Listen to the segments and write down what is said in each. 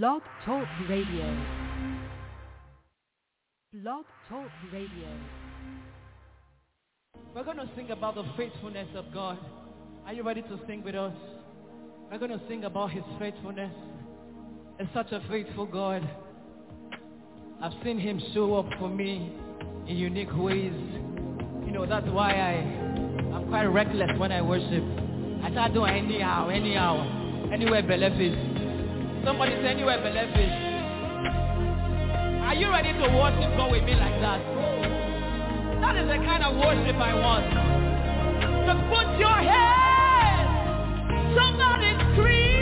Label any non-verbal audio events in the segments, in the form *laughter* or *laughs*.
Blog Talk Radio. Blog Talk Radio. We're going to sing about the faithfulness of God. Are you ready to sing with us? We're going to sing about his faithfulness. It's such a faithful God. I've seen him show up for me in unique ways. You know, that's why I, I'm quite reckless when I worship. I start doing anyhow, anyhow, anywhere believe is. Somebody say anywhere believe is. Are you ready to worship God with me like that? That is the kind of worship I want. So put your hands. Somebody scream.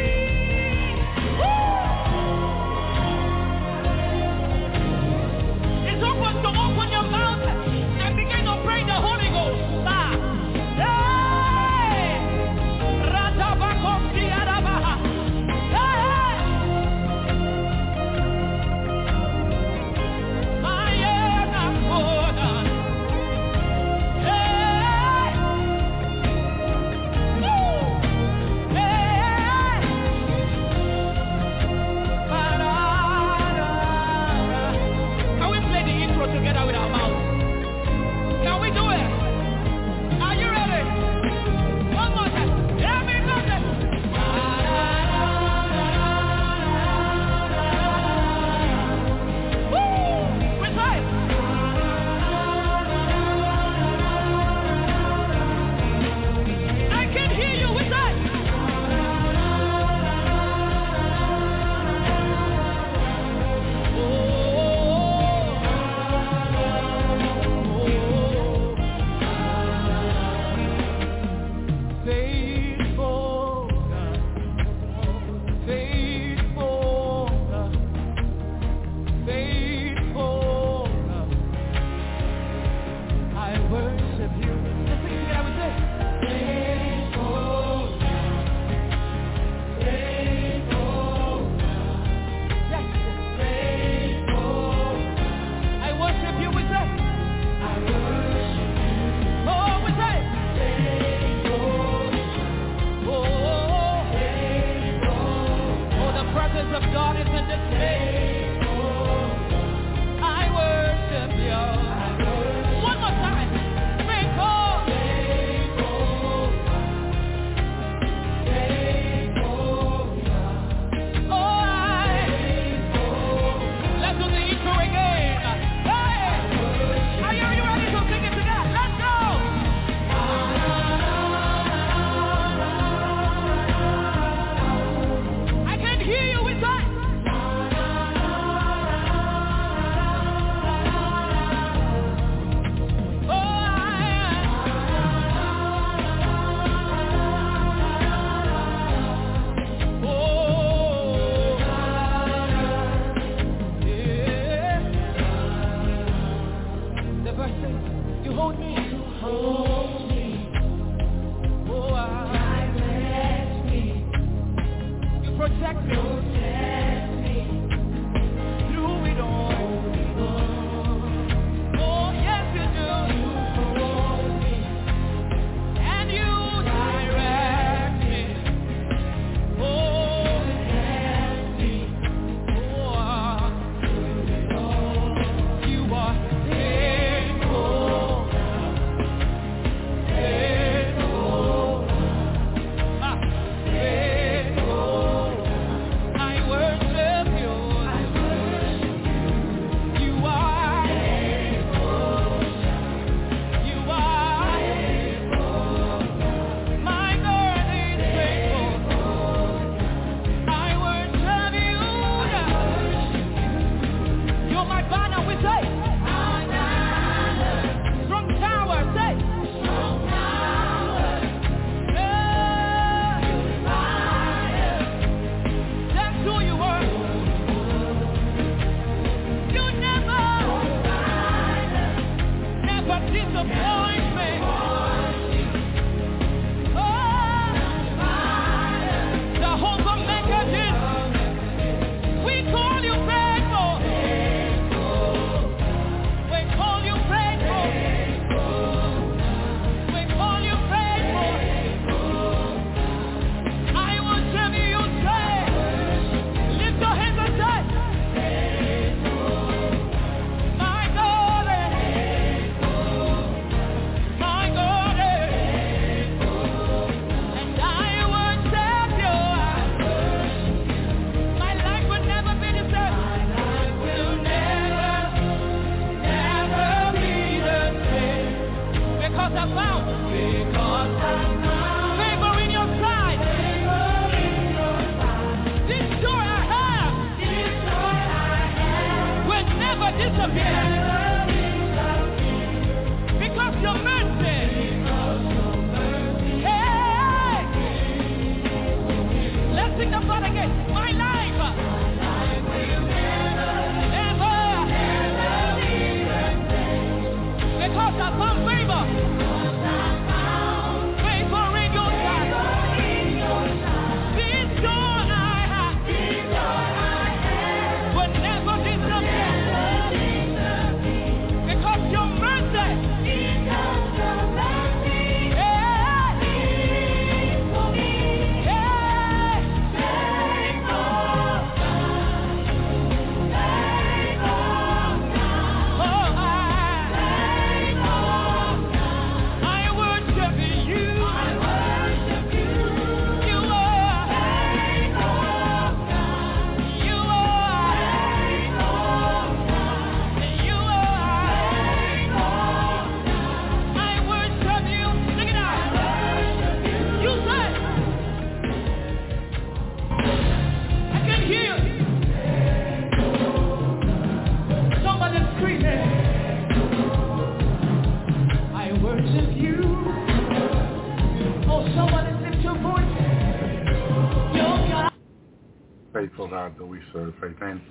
Serve. Amen.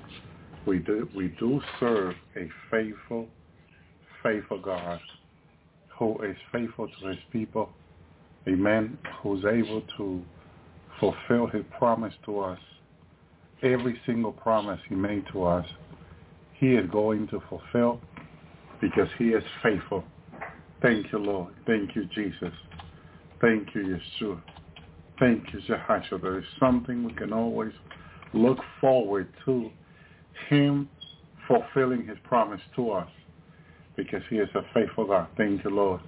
We do we do serve a faithful, faithful God who is faithful to his people. Amen. Who's able to fulfill his promise to us. Every single promise he made to us, he is going to fulfill because he is faithful. Thank you, Lord. Thank you, Jesus. Thank you, Yeshua. Thank you, Jehoshua. There is something we can always look forward to him fulfilling his promise to us because he is a faithful God. Thank you, Lord.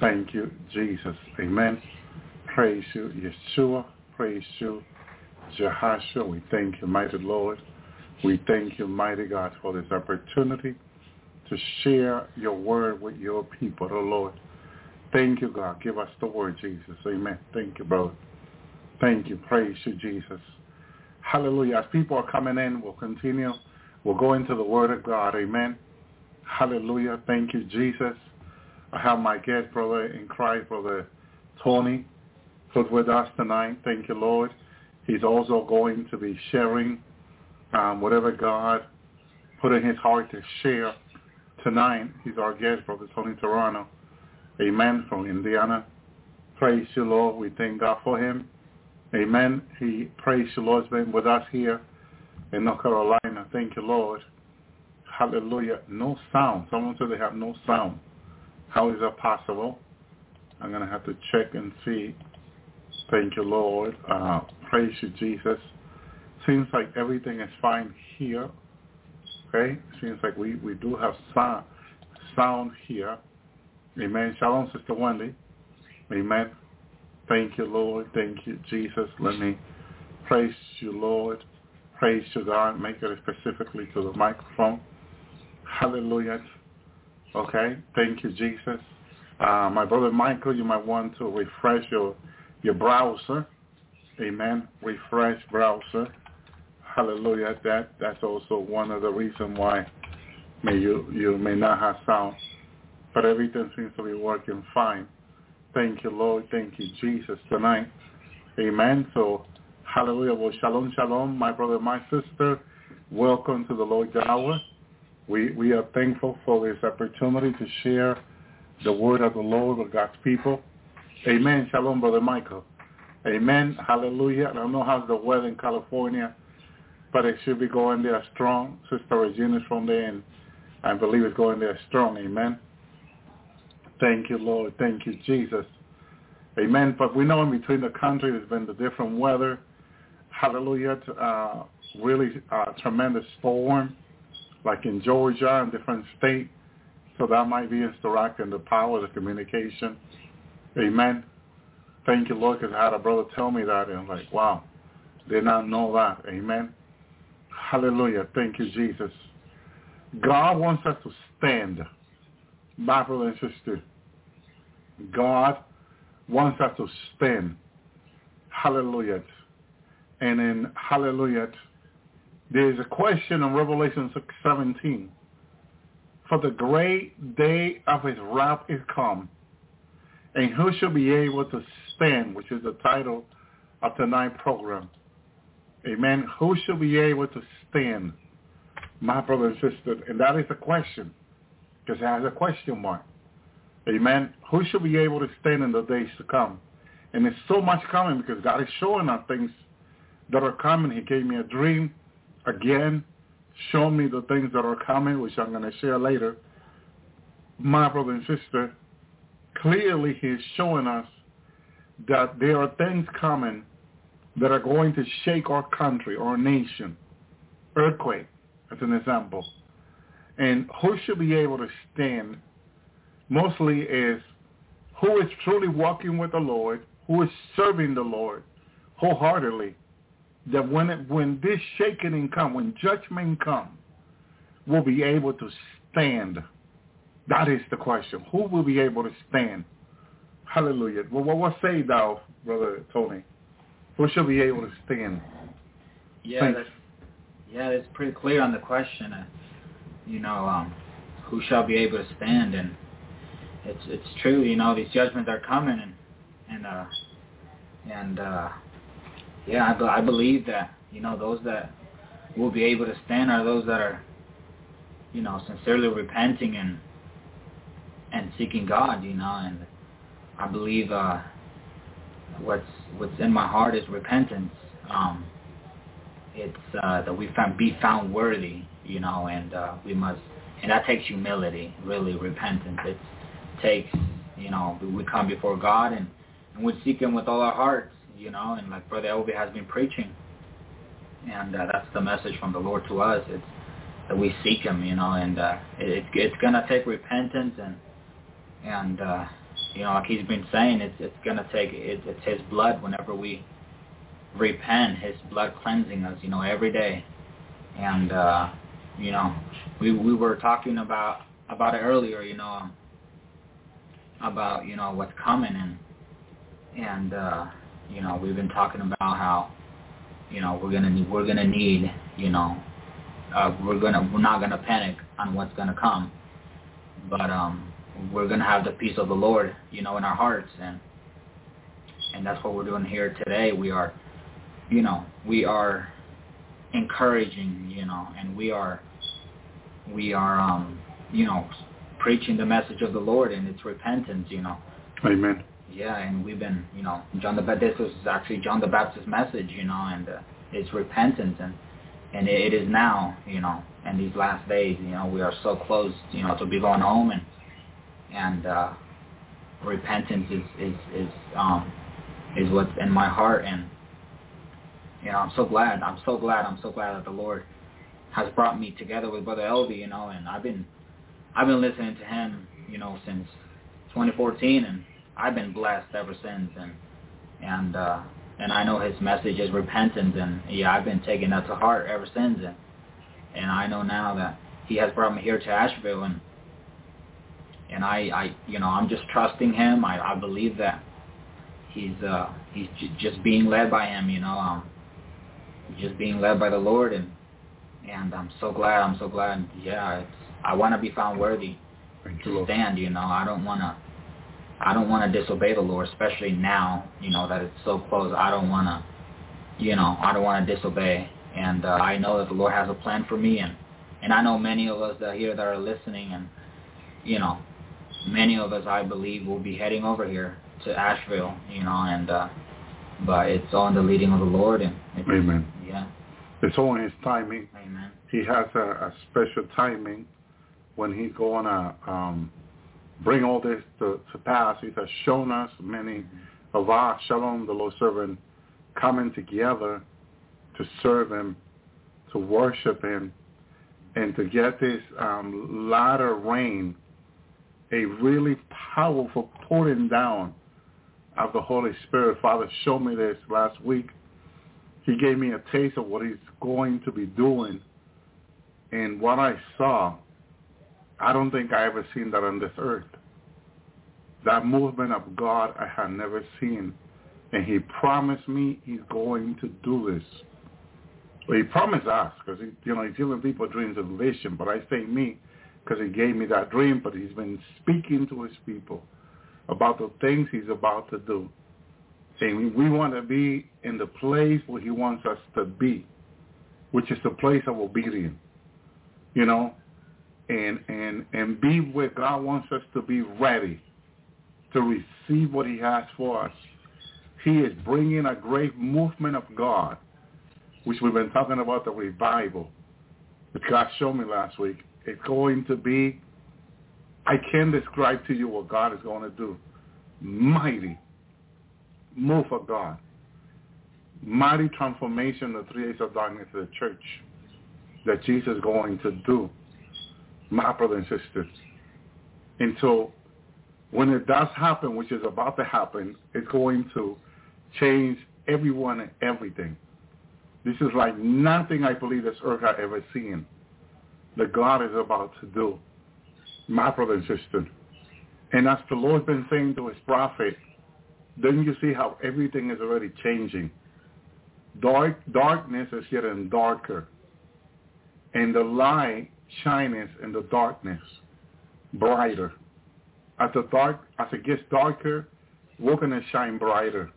Thank you, Jesus. Amen. Praise you, Yeshua. Praise you, Jehoshua. We thank you, mighty Lord. We thank you, mighty God, for this opportunity to share your word with your people, oh Lord. Thank you, God. Give us the word, Jesus. Amen. Thank you, brother. Thank you. Praise you, Jesus. Hallelujah. As people are coming in, we'll continue. We'll go into the word of God. Amen. Hallelujah. Thank you, Jesus. I have my guest brother in Christ, brother Tony, who's with us tonight. Thank you, Lord. He's also going to be sharing um, whatever God put in his heart to share tonight. He's our guest, brother Tony Toronto. Amen. From Indiana. Praise you, Lord. We thank God for him. Amen. He praise The Lord, has been with us here in North Carolina. Thank you, Lord. Hallelujah. No sound. Someone said they have no sound. How is that possible? I'm going to have to check and see. Thank you, Lord. Uh, praise you, Jesus. Seems like everything is fine here. Okay? Seems like we, we do have sound, sound here. Amen. Shalom, Sister Wendy. Amen. Thank you, Lord. Thank you, Jesus. Let me praise you, Lord. Praise you, God. Make it specifically to the microphone. Hallelujah. Okay. Thank you, Jesus. Uh, my brother Michael, you might want to refresh your your browser. Amen. Refresh browser. Hallelujah. That that's also one of the reasons why may you you may not have sound, but everything seems to be working fine. Thank you, Lord. Thank you, Jesus, tonight. Amen. So, hallelujah. Well, shalom, shalom, my brother, my sister. Welcome to the Lord's hour. We we are thankful for this opportunity to share the word of the Lord with God's people. Amen. Shalom, brother Michael. Amen. Hallelujah. I don't know how's the weather in California, but it should be going there strong. Sister Regina's from there, and I believe it's going there strong. Amen. Thank you, Lord. Thank you, Jesus. Amen. But we know in between the country there's been the different weather. Hallelujah. Uh, really uh, tremendous storm, like in Georgia and different states. So that might be interacting the power of communication. Amen. Thank you, Lord, because I had a brother tell me that, and I'm like, wow, did not know that. Amen. Hallelujah. Thank you, Jesus. God wants us to stand. My brother and sister, God wants us to stand. Hallelujah. And in Hallelujah, there is a question in Revelation 17. for the great day of his wrath is come, and who shall be able to stand, which is the title of tonight's program. Amen. Who shall be able to stand, my brother and sister? And that is a question, because it has a question mark. Amen. Who shall be able to stand in the days to come? And there's so much coming because God is showing us things that are coming. He gave me a dream again, showing me the things that are coming, which I'm going to share later. My brother and sister, clearly he's showing us that there are things coming that are going to shake our country, our nation. Earthquake, as an example. And who should be able to stand mostly is who is truly walking with the Lord, who is serving the Lord wholeheartedly. That when it, when this shaking come, when judgment come, will be able to stand. That is the question. Who will be able to stand? Hallelujah. Well, what, what say thou, Brother Tony? Who shall be able to stand? Yeah, that's, yeah, it's pretty clear on the question. Uh, you know, um, who shall be able to stand? And it's it's true. You know, these judgments are coming, and and uh, and uh, yeah, I, I believe that you know those that will be able to stand are those that are, you know, sincerely repenting and and seeking God. You know, and I believe uh, what's what's in my heart is repentance. Um, it's uh, that we found, be found worthy, you know, and uh, we must, and that takes humility, really, repentance. It takes, you know, we come before God and, and we seek Him with all our hearts, you know, and like Brother Elby has been preaching, and uh, that's the message from the Lord to us. It's that we seek Him, you know, and uh, it, it's gonna take repentance and and uh, you know, like he's been saying, it's it's gonna take it, it's his blood whenever we repent, his blood cleansing us, you know, every day. And uh, you know, we we were talking about about it earlier, you know, about you know what's coming and and uh, you know we've been talking about how you know we're gonna need, we're gonna need you know uh, we're gonna we're not gonna panic on what's gonna come, but um we're to have the peace of the Lord, you know, in our hearts. And, and that's what we're doing here today. We are, you know, we are encouraging, you know, and we are, we are, um, you know, preaching the message of the Lord and it's repentance, you know. Amen. Yeah, and we've been, you know, John the Baptist was actually John the Baptist's message, you know, and uh, it's repentance and and it, it is now, you know, in these last days, you know, we are so close, you know, to be going home and and uh, repentance is is is um is what's in my heart and you know I'm so glad I'm so glad I'm so glad that the Lord has brought me together with Brother Elby you know and I've been I've been listening to him you know since 2014 and I've been blessed ever since and and uh and I know his message is repentance and yeah I've been taking that to heart ever since and and I know now that he has brought me here to Asheville and and I, I you know, I'm just trusting him. I, I believe that he's uh, he's j- just being led by him. You know, um, just being led by the Lord, and and I'm so glad. I'm so glad. Yeah, it's, I want to be found worthy Thank to you, Lord. stand. You know, I don't want to. I don't want to disobey the Lord, especially now. You know that it's so close. I don't want to. You know, I don't want to disobey, and uh, I know that the Lord has a plan for me, and and I know many of us that here that are listening, and you know, many of us, I believe, will be heading over here to Asheville, you know, and uh, but it's all in the leading of the Lord, and it's, Amen. yeah, It's all in his timing. amen, He has a, a special timing when he's going to um, bring all this to, to pass. He has shown us many of our Shalom, the Lord servant, coming together to serve him, to worship him, and to get this um, latter rain, a really powerful pouring down of the Holy Spirit. Father showed me this last week. He gave me a taste of what he's going to be doing. And what I saw, I don't think I ever seen that on this earth. That movement of God I had never seen. And he promised me he's going to do this. Well, he promised us, because you know, he's giving people dreams and vision. But I say me, because he gave me that dream, but he's been speaking to his people about the things he's about to do. Saying we want to be in the place where he wants us to be, which is the place of obedience, you know, and, and, and be where God wants us to be ready to receive what he has for us. He is bringing a great movement of God, which we've been talking about the revival, that God showed me last week. It's going to be, I can't describe to you what God is going to do. Mighty move of God. Mighty transformation of the three days of darkness of the church that Jesus is going to do, my brothers and sisters. So when it does happen, which is about to happen, it's going to change everyone and everything. This is like nothing I believe this earth has ever seen that God is about to do, my brother and sister. And as the Lord's been saying to his prophet, then you see how everything is already changing. Dark darkness is getting darker. And the light shines in the darkness brighter. As the dark as it gets darker, we're gonna shine brighter.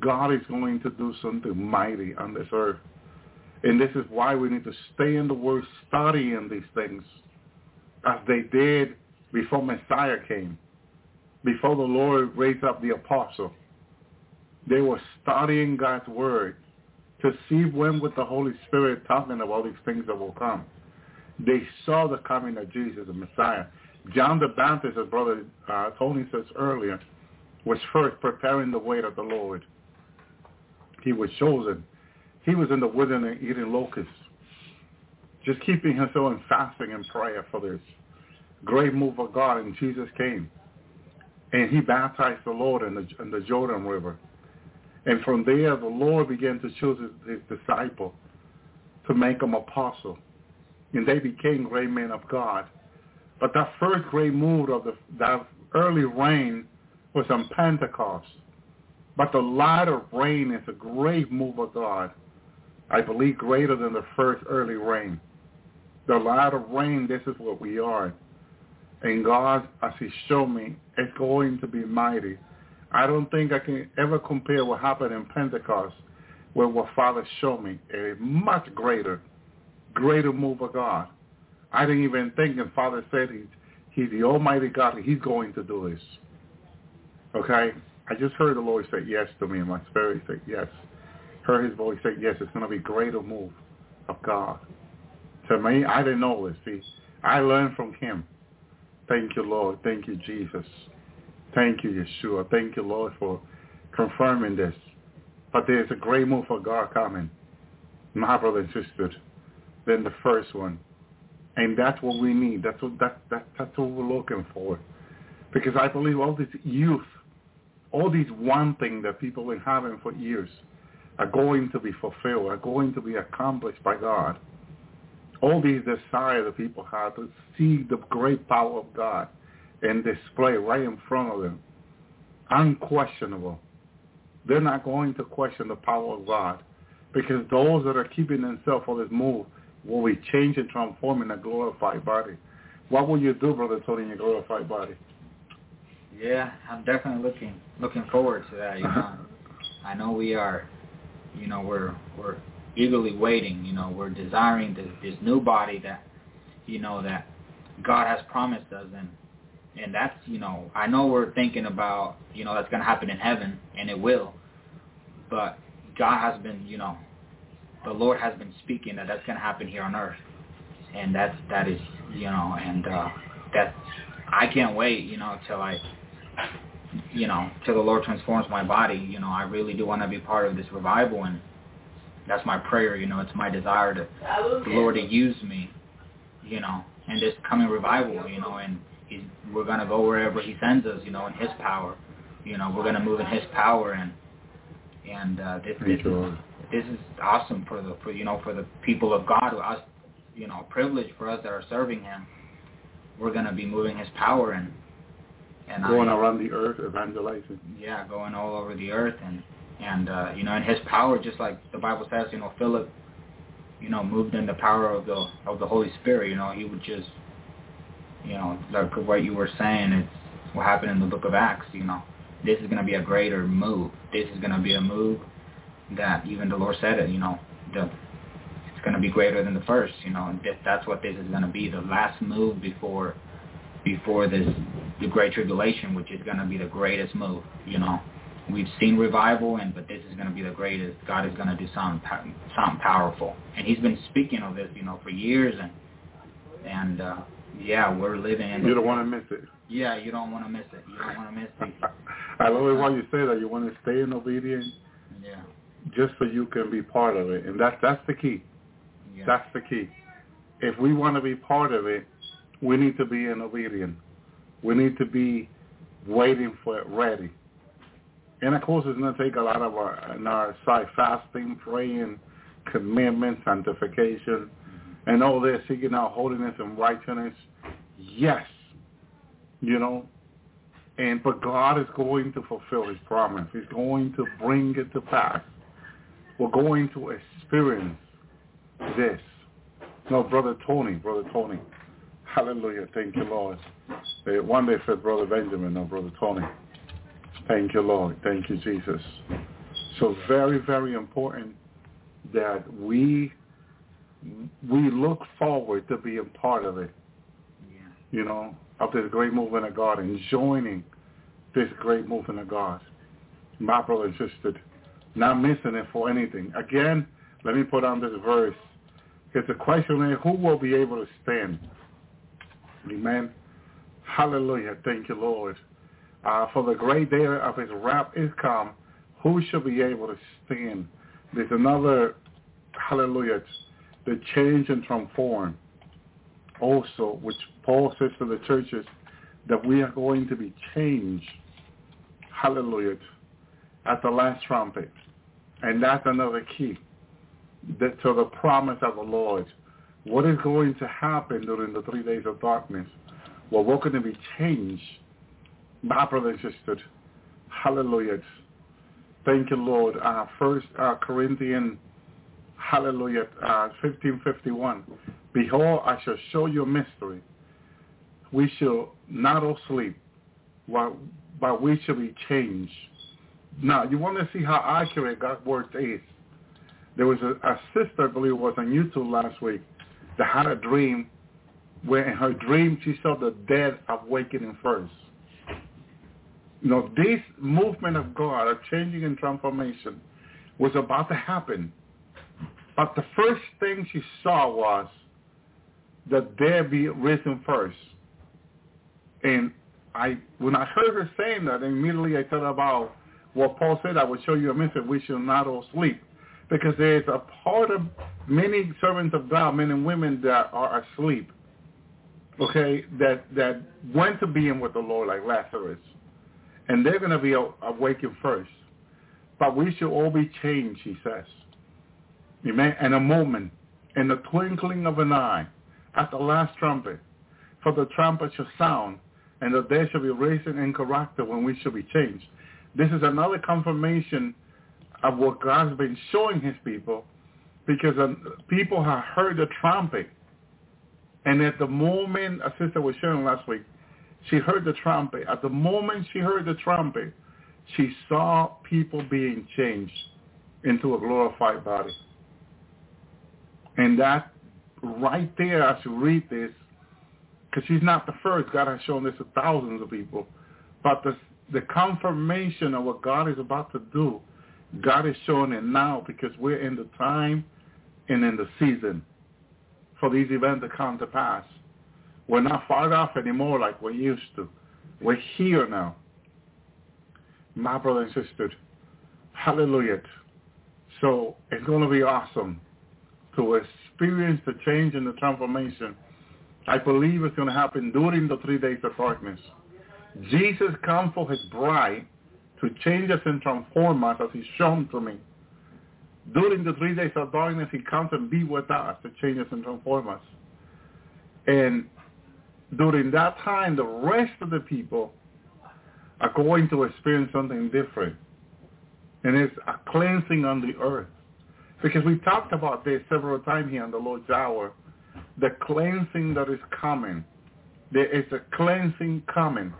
God is going to do something mighty on this earth. And this is why we need to stay in the Word, studying these things as they did before Messiah came, before the Lord raised up the apostle. They were studying God's Word to see when with the Holy Spirit talking about these things that will come. They saw the coming of Jesus, the Messiah. John the Baptist, as Brother uh, Tony says earlier, was first preparing the way of the Lord. He was chosen he was in the wilderness eating locusts, just keeping himself in fasting and prayer for this great move of God. And Jesus came, and he baptized the Lord in the, in the Jordan River. And from there, the Lord began to choose his, his disciple to make them apostle. And they became great men of God. But that first great move of the, that early rain was on Pentecost. But the latter rain is a great move of God. I believe greater than the first early rain. The latter rain, this is what we are. And God, as he showed me, is going to be mighty. I don't think I can ever compare what happened in Pentecost with what Father showed me. A much greater, greater move of God. I didn't even think, and Father said he's, he's the Almighty God, he's going to do this. Okay? I just heard the Lord say yes to me, and my spirit said yes heard his voice say, yes, it's going to be greater move of God. To me, I didn't know this. See, I learned from him. Thank you, Lord. Thank you, Jesus. Thank you, Yeshua. Thank you, Lord, for confirming this. But there's a great move of God coming, my brother and sister, than the first one. And that's what we need. That's what that, that that's what we're looking for. Because I believe all this youth, all these one thing that people have been having for years, are going to be fulfilled, are going to be accomplished by God. All these desires that people have to see the great power of God and display right in front of them, unquestionable. They're not going to question the power of God because those that are keeping themselves for this move will be changed and transformed in a glorified body. What will you do, Brother Tony, in your glorified body? Yeah, I'm definitely looking looking forward to that. You know, uh-huh. I know we are you know, we're we're eagerly waiting. You know, we're desiring this, this new body that, you know, that God has promised us, and and that's you know, I know we're thinking about you know that's going to happen in heaven, and it will, but God has been, you know, the Lord has been speaking that that's going to happen here on earth, and that's that is you know, and uh, that I can't wait, you know, till I you know, till the Lord transforms my body, you know, I really do want to be part of this revival, and that's my prayer. You know, it's my desire to the Lord to use me, you know, in this coming revival. You know, and he's, we're gonna go wherever He sends us. You know, in His power. You know, we're gonna move in His power, and and uh, this this is, this is awesome for the for you know for the people of God. Us, you know, privilege for us that are serving Him. We're gonna be moving His power and and going I, around the earth evangelizing. Yeah, going all over the earth and and uh, you know, in his power, just like the Bible says, you know, Philip, you know, moved in the power of the of the Holy Spirit. You know, he would just You know, like what you were saying, it's what happened in the book of Acts, you know. This is going to be a greater move. This is going to be a move that even the Lord said it, you know, the, it's going to be greater than the first, you know, and that's what this is going to be, the last move before before this the great tribulation, which is going to be the greatest move, you know. We've seen revival, and but this is going to be the greatest. God is going to do something something powerful, and He's been speaking of this, you know, for years, and and uh, yeah, we're living in. You don't want to miss it. Yeah, you don't want to miss it. You don't want to miss it. *laughs* I love it why you say that. You want to stay in obedience. Yeah. Just so you can be part of it, and that's that's the key. Yeah. That's the key. If we want to be part of it, we need to be in obedience. We need to be waiting for it ready. And of course, it's going to take a lot of our, in our side fasting, praying, commitment, sanctification, mm-hmm. and all this, seeking out holiness and righteousness. Yes, you know, and but God is going to fulfill His promise. He's going to bring it to pass. We're going to experience this. No, brother Tony, brother Tony. Hallelujah. Thank you, Lord. Uh, One day for brother Benjamin, no, brother Tony. Thank you, Lord. Thank you, Jesus. So very, very important that we we look forward to being part of it. Yeah. You know, of this great movement of God and joining this great movement of God. My brother and sister, not missing it for anything. Again, let me put on this verse. Because the question is, who will be able to stand? Amen. Hallelujah. Thank you, Lord. Uh, for the great day of his wrath is come. Who shall be able to stand? There's another, hallelujah, the change and transform also, which Paul says to the churches, that we are going to be changed, hallelujah, at the last trumpet. And that's another key that, to the promise of the Lord. What is going to happen during the three days of darkness? Well, we're going to be changed. My brother and sister, hallelujah. Thank you, Lord. Uh, First uh, Corinthians, hallelujah, uh, 1551. Behold, I shall show you a mystery. We shall not all sleep, but, but we shall be changed. Now, you want to see how accurate God's word is. There was a, a sister, I believe it was on YouTube last week, that had a dream where in her dream she saw the dead awakening first. You know, this movement of God, of changing and transformation, was about to happen. But the first thing she saw was the dead be risen first. And I, when I heard her saying that, immediately I thought about what Paul said, I will show you a message. we shall not all sleep. Because there's a part of many servants of God, men and women that are asleep, okay, that, that went to being with the Lord like Lazarus. And they're going to be awakened first. But we shall all be changed, he says. Amen. In a moment, in the twinkling of an eye, at the last trumpet, for the trumpet shall sound, and the dead shall be raised incorruptible, when we shall be changed. This is another confirmation of what God's been showing his people, because uh, people have heard the trumpet. And at the moment, a sister was sharing last week, she heard the trumpet. At the moment she heard the trumpet, she saw people being changed into a glorified body. And that right there, as you read this, because she's not the first. God has shown this to thousands of people. But the, the confirmation of what God is about to do, God is showing it now because we're in the time and in the season for these events to come to pass. We're not far off anymore like we used to. We're here now. My brother and sister, hallelujah. So it's going to be awesome to experience the change and the transformation. I believe it's going to happen during the three days of darkness. Jesus comes for his bride to change us and transform us as he's shown to me. During the three days of darkness, he comes and be with us to change us and transform us. And during that time, the rest of the people are going to experience something different. And it's a cleansing on the earth. Because we talked about this several times here on the Lord's Hour, the cleansing that is coming There is a cleansing coming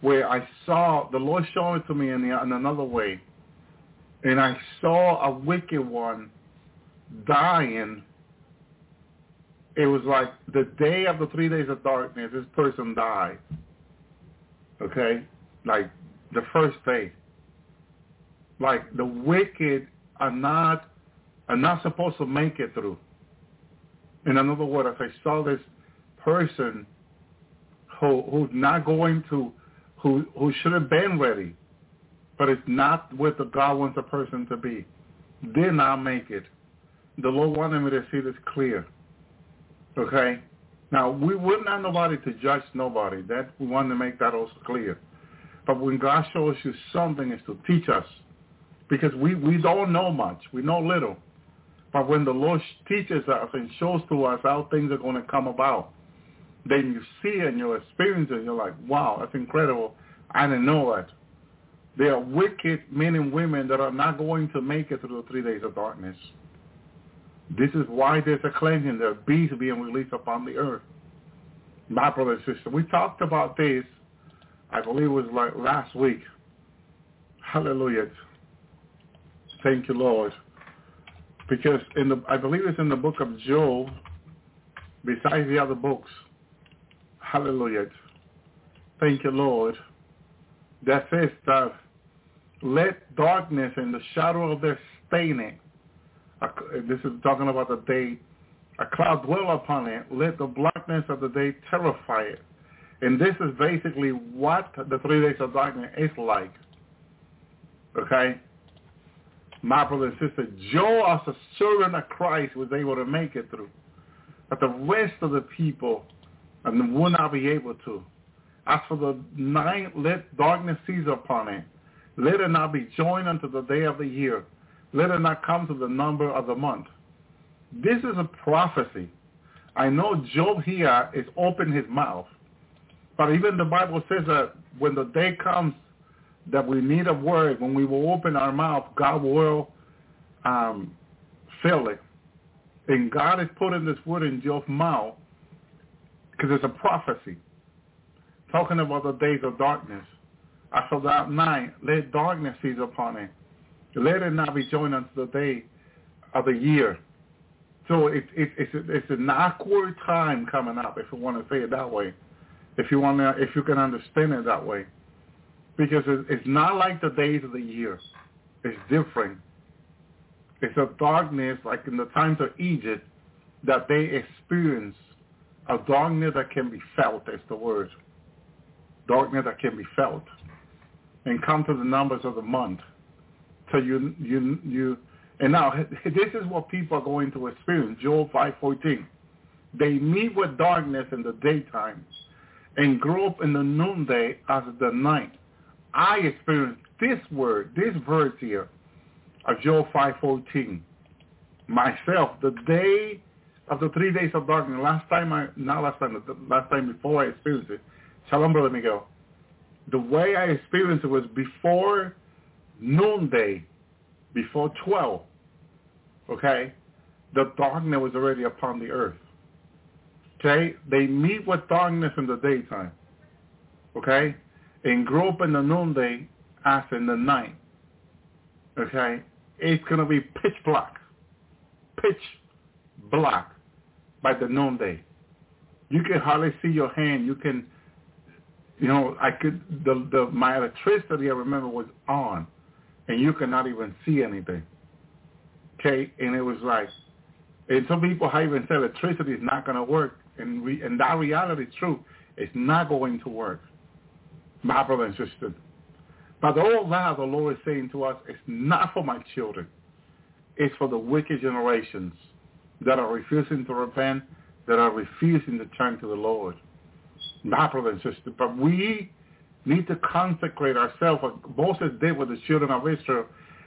where I saw the Lord showed it to me in, the, in another way, and I saw a wicked one dying. It was like the day of the three days of darkness. This person died. Okay, like the first day. Like the wicked are not are not supposed to make it through. In another word, if I saw this person who who's not going to who who should have been ready, but it's not what the God wants a person to be, did not make it. The Lord wanted me to see this clear. Okay? Now we would not nobody to judge nobody. That we want to make that also clear. But when God shows you something, it's to teach us, because we we don't know much. We know little. But when the Lord teaches us and shows to us how things are going to come about, then you see and you experience it, you're like, wow, that's incredible. I didn't know that. There are wicked men and women that are not going to make it through the three days of darkness. This is why there's a cleansing. There are beasts being released upon the earth. My brother and sister, we talked about this, I believe it was like last week. Hallelujah. Thank you, Lord. Because in the, I believe it's in the book of Job, besides the other books. Hallelujah. Thank you, Lord. That says that let darkness and the shadow of their staining, this is talking about the day, a cloud dwell upon it. Let the blackness of the day terrify it. And this is basically what the three days of darkness is like. Okay? My brother and sister, Joe as a servant of Christ was able to make it through. But the rest of the people and will not be able to. As for the night, let darkness seize upon it. Let it not be joined unto the day of the year. Let it not come to the number of the month. This is a prophecy. I know Job here is open his mouth. But even the Bible says that when the day comes that we need a word, when we will open our mouth, God will um, fill it. And God is putting this word in Job's mouth because it's a prophecy talking about the days of darkness. I After that night, let darkness seize upon it. Let it not be joined unto the day of the year. So it, it, it's, it's an awkward time coming up, if you want to say it that way. If you want to, if you can understand it that way, because it's not like the days of the year. It's different. It's a darkness like in the times of Egypt that they experienced a darkness that can be felt is the word. Darkness that can be felt. And come to the numbers of the month. So you, you, you, and now *laughs* this is what people are going to experience. Joel 5.14. They meet with darkness in the daytime and grow up in the noonday as the night. I experienced this word, this verse here of Joel 5.14 myself the day the three days of darkness, last time I, not last time, the last time before I experienced it, Shalom, Brother Miguel, the way I experienced it was before noonday, before 12, okay? The darkness was already upon the earth. Okay? They meet with darkness in the daytime. Okay? And grow up in the noonday as in the night. Okay? It's going to be pitch black. Pitch black by the noonday. You can hardly see your hand. You can, you know, I could, the, the, my electricity, I remember, was on, and you cannot even see anything. Okay, and it was like, and some people have even said electricity is not going to work, and, re, and that reality is true. It's not going to work, my brother and sister. But all that the Lord is saying to us, it's not for my children. It's for the wicked generations that are refusing to repent, that are refusing to turn to the Lord. My brother and sister, but we need to consecrate ourselves. Moses did with the children of Israel.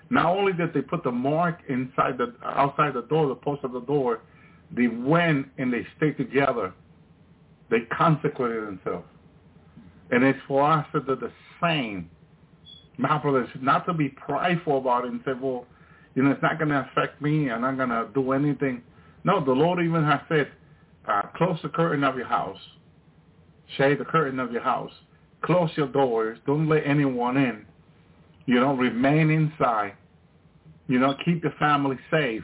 Not only did they put the mark inside the outside the door, the post of the door, they went and they stayed together. They consecrated themselves. And it's for us to do the same. My brothers, not to be prideful about it and say, well, you know, it's not going to affect me. I'm not going to do anything. No, the Lord even has said, uh, close the curtain of your house. Shade the curtain of your house. Close your doors. Don't let anyone in. You know, remain inside. You know, keep your family safe.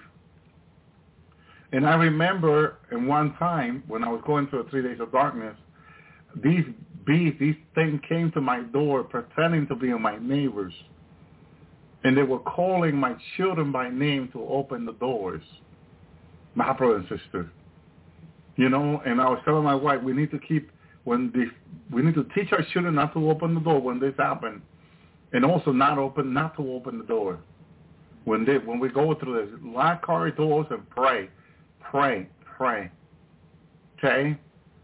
And I remember in one time when I was going through three days of darkness, these beasts, these things came to my door pretending to be my neighbors. And they were calling my children by name to open the doors. My brother and sister. You know, and I was telling my wife, we need to keep, when this, we need to teach our children not to open the door when this happens. And also not open, not to open the door. When they, when we go through this, lock our doors and pray, pray, pray. Okay?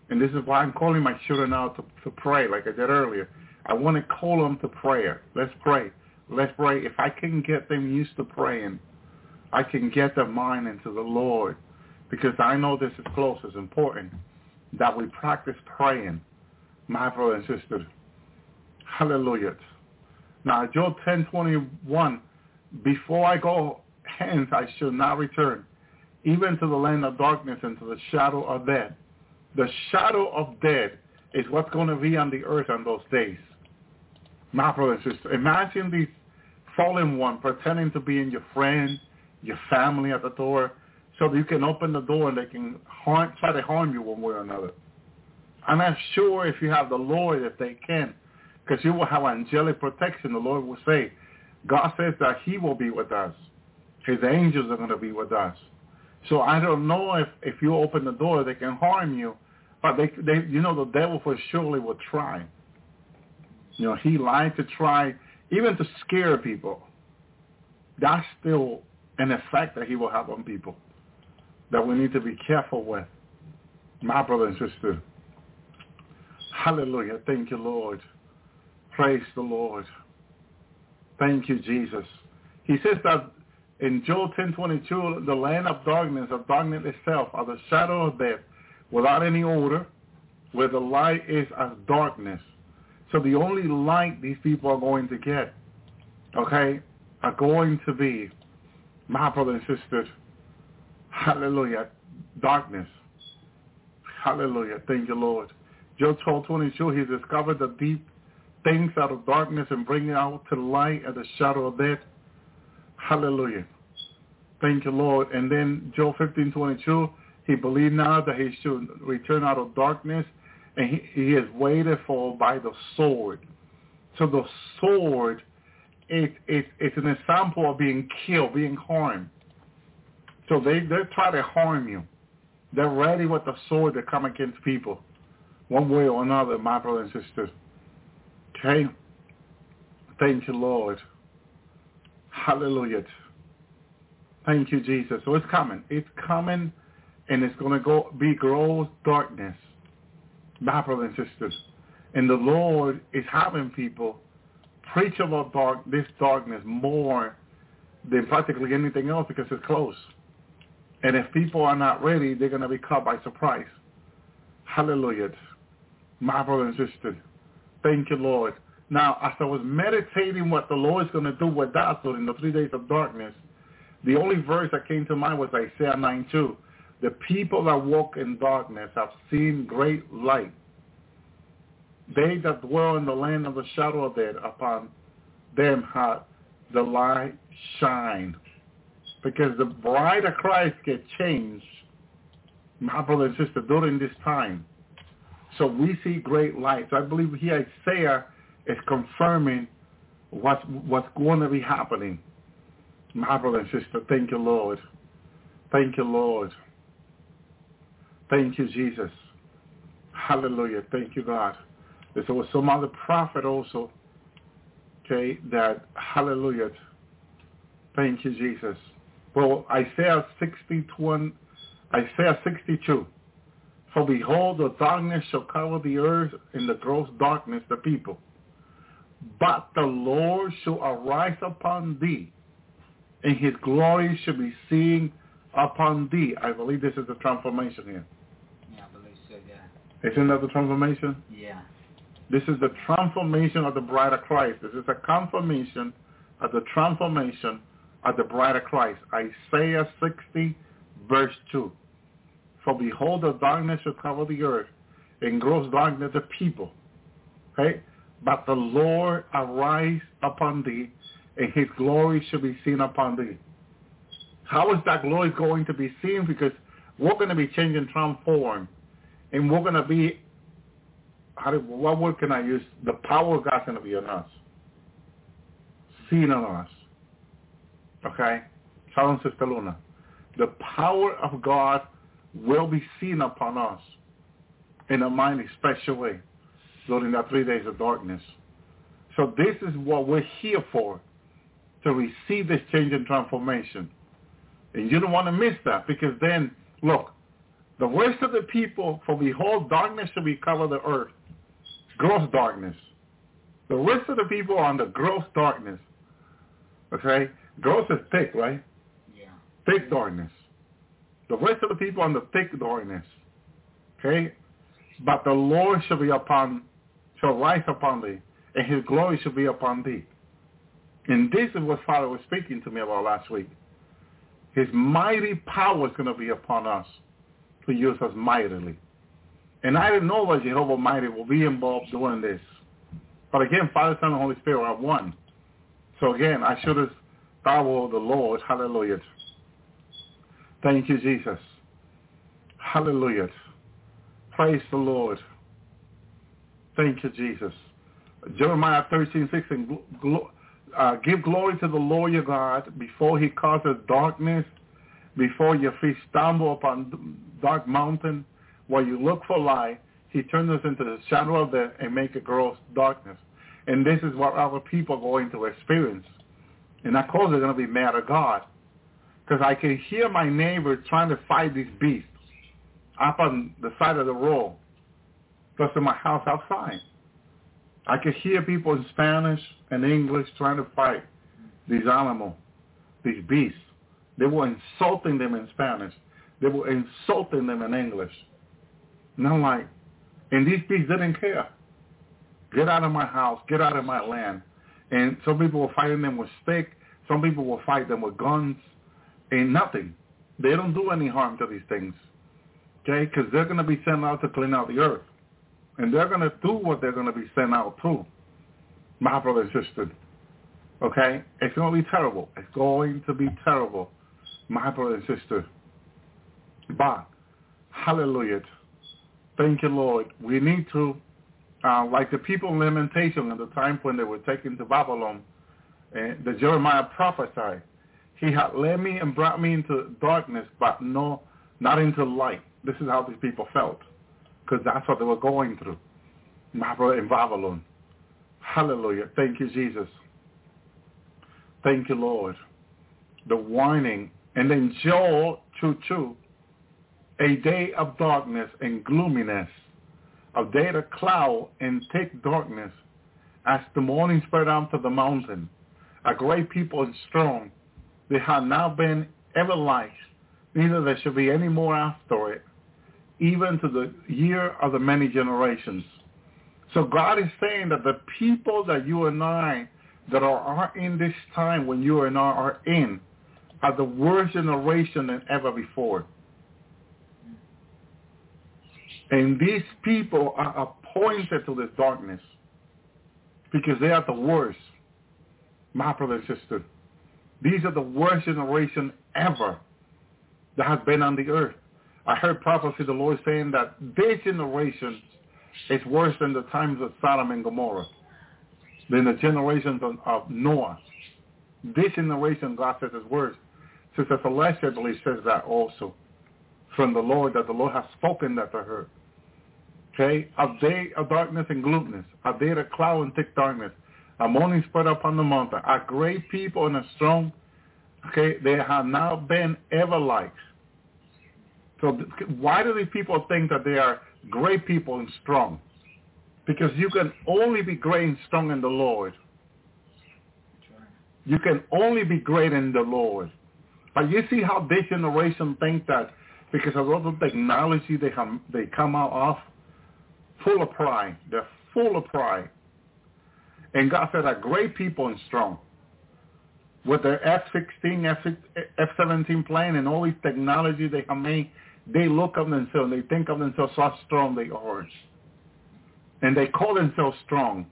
And this is why I'm calling my children out to, to pray, like I did earlier. I want to call them to prayer. Let's pray. Let's pray. If I can get them used to praying, I can get their mind into the Lord. Because I know this is close. It's important that we practice praying, my brother and sister. Hallelujah. Now, Job 10:21, before I go hence, I shall not return, even to the land of darkness and to the shadow of death. The shadow of death is what's going to be on the earth on those days. My brother and sister, imagine these fallen one pretending to be in your friend, your family at the door, so that you can open the door and they can harm, try to harm you one way or another. I'm not sure if you have the Lord, if they can, because you will have angelic protection. The Lord will say, God says that he will be with us. His angels are going to be with us. So I don't know if, if you open the door, they can harm you. But they, they, you know, the devil for surely will try. You know, he lied to try, even to scare people. That's still an effect that he will have on people that we need to be careful with. My brother and sister. Hallelujah. Thank you, Lord. Praise the Lord. Thank you, Jesus. He says that in Job 10:22, the land of darkness, of darkness itself, are the shadow of death, without any order, where the light is as darkness. So the only light these people are going to get, okay, are going to be, my brother and sister, hallelujah, darkness. Hallelujah. Thank you, Lord. Job 12:22, he discovered the deep things out of darkness and bring it out to light at the shadow of death. Hallelujah. Thank you, Lord. And then Job 15:22, he believed now that he should return out of darkness, and he, he is waited for by the sword. So the sword is it, it's an example of being killed, being harmed. So they they try to harm you. They're ready with the sword to come against people, one way or another, my brothers and sisters. Okay? Thank you, Lord. Hallelujah. Thank you, Jesus. So it's coming. It's coming, and it's going to go be gross darkness, my brothers and sisters. And the Lord is having people preach about dark this darkness more than practically anything else because it's close. And if people are not ready, they're going to be caught by surprise. Hallelujah. My brother and sister. Thank you, Lord. Now, as I was meditating what the Lord is going to do with us in the three days of darkness, the only verse that came to mind was Isaiah 9.2. The people that walk in darkness have seen great light. They that dwell in the land of the shadow of death, upon them hath the light shine. Because the bride of Christ get changed, my brother and sister, during this time. So we see great light. So I believe here Isaiah is confirming what's what's going to be happening. My brother and sister, thank you, Lord. Thank you, Lord. Thank you, Jesus. Hallelujah. Thank you, God. There was some other prophet also, okay, that, hallelujah. Thank you, Jesus. Well, Isaiah 61, Isaiah 62. For behold, the darkness shall cover the earth, and the gross darkness the people. But the Lord shall arise upon thee, and his glory shall be seen upon thee. I believe this is the transformation here. Yeah, I believe so, yeah. Isn't that the transformation? Yeah. This is the transformation of the bride of Christ. This is a confirmation of the transformation of the bride of Christ. Isaiah 60, verse 2. For behold, the darkness shall cover the earth, and gross darkness the people. Okay? But the Lord arise upon thee, and his glory shall be seen upon thee. How is that glory going to be seen? Because we're going to be changing transformed, and we're going to be, how do, what word can I use? The power of God's going to be on us, seen on us. Okay? Shalom, Sister Luna. The power of God will be seen upon us in a mighty special way during that three days of darkness. So this is what we're here for, to receive this change and transformation. And you don't want to miss that because then, look, the rest of the people, for behold, darkness shall be covered the earth. Gross darkness. The rest of the people are under gross darkness. Okay? Gross is thick, right? Yeah. Thick darkness. The rest of the people under thick darkness. Okay? But the Lord shall be upon, shall rise upon thee, and his glory shall be upon thee. And this is what Father was speaking to me about last week. His mighty power is going to be upon us to use us mightily. And I didn't know that Jehovah Mighty will be involved doing this. But again, Father, Son, and Holy Spirit are one. So again, I should have thought of the Lord. Hallelujah. Thank you, Jesus. Hallelujah. Praise the Lord. Thank you, Jesus. Jeremiah 13, 6, and uh, give glory to the Lord your God before he causes darkness, before your feet stumble upon dark mountain, where you look for light, he turns us into the shadow of death and make it gross darkness. And this is what our people are going to experience. And of course they're going to be mad at God. Because I can hear my neighbors trying to fight these beasts up on the side of the road, close to my house outside. I could hear people in Spanish and English trying to fight these animals, these beasts. They were insulting them in Spanish. They were insulting them in English. And I'm like, and these beasts didn't care. Get out of my house. Get out of my land. And some people were fighting them with sticks. Some people will fight them with guns. And nothing. They don't do any harm to these things. Okay? Because they're going to be sent out to clean out the earth. And they're going to do what they're going to be sent out to. My brother and sister. Okay? It's going to be terrible. It's going to be terrible. My brother and sister. But, hallelujah. Thank you, Lord. We need to, uh, like the people in Lamentation at the time when they were taken to Babylon, and the Jeremiah prophesied, he had led me and brought me into darkness, but no, not into light. This is how these people felt, because that's what they were going through. In Babylon. Hallelujah. Thank you, Jesus. Thank you, Lord. The warning. And then Joel 2.2, a day of darkness and gloominess, a day of cloud and thick darkness, as the morning spread out to the mountain. A great people and strong, they have now been ever like, neither there shall be any more after it, even to the year of the many generations. So God is saying that the people that you and I that are in this time when you and I are in are the worst generation than ever before. And these people are appointed to this darkness because they are the worst. My brother and sister, these are the worst generation ever that has been on the earth. I heard prophecy, the Lord saying that this generation is worse than the times of Sodom and Gomorrah, than the generations of, Noah. This generation, God says, is worse. Sister Celestia, I believe, says that also from the Lord, that the Lord has spoken that to her. Okay? A day of darkness and gloominess, a day of cloud and thick darkness, a morning spread upon the mountain, a great people and a strong, okay, they have now been ever like. So why do these people think that they are great people and strong? Because you can only be great and strong in the Lord. You can only be great in the Lord. But you see how this generation think that because of all the technology they have, they come out of, full of pride. They're full of pride. And God said, "A great people and strong." With their F-16, F- F-17 plane and all these technology they have made, they look of themselves, they think of themselves how strong they are. And they call themselves strong,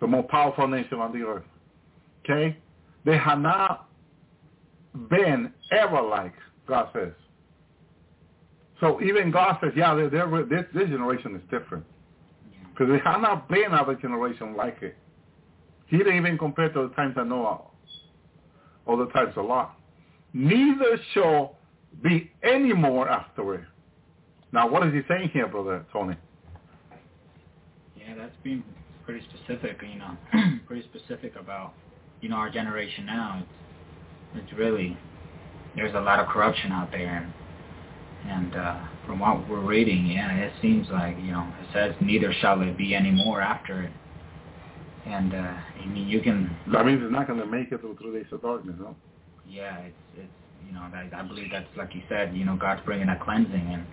the more powerful nation on the earth. Okay? They have not been ever like, God says. So even God says, yeah, they're, they're, this, this generation is different. Because there have not been other generation like it. He didn't even compare to the times of, or the times of Lot. Neither shall be any more afterward. Now, what is he saying here, Brother Tony? Yeah, that's being pretty specific, you know, *clears throat* pretty specific about, you know, our generation now. It's, it's really, there's a lot of corruption out there. And, uh, from what we're reading, yeah, it seems like, you know, it says neither shall it be any more after it. And, uh, I mean, you can... That means it's not going to make it through three days of darkness, no? Yeah, it's, it's you know, that, I believe that's, like you said, you know, God's bringing a cleansing and,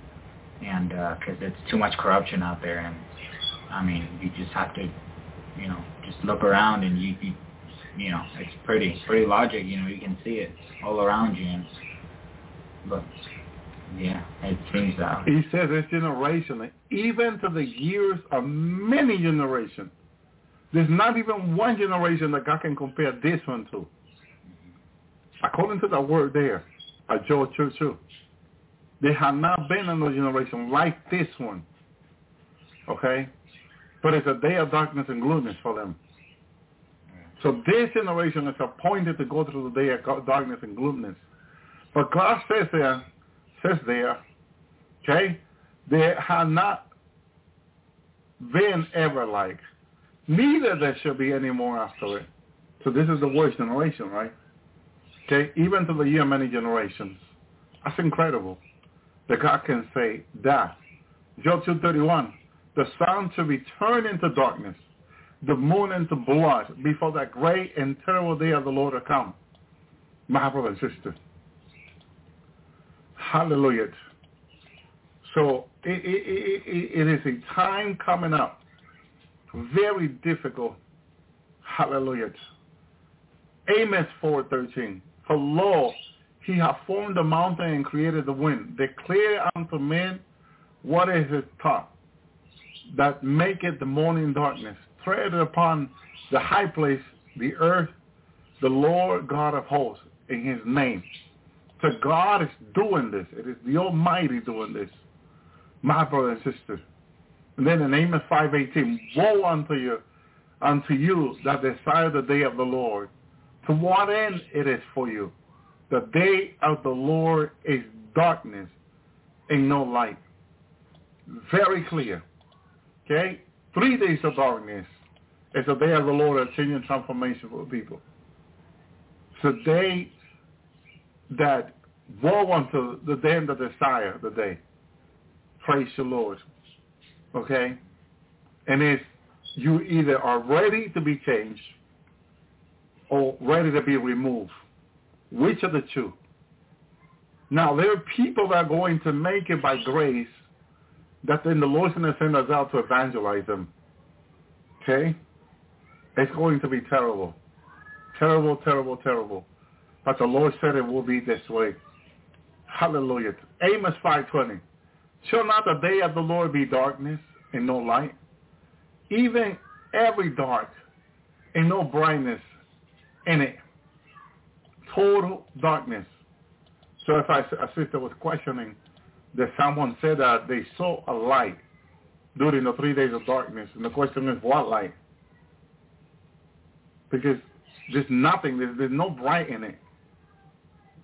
and, because uh, it's too much corruption out there. And, I mean, you just have to, you know, just look around and you, you, you know, it's pretty, pretty logic, you know, you can see it all around you. And, but yeah, it seems that. He says this generation, even to the years of many generations, there's not even one generation that God can compare this one to. According to the word there, at Joel 2 2. There have not been another generation like this one. Okay? But it's a day of darkness and gloominess for them. So this generation is appointed to go through the day of darkness and gloominess. But God says there, says there, okay, there have not been ever like, neither there shall be any more after it. So this is the worst generation, right? Okay, even to the year many generations. That's incredible that God can say that. Joel 231, the sun shall be turned into darkness, the moon into blood, before that great and terrible day of the Lord will come. My brother and sister. Hallelujah. So it, it, it, it is a time coming up, very difficult. Hallelujah. Amos 4.13. For lo, he hath formed the mountain and created the wind. Declare unto men what is his thought, that maketh the morning darkness. Tread upon the high place, the earth, the Lord God of hosts, in his name. So God is doing this. It is the Almighty doing this. My brother and sister. And then in Amos 5.18, Woe unto you, unto you that desire the day of the Lord. To what end it is for you? The day of the Lord is darkness and no light. Very clear. Okay? Three days of darkness is the day of the Lord of change and transformation for people. It's the day that woe unto the them that desire the day. Praise the Lord. Okay? And if you either are ready to be changed or ready to be removed, which of the two? Now, there are people that are going to make it by grace that then the Lord's going to send us out to evangelize them. Okay? It's going to be terrible. Terrible, terrible, terrible. But the Lord said it will be this way. Hallelujah. Amos 5.20. Shall not the day of the Lord be darkness and no light? Even every dark and no brightness in it. Total darkness. So if I, a sister was questioning that someone said that they saw a light during the three days of darkness, and the question is, what light? Because there's nothing, there's, there's no bright in it.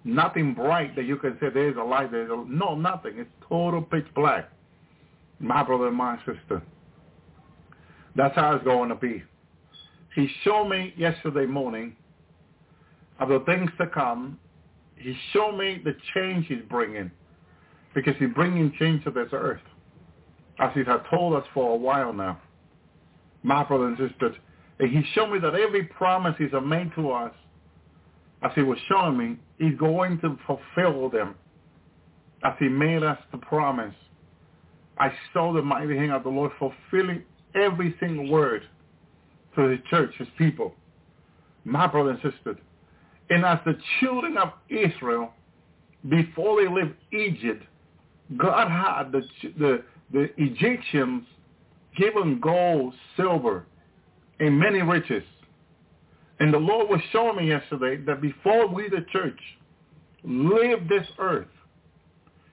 Nothing bright that you can say there's a light. There's a, no, nothing. It's total pitch black. My brother and my sister. That's how it's going to be. He showed me yesterday morning of the things to come. He showed me the change he's bringing because he's bringing change to this earth as he has told us for a while now. My brother and sisters, and he showed me that every promise he's made to us, as he was showing me, he's going to fulfill them as he made us the promise. I saw the mighty hand of the Lord fulfilling every single word to his church, his people. My brother and sister, and as the children of Israel, before they left Egypt, God had the the the Egyptians given gold, silver, and many riches. And the Lord was showing me yesterday that before we, the church, leave this earth,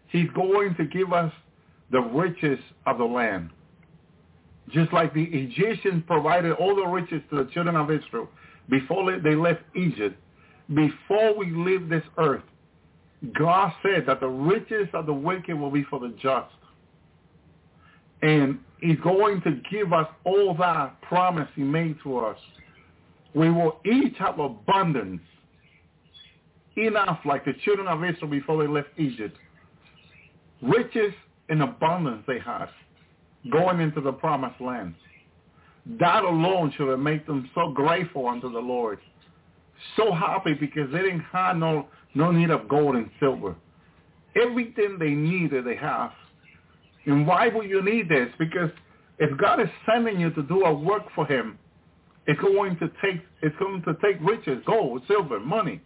he's going to give us the riches of the land. Just like the Egyptians provided all the riches to the children of Israel before they left Egypt, before we leave this earth, God said that the riches of the wicked will be for the just. And he's going to give us all that promise he made to us. We will each have abundance, enough like the children of Israel before they left Egypt. Riches and abundance they had going into the promised land. That alone should have made them so grateful unto the Lord, so happy because they didn't have no, no need of gold and silver. Everything they needed, they have. And why would you need this? Because if God is sending you to do a work for him, it's going to take it's going to take riches, gold, silver, money.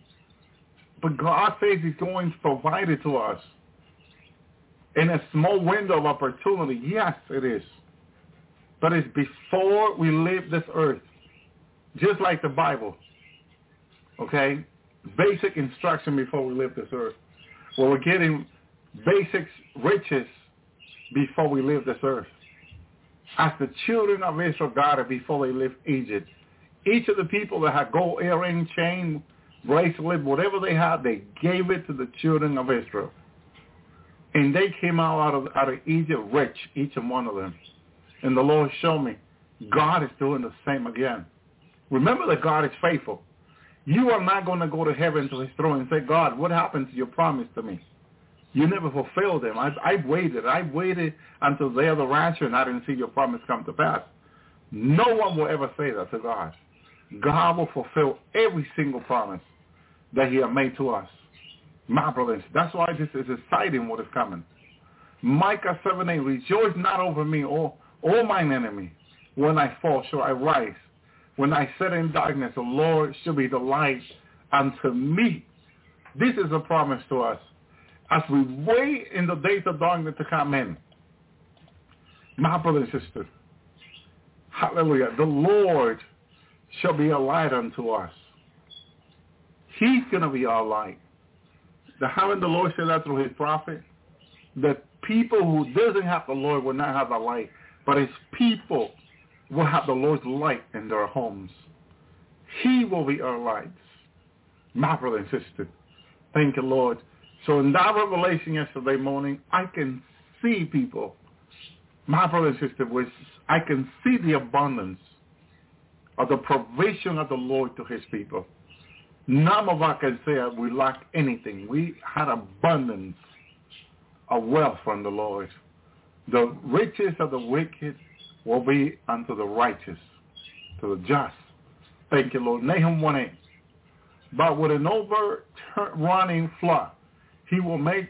But God says he's going to provide it to us in a small window of opportunity. Yes, it is. But it's before we leave this earth. Just like the Bible. Okay? Basic instruction before we leave this earth. Well, we're getting basic riches before we leave this earth. As the children of Israel got it before they left Egypt. Each of the people that had gold earring, chain, bracelet, whatever they had, they gave it to the children of Israel. And they came out, out of, out of Egypt rich, each and one of them. And the Lord showed me, God is doing the same again. Remember that God is faithful. You are not going to go to heaven to his throne and say, God, what happened to your promise to me? You never fulfill them. I, I waited. I've waited until they are the rapture and I didn't see your promise come to pass. No one will ever say that to God. God will fulfill every single promise that he has made to us. My brothers, that's why this is exciting what is coming. Micah 7 8, rejoice not over me, O, o mine enemy. When I fall, shall I rise. When I sit in darkness, the Lord shall be the light unto me. This is a promise to us. As we wait in the days of darkness to come in, my brother and sister, hallelujah, the Lord shall be a light unto us. He's going to be our light. The having the Lord said that through his prophet, that people who doesn't have the Lord will not have the light, but his people will have the Lord's light in their homes. He will be our lights. My brother and sister, thank you, Lord. So in that revelation yesterday morning, I can see people, my brother and sister, I can see the abundance of the provision of the Lord to his people. None of us can say we lack anything. We had abundance of wealth from the Lord. The riches of the wicked will be unto the righteous, to the just. Thank you, Lord. Nahum 1 But with an overrunning flood, he will make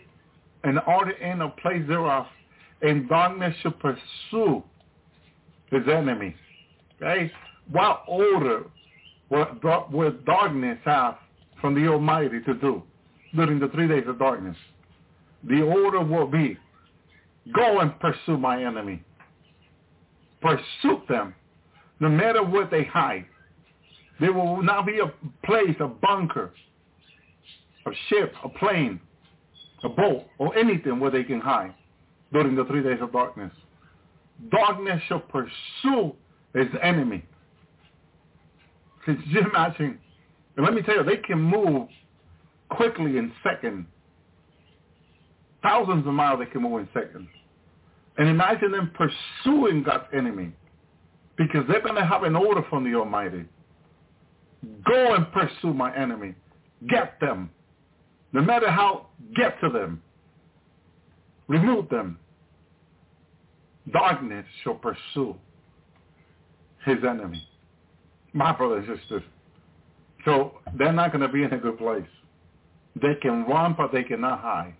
an order in a place thereof, and darkness shall pursue his enemy. Okay? What order will darkness have from the Almighty to do during the three days of darkness? The order will be, go and pursue my enemy. Pursue them, no matter where they hide. There will not be a place, a bunker, a ship, a plane, a boat, or anything where they can hide during the three days of darkness. Darkness shall pursue his enemy. Could you imagine? And let me tell you, they can move quickly in seconds. Thousands of miles they can move in seconds. And imagine them pursuing God's enemy because they're going to have an order from the Almighty. Go and pursue my enemy. Get them. No matter how, get to them. Remove them. Darkness shall pursue his enemy. My brothers and sisters. So they're not going to be in a good place. They can run, but they cannot hide.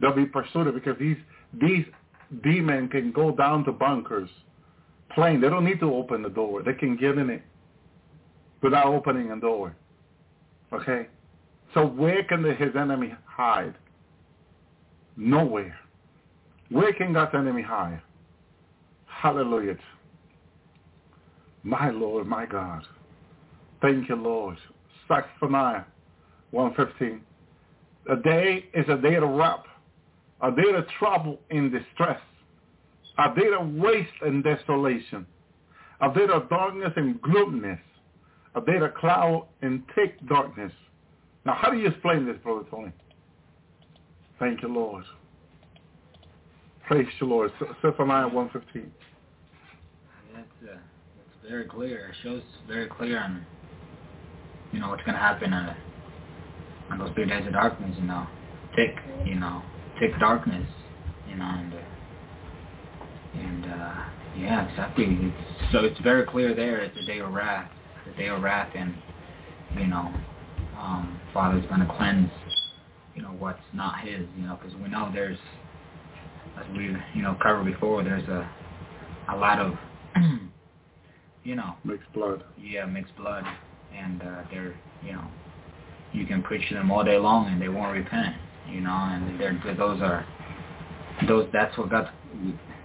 They'll be pursued because these these demons can go down to bunkers, plain. They don't need to open the door. They can get in it without opening a door. Okay? So where can the, his enemy hide? Nowhere. Where can God's enemy hide? Hallelujah. My Lord, my God. Thank you, Lord. Zephaniah 115. A day is a day of wrath, a day of trouble and distress, a day of waste and desolation, a day of darkness and gloominess, a day of cloud and thick darkness. Now, how do you explain this, Brother Tony? Thank you, Lord. Praise the Lord. Zephaniah 115. That's, uh, that's very clear. It shows very clear on, you know, what's going to happen on, on those three days of darkness, you know. Thick, you know, thick darkness, you know, and, uh, and uh, yeah, exactly. It's, so it's very clear there. It's a day of wrath, the day of wrath, and, you know, um, Father's going to cleanse, you know, what's not his, you know, because we know there's, as we, you know, covered before, there's a, a lot of *clears throat* you know. Mixed blood. Yeah, mixed blood, and uh, they're, you know, you can preach to them all day long and they won't repent, you know, and they're those are those. That's what God.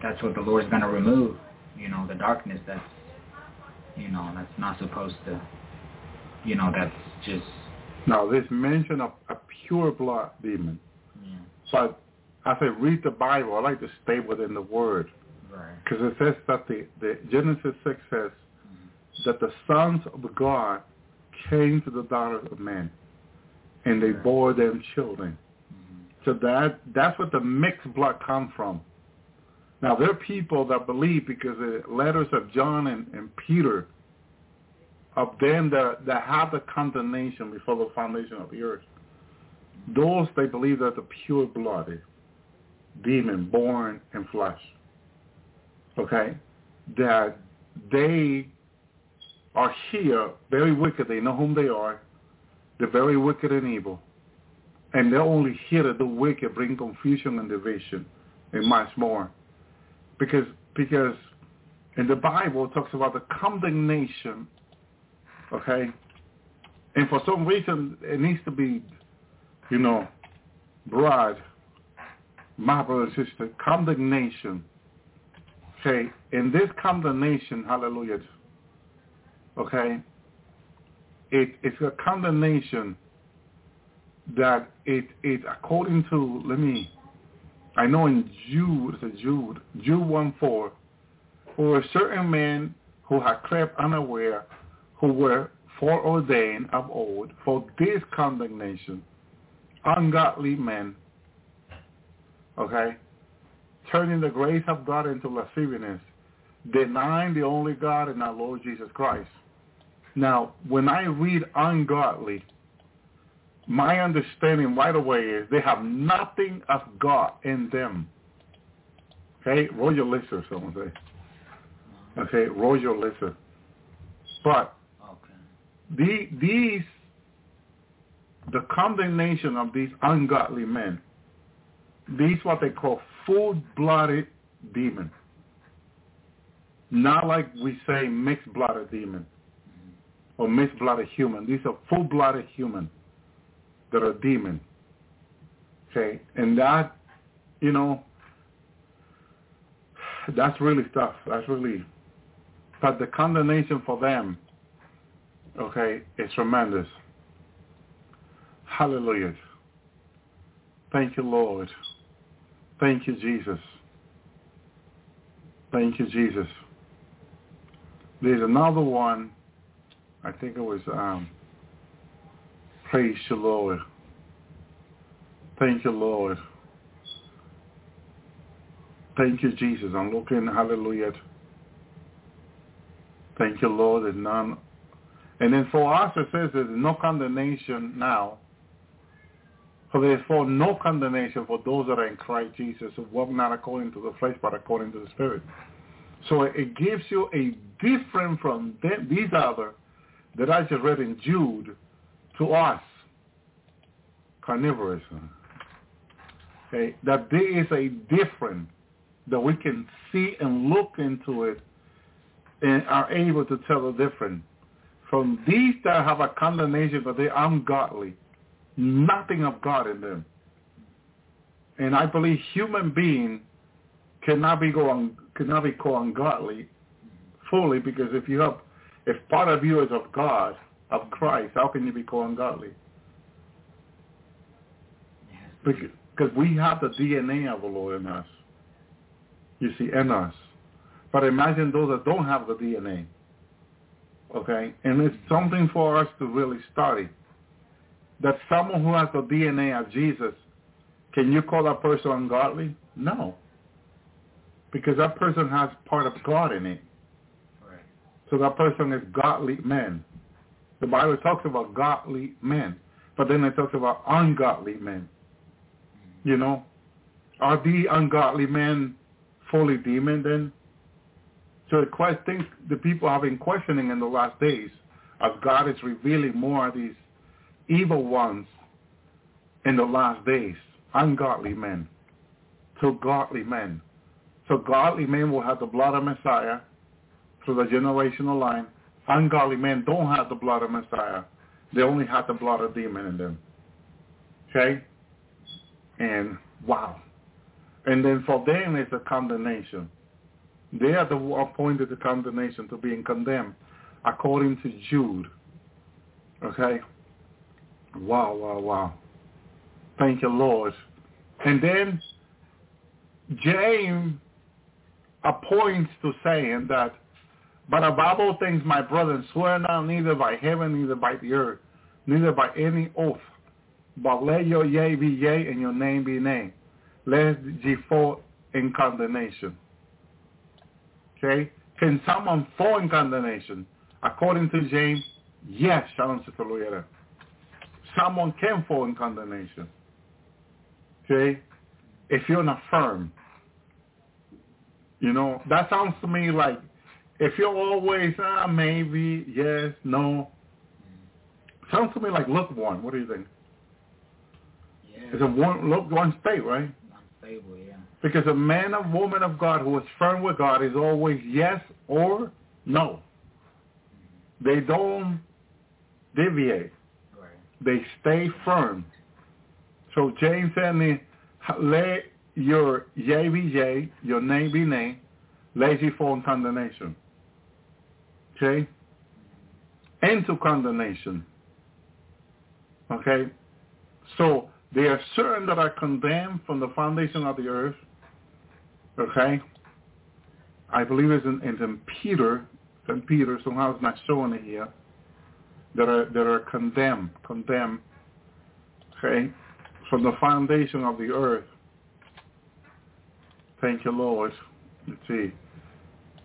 That's what the Lord's gonna remove, you know, the darkness that's, you know, that's not supposed to, you know, that's just. Now, this mention of a pure blood demon. Yeah. But as I read the Bible, I like to stay within the Word. Because it says that the, the Genesis 6 says mm-hmm. that the sons of God came to the daughters of men, and they bore them children. Mm-hmm. So that that's what the mixed blood comes from. Now there are people that believe because the letters of John and, and Peter of them that that have the condemnation before the foundation of the earth. Those they believe that the pure blood demon born in flesh okay, that they are here very wicked. They know whom they are. They're very wicked and evil. And they're only here to do wicked, bring confusion and division, and much more. Because because in the Bible it talks about the condemnation, okay? And for some reason it needs to be, you know, broad, my brother and sister, condemnation Okay, in this condemnation, hallelujah, okay, it, it's a condemnation that it, it, according to, let me, I know in Jude, it's a Jude, Jude 1 4, for a certain men who had crept unaware, who were foreordained of old for this condemnation, ungodly men, okay, turning the grace of God into lasciviousness, denying the only God and our Lord Jesus Christ. Now, when I read ungodly, my understanding right away is they have nothing of God in them. Okay, roll Roger Lisser, someone say. Okay, Roger Lisser. But okay. The, these, the condemnation of these ungodly men, these what they call full-blooded demon. Not like we say mixed-blooded demon or mixed-blooded human. These are full-blooded human that are demon. Okay, and that, you know, that's really tough. That's really, but the condemnation for them, okay, it's tremendous. Hallelujah. Thank you, Lord. Thank you, Jesus. Thank you, Jesus. There's another one. I think it was um, Praise the Lord. Thank you, Lord. Thank you, Jesus. I'm looking, hallelujah. Thank you, Lord. There's none. And then for us, it says there's no condemnation now for therefore no condemnation for those that are in Christ Jesus who walk not according to the flesh but according to the Spirit. So it gives you a different from these other that I just read in Jude to us, carnivorous. Okay, that there is a different that we can see and look into it and are able to tell the difference. From these that have a condemnation, but they are ungodly, nothing of God in them. And I believe human being cannot be go cannot be called ungodly fully because if you have if part of you is of God, of Christ, how can you be called ungodly? Because, because we have the DNA of the Lord in us. You see, in us. But imagine those that don't have the DNA. Okay? And it's something for us to really study. That someone who has the DNA of Jesus, can you call that person ungodly? No. Because that person has part of God in it. Right. So that person is godly men. The Bible talks about godly men. But then it talks about ungodly men. Mm-hmm. You know? Are the ungodly men fully demon then? So the question, the people have been questioning in the last days as God is revealing more of these evil ones in the last days, ungodly men, to godly men. So godly men will have the blood of Messiah through the generational line. Ungodly men don't have the blood of Messiah. They only have the blood of demon in them. Okay? And wow. And then for them it's a condemnation. They are the appointed to condemnation to being condemned according to Jude. Okay? Wow, wow, wow. Thank you, Lord. And then James appoints to saying that, but above all things, my brethren, swear not neither by heaven, neither by the earth, neither by any oath, but let your yea be yea and your name be nay. Lest ye fall in condemnation. Okay? Can someone fall in condemnation? According to James, yes, Shalom Sister. Someone can fall in condemnation. Okay? If you're not firm. You know, that sounds to me like if you're always, ah, maybe, yes, no. Sounds to me like lukewarm. What do you think? Yeah. It's a one, look, one state, right? Unstable, yeah. Because a man or woman of God who is firm with God is always yes or no. They don't deviate. Right. They stay firm. So James said, "Me, let your yea be yea, your nay be nay, ye fall in condemnation. Okay? Into condemnation. Okay? So they are certain that are condemned from the foundation of the earth. Okay? I believe it's in, it's Peter, St. Peter, somehow it's not showing it here, that are, that are condemned, condemned, okay, from the foundation of the earth. Thank you, Lord. Let's see.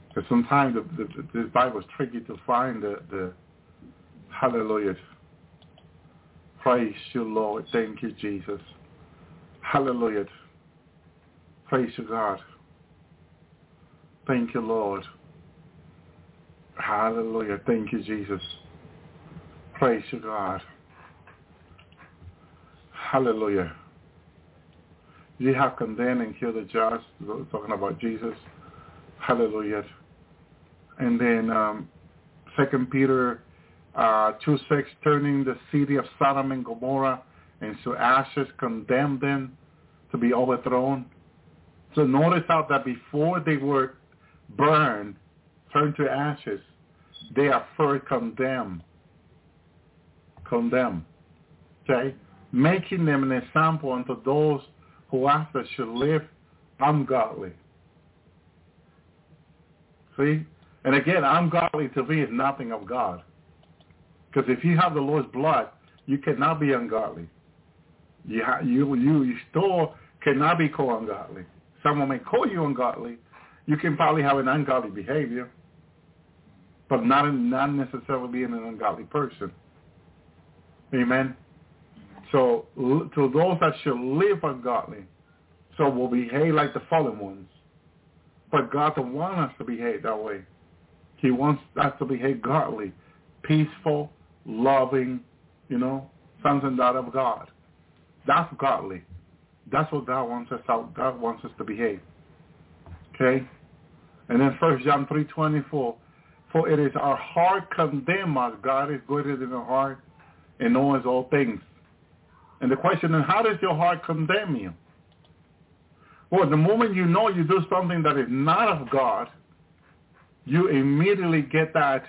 Because sometimes the, the, this Bible is tricky to find the, the hallelujah. Praise you, Lord. Thank you, Jesus. Hallelujah. Praise you, God. Thank you, Lord. Hallelujah. Thank you, Jesus. Praise you, God. Hallelujah. You have condemned and killed the just, talking about Jesus. Hallelujah. And then um, Second Peter uh, 2 6, turning the city of Sodom and Gomorrah into ashes, condemned them to be overthrown. So notice how that before they were burned, turned to ashes, they are first condemned. Condemned. Okay? Making them an example unto those who after should live ungodly. See? And again, ungodly to me is nothing of God. Because if you have the Lord's blood, you cannot be ungodly. You, ha- you, you, you still cannot be called ungodly. Someone may call you ungodly. You can probably have an ungodly behavior, but not, not necessarily being an ungodly person. Amen. So to those that should live ungodly, so will behave like the fallen ones. But God don't want us to behave that way. He wants us to behave godly, peaceful, loving, you know, sons and daughters of God. That's godly. That's what God wants us how God wants us to behave. Okay? And then first John three twenty four. For it is our heart condemn us. God is greater than our heart and knows all things. And the question is, how does your heart condemn you? Well, the moment you know you do something that is not of God, you immediately get that.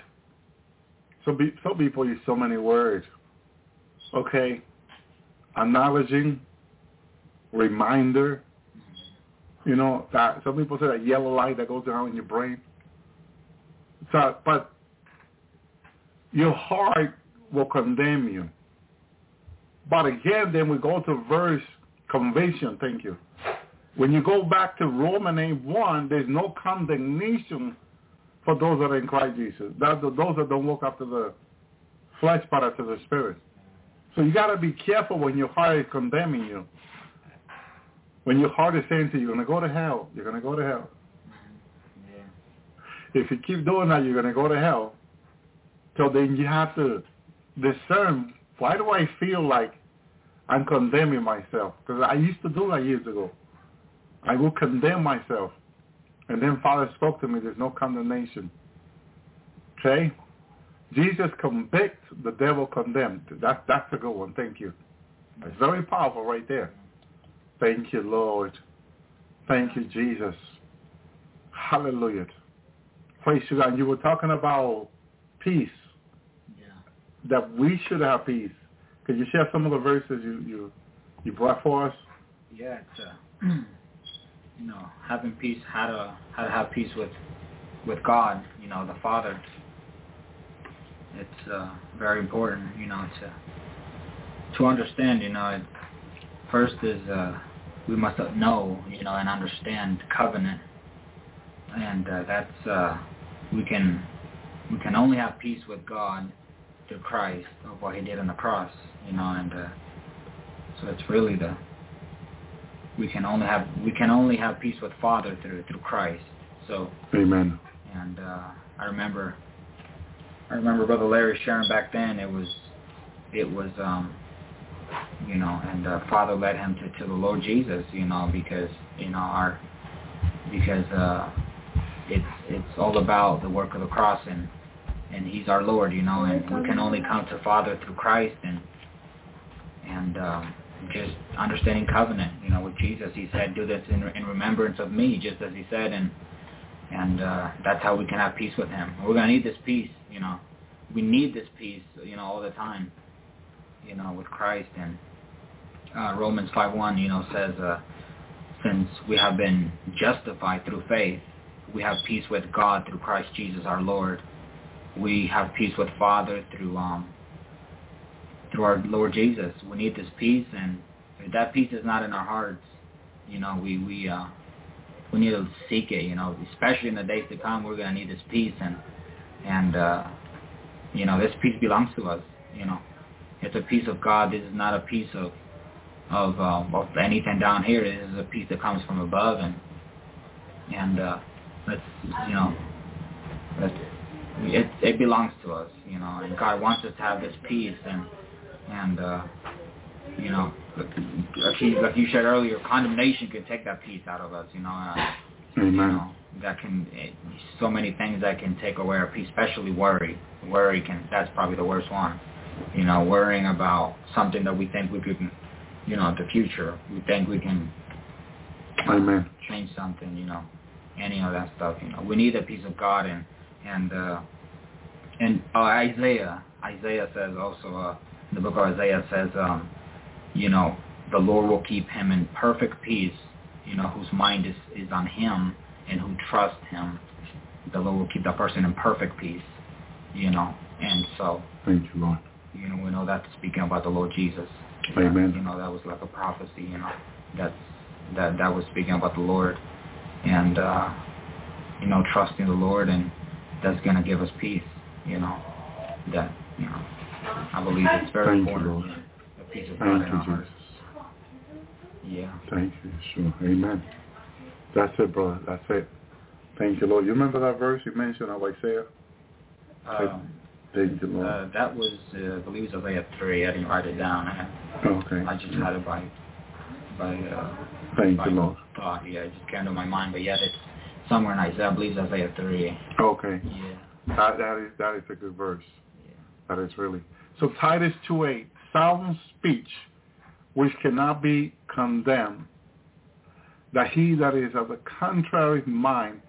So be, people use so many words. Okay, acknowledging, reminder. You know that some people say that yellow light that goes down in your brain. So, but your heart will condemn you. But again, then we go to verse conviction. Thank you. When you go back to Romans 8, 1, there's no condemnation for those that are in Christ Jesus. That those that don't walk after the flesh, but after the spirit. So you got to be careful when your heart is condemning you. When your heart is saying to you, you're going to go to hell, you're going to go to hell. Yeah. If you keep doing that, you're going to go to hell. So then you have to discern, why do I feel like I'm condemning myself? Because I used to do that years ago. I will condemn myself. And then Father spoke to me, there's no condemnation. Okay? Jesus convicts, the devil condemned. That, that's a good one. Thank you. It's very powerful right there. Thank you, Lord. Thank you, Jesus. Hallelujah. Praise you, God. You were talking about peace, Yeah. that we should have peace. Could you share some of the verses you, you, you brought for us? Yeah, it's uh, *clears throat* you know having peace, how to how to have peace with with God, you know, the Father. It's uh, very important, you know, to to understand, you know. First is uh, we must know, you know, and understand covenant, and uh, that's uh, we can we can only have peace with God through Christ of what He did on the cross, you know, and uh, so it's really the we can only have we can only have peace with Father through through Christ. So Amen. and uh, I remember I remember Brother Larry sharing back then it was it was um you know and uh, Father led him to, to the Lord Jesus you know because you know our because uh it's it's all about the work of the cross and and he's our Lord you know and we can only come to Father through Christ and and um just understanding covenant, you know, with Jesus. He said, "Do this in, in remembrance of me," just as he said, and and uh, that's how we can have peace with Him. We're gonna need this peace, you know. We need this peace, you know, all the time, you know, with Christ. And uh, Romans five one, you know, says, uh, "Since we have been justified through faith, we have peace with God through Christ Jesus our Lord. We have peace with Father through um, through our Lord Jesus. We need this peace, and if that peace is not in our hearts, you know, we we uh, we need to seek it. You know, especially in the days to come, we're gonna need this peace, and and uh, you know, this peace belongs to us. You know, it's a peace of God. This is not a piece of of um, of anything down here. This is a peace that comes from above, and and uh, let's you know, let's, it it belongs to us. You know, and God wants us to have this peace and and uh, you know, like, like, you, like you said earlier, condemnation can take that peace out of us. You know, uh, Amen. you know that can it, so many things that can take away our peace, especially worry. Worry can that's probably the worst one. You know, worrying about something that we think we could, you know, the future. We think we can uh, Amen. change something. You know, any of that stuff. You know, we need a piece of God and and uh, and uh, Isaiah. Isaiah says also. Uh, the book of Isaiah says, um, you know, the Lord will keep him in perfect peace, you know, whose mind is, is on him and who trusts him. The Lord will keep that person in perfect peace, you know. And so, Thank you, Lord. You know, we know that's speaking about the Lord Jesus. Amen. You know, that was like a prophecy, you know, that's, that, that was speaking about the Lord. And, uh, you know, trusting the Lord and that's going to give us peace, you know, that, you know, I believe it's very Thank you, important. Lord. The peace of God Thank in our you, hearts. Yeah. Thank you, sure. Amen. That's it, brother. That's it. Thank you, Lord. You remember that verse you mentioned of Isaiah? Um, Thank you, Lord. uh, that was, uh, I believe it was Isaiah 3. I didn't write it down. I, okay. I just had it by, by, uh, you, Lord. thought. Yeah, it just came to my mind. But yet it's somewhere in Isaiah. I believe it's Isaiah 3. Okay. Yeah. That, that is that is a good verse. Yeah. That is really. So Titus 2.8, sound speech which cannot be condemned. that he that is of the contrary mind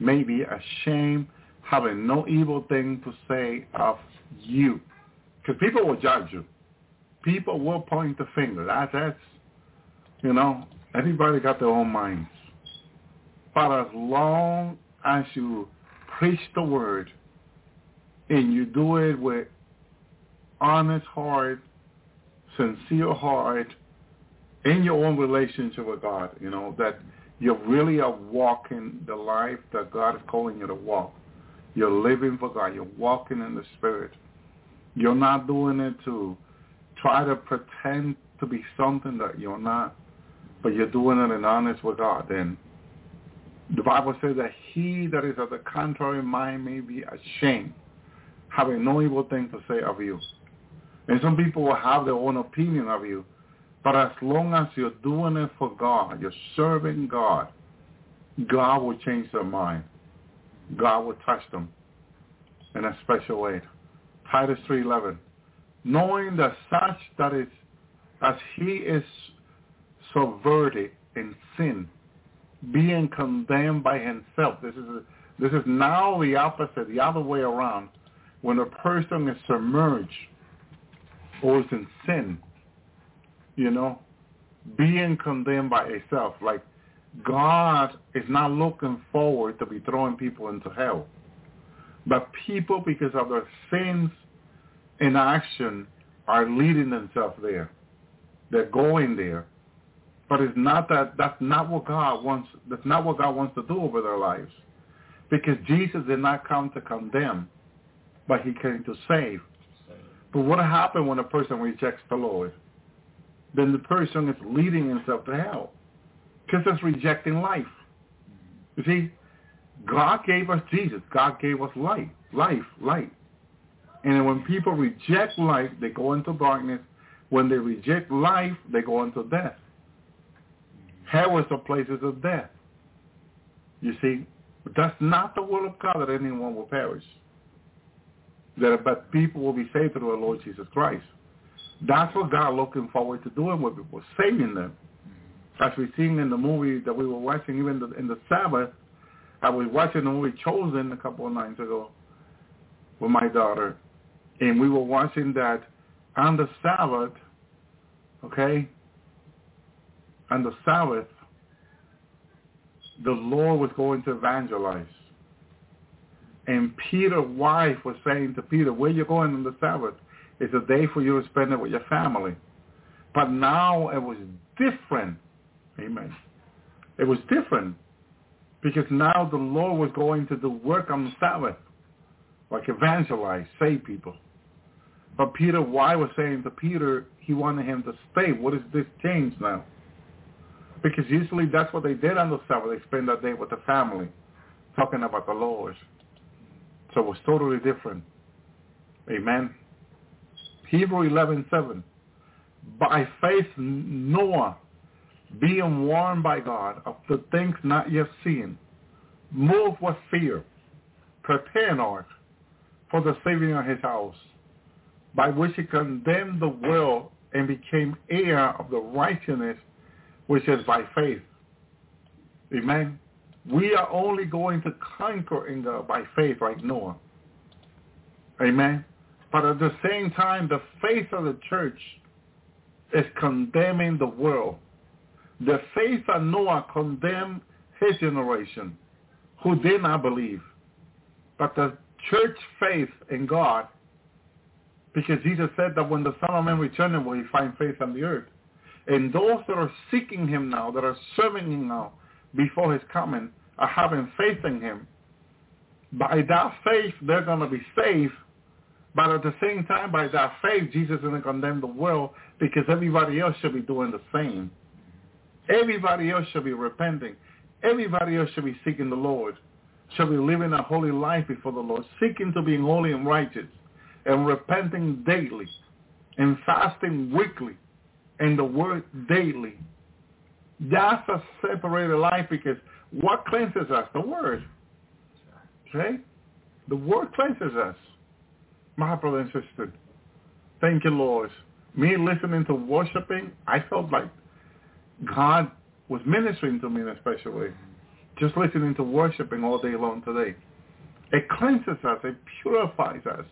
may be ashamed, having no evil thing to say of you. Because people will judge you. People will point the finger. That, that's, you know, everybody got their own minds. But as long as you preach the word and you do it with honest heart, sincere heart, in your own relationship with God, you know, that you really are walking the life that God is calling you to walk. You're living for God. You're walking in the Spirit. You're not doing it to try to pretend to be something that you're not, but you're doing it in honest with God. Then the Bible says that he that is of the contrary mind may be ashamed, having no evil thing to say of you. And some people will have their own opinion of you, but as long as you're doing it for God, you're serving God, God will change their mind. God will touch them in a special way. Titus 3.11. Knowing that such that is as he is subverted in sin, being condemned by himself. This is this is now the opposite, the other way around. When a person is submerged or is in sin, you know, being condemned by itself. Like God is not looking forward to be throwing people into hell. But people, because of their sins in action, are leading themselves there. They're going there. But it's not that that's not what God wants that's not what God wants to do over their lives. Because Jesus did not come to condemn, but he came to save. But what happens when a person rejects the Lord? then the person is leading himself to hell because it's rejecting life. You see, God gave us Jesus. God gave us life, life, light. And when people reject life, they go into darkness. When they reject life, they go into death. Hell is the places of death. You see, that's not the will of God that anyone will perish. That but people will be saved through the Lord Jesus Christ. That's what God looking forward to doing with people, saving them. As we seen in the movie that we were watching, even the, in the Sabbath, I was watching the movie Chosen a couple of nights ago with my daughter, and we were watching that on the Sabbath, okay, on the Sabbath, the Lord was going to evangelize. And Peter's wife was saying to Peter, where you going on the Sabbath? It's a day for you to spend it with your family. But now it was different. Amen. It was different because now the Lord was going to do work on the Sabbath, like evangelize, save people. But Peter, why was saying to Peter he wanted him to stay? What is this change now? Because usually that's what they did on the Sabbath. They spend that day with the family, talking about the Lord. So it was totally different. Amen. Hebrew 11:7. By faith Noah, being warned by God of the things not yet seen, moved with fear, prepared an ark for the saving of his house, by which he condemned the world and became heir of the righteousness which is by faith. Amen. We are only going to conquer in God by faith like Noah. Amen. But at the same time, the faith of the church is condemning the world. The faith of Noah condemned his generation who did not believe. But the church faith in God, because Jesus said that when the Son of Man returns, will he find faith on the earth. And those that are seeking him now, that are serving him now before his coming, are having faith in him. By that faith, they're going to be saved but at the same time, by that faith, Jesus didn't condemn the world because everybody else should be doing the same. Everybody else should be repenting. Everybody else should be seeking the Lord, should be living a holy life before the Lord, seeking to be holy and righteous, and repenting daily, and fasting weekly, and the word daily. That's a separated life because what cleanses us? The word. Okay? The word cleanses us my brother and sister. Thank you, Lord. Me listening to worshiping, I felt like God was ministering to me in a special way. Just listening to worshiping all day long today. It cleanses us. It purifies us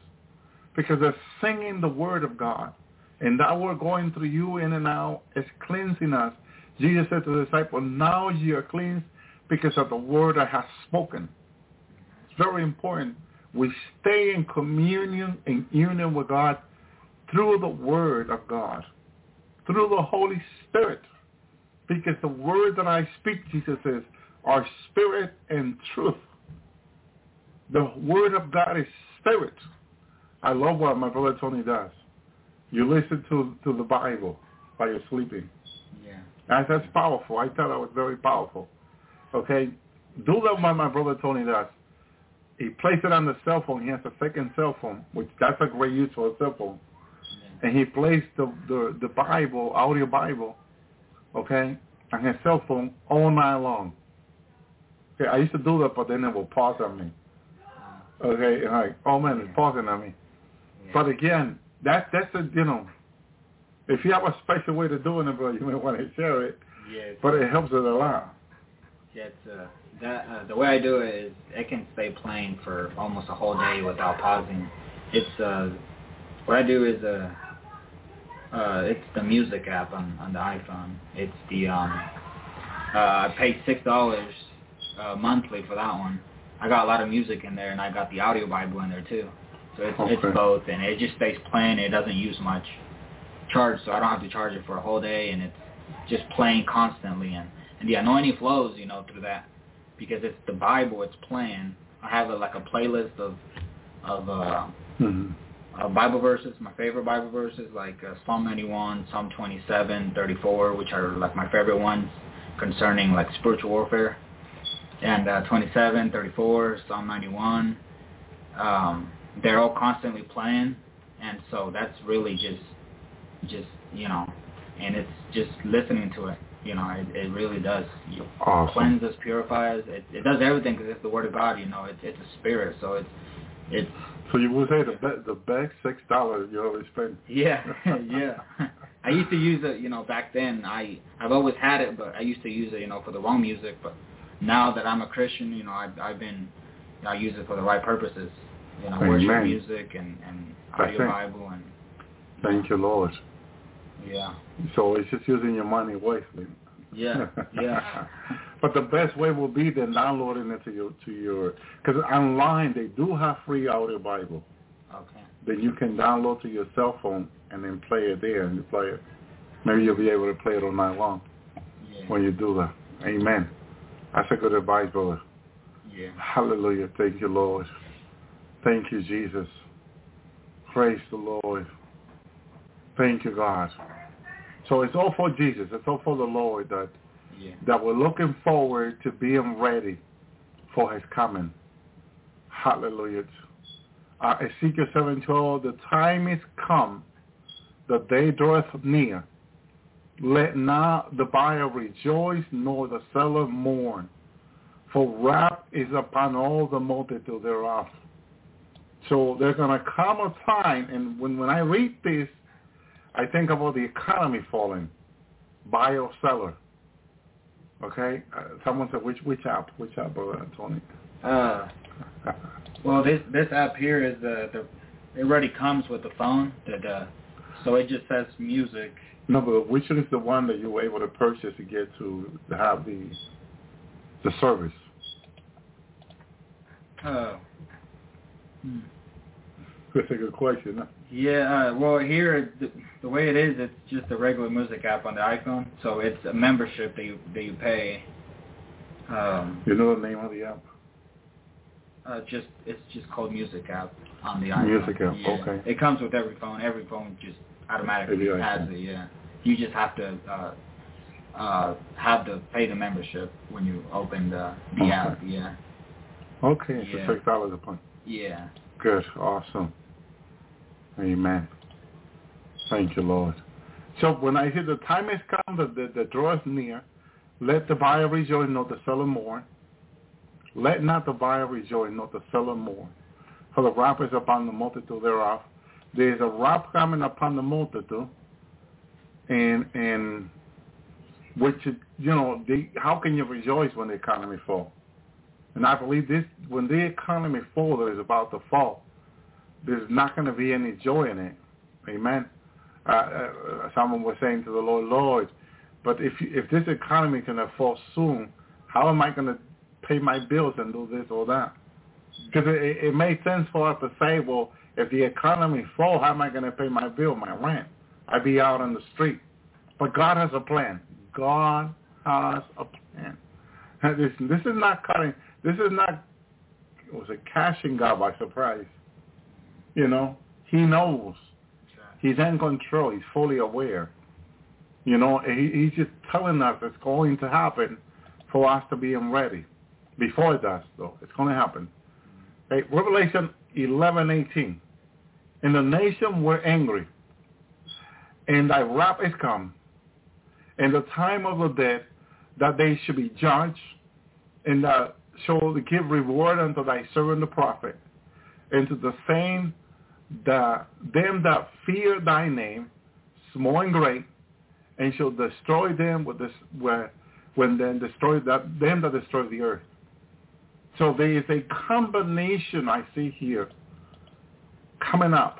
because it's singing the word of God. And that word going through you in and out is cleansing us. Jesus said to the disciple, now you are cleansed because of the word I have spoken. It's very important. We stay in communion and union with God through the word of God, through the Holy Spirit. Because the word that I speak, Jesus says, are spirit and truth. The word of God is spirit. I love what my brother Tony does. You listen to, to the Bible while you're sleeping. Yeah. That's, that's powerful. I thought that was very powerful. Okay? Do that what my brother Tony does. He plays it on the cell phone. He has a second cell phone, which that's a great use for a cell phone. Yeah. And he plays the, the, the Bible, audio Bible, okay, I his cell phone all night long. Okay, I used to do that, but then it will pause on me. Okay, like, oh man, it's pausing on me. But again, that that's a you know, if you have a special way to doing it, bro, you may want to share it. yeah, But it helps it a lot. Yeah, it's, uh, that uh, the way I do it is it can stay playing for almost a whole day without pausing. It's uh, what I do is uh, uh, it's the music app on on the iPhone. It's the um, uh, I pay six dollars uh, monthly for that one. I got a lot of music in there, and I got the audio Bible in there too. So it's Okay. it's both, and it just stays playing. It doesn't use much charge, so I don't have to charge it for a whole day, and it's just playing constantly. And and the anointing flows, you know, through that because it's the Bible. It's playing. I have a, like a playlist of of uh, hmm uh, Bible verses. My favorite Bible verses like uh, Psalm 91, Psalm 27, 34, which are like my favorite ones concerning like spiritual warfare. And uh, 27, 34, Psalm 91. Um, they're all constantly playing, and so that's really just just you know, and it's just listening to it. You know, it, it really does. You Awesome. cleanses, purifies. It, it does everything because it's the Word of God. You know, it's it's a spirit, so it's it's So you would say the be- the best six dollars you always spend. yeah, *laughs* yeah. I used to use it, you know, back then. I I've always had it, but I used to use it, you know, for the wrong music. But now that I'm a Christian, you know, I've I've been, I use it for the right purposes. You know, worship music and and audio. Bible and Thank you, Lord. yeah, So it's just using your money wisely. yeah, *laughs* yeah. But the best way will be then downloading it to your to your because online they do have free audio Bible Okay. Then you can download to your cell phone and then play it there and you play it. Maybe you'll be able to play it all night long Yeah. when you do that. Amen. That's a good advice, brother. Yeah. Hallelujah. Thank you, Lord. Thank you, Jesus. Praise the Lord. Thank you, God. So it's all for Jesus. It's all for the Lord that, Yeah. that we're looking forward to being ready for his coming. Hallelujah. Uh, Ezekiel 7.12, the time is come, the day draweth near. Let not the buyer rejoice, nor the seller mourn. For wrath is upon all the multitude thereof. So there's going to come a time, and when, when I read this, I think about the economy falling, buyer seller. Okay? Uh, someone said, which which app? Which app, Brother Tony? Uh, well, this this app here is the the it already comes with the phone. That uh, so it just says music. no, but which one is the one that you were able to purchase to get to, to have the the service? Oh. Hmm. That's a good question. huh? Yeah, uh, well here the, the way it is, it's just a regular music app on the iPhone. So it's a membership that you that you pay. Um, You know the name of the app? uh, just it's just called Music app on the iPhone. Music app, Yeah. okay. It comes with every phone. Every phone just automatically has it. Yeah. You just have to uh, uh, have to pay the membership when you open the the Okay. app. Yeah. Okay, so Yeah. six dollars a month. Yeah. Good, awesome. Amen. Thank you, Lord. So when I say the time has come, the, the, the draw is near, let the buyer rejoice, not the seller mourn. Let not the buyer rejoice, not the seller mourn. For the wrath is upon the multitude thereof. There is a wrath coming upon the multitude, and and which you know, they, how can you rejoice when the economy falls? And I believe this when the economy falls is about to fall, there's not going to be any joy in it. Amen. Uh, uh, someone was saying to the Lord, Lord, but if if this economy is going to fall soon, how am I going to pay my bills and do this or that? Because it, it makes sense for us to say, well, if the economy falls, how am I going to pay my bill, my rent? I'd be out on the street. But God has a plan. God has a plan. This, this is not cutting. This is not. Was it catching God by surprise? You know, He knows. He's in control. He's fully aware. You know, he, he's just telling us it's going to happen for us to be ready. Before it does, though, it's going to happen. Okay, Revelation 11:18. And the nation were angry, and thy wrath is come, and the time of the dead that they should be judged, and that shall give reward unto thy servant the prophet, and to the same that them that fear thy name, small and great, and shall destroy them with this where when then destroy that them that destroy the earth. So there is a combination I see here coming up.